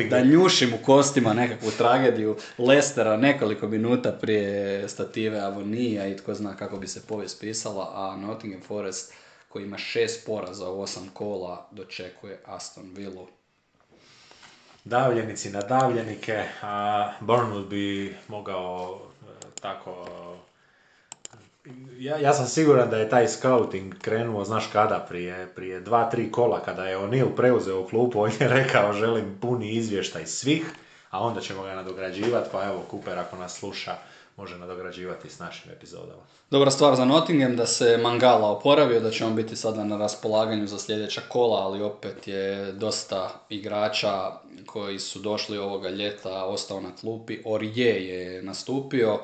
da, da njušim u kostima nekakvu tragediju Lestera nekoliko minuta prije stative Avonija i tko zna kako bi se povijest pisala, a Nottingham Forest koji ima šest poraza u osam kola dočekuje Aston Villu. Davljenici na davljenike, a Bournemouth bi mogao e, tako... Ja, ja sam siguran da je taj scouting krenuo, znaš kada, prije, prije dva, tri kola, kada je O'Neill preuzeo klupu, on je rekao želim puni izvještaj svih, a onda ćemo ga nadograđivati, pa evo, Cooper ako nas sluša, može nadograđivati s našim epizodama. Dobra stvar za Nottingham da se Mangala oporavio, da će on biti sada na raspolaganju za sljedeća kola, ali opet je dosta igrača koji su došli ovoga ljeta ostao na klupi. Orije je nastupio,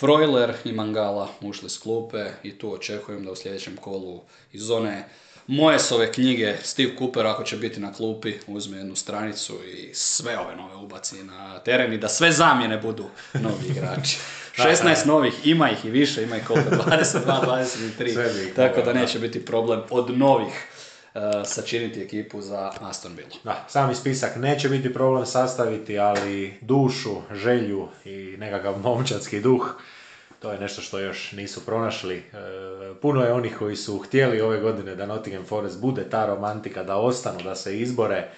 Freuler i Mangala ušli s klupe i tu očekujem da u sljedećem kolu iz one Mojesove knjige Steve Cooper ako će biti na klupi uzme jednu stranicu i sve ove nove ubaci na teren i da sve zamjene budu novi igrači. 16 novih, ima ih i više, ima ih koliko, 22, Sve bi 23, ih tako da. neće biti problem od novih sačiniti ekipu za Aston Villa. Da, sami spisak neće biti problem sastaviti, ali dušu, želju i nekakav momčadski duh, to je nešto što još nisu pronašli. E, puno je onih koji su htjeli ove godine da Nottingham Forest bude ta romantika, da ostanu, da se izbore,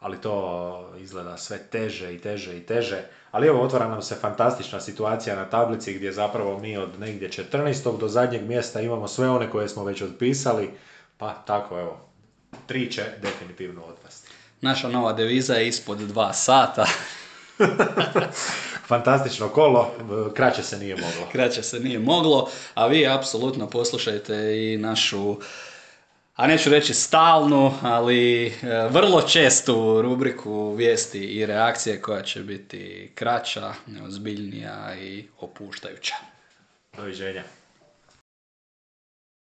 ali to izgleda sve teže i teže i teže. Ali evo, otvara nam se fantastična situacija na tablici gdje zapravo mi od negdje 14. do zadnjeg mjesta imamo sve one koje smo već otpisali, pa tako evo, tri će definitivno otpasti. Naša nova deviza je ispod dva sata, Fantastično kolo, kraće se nije moglo. kraće se nije moglo, a vi apsolutno poslušajte i našu a neću reći stalnu, ali e, vrlo čestu rubriku vijesti i reakcije koja će biti kraća, neozbiljnija i opuštajuća. Doviđenja.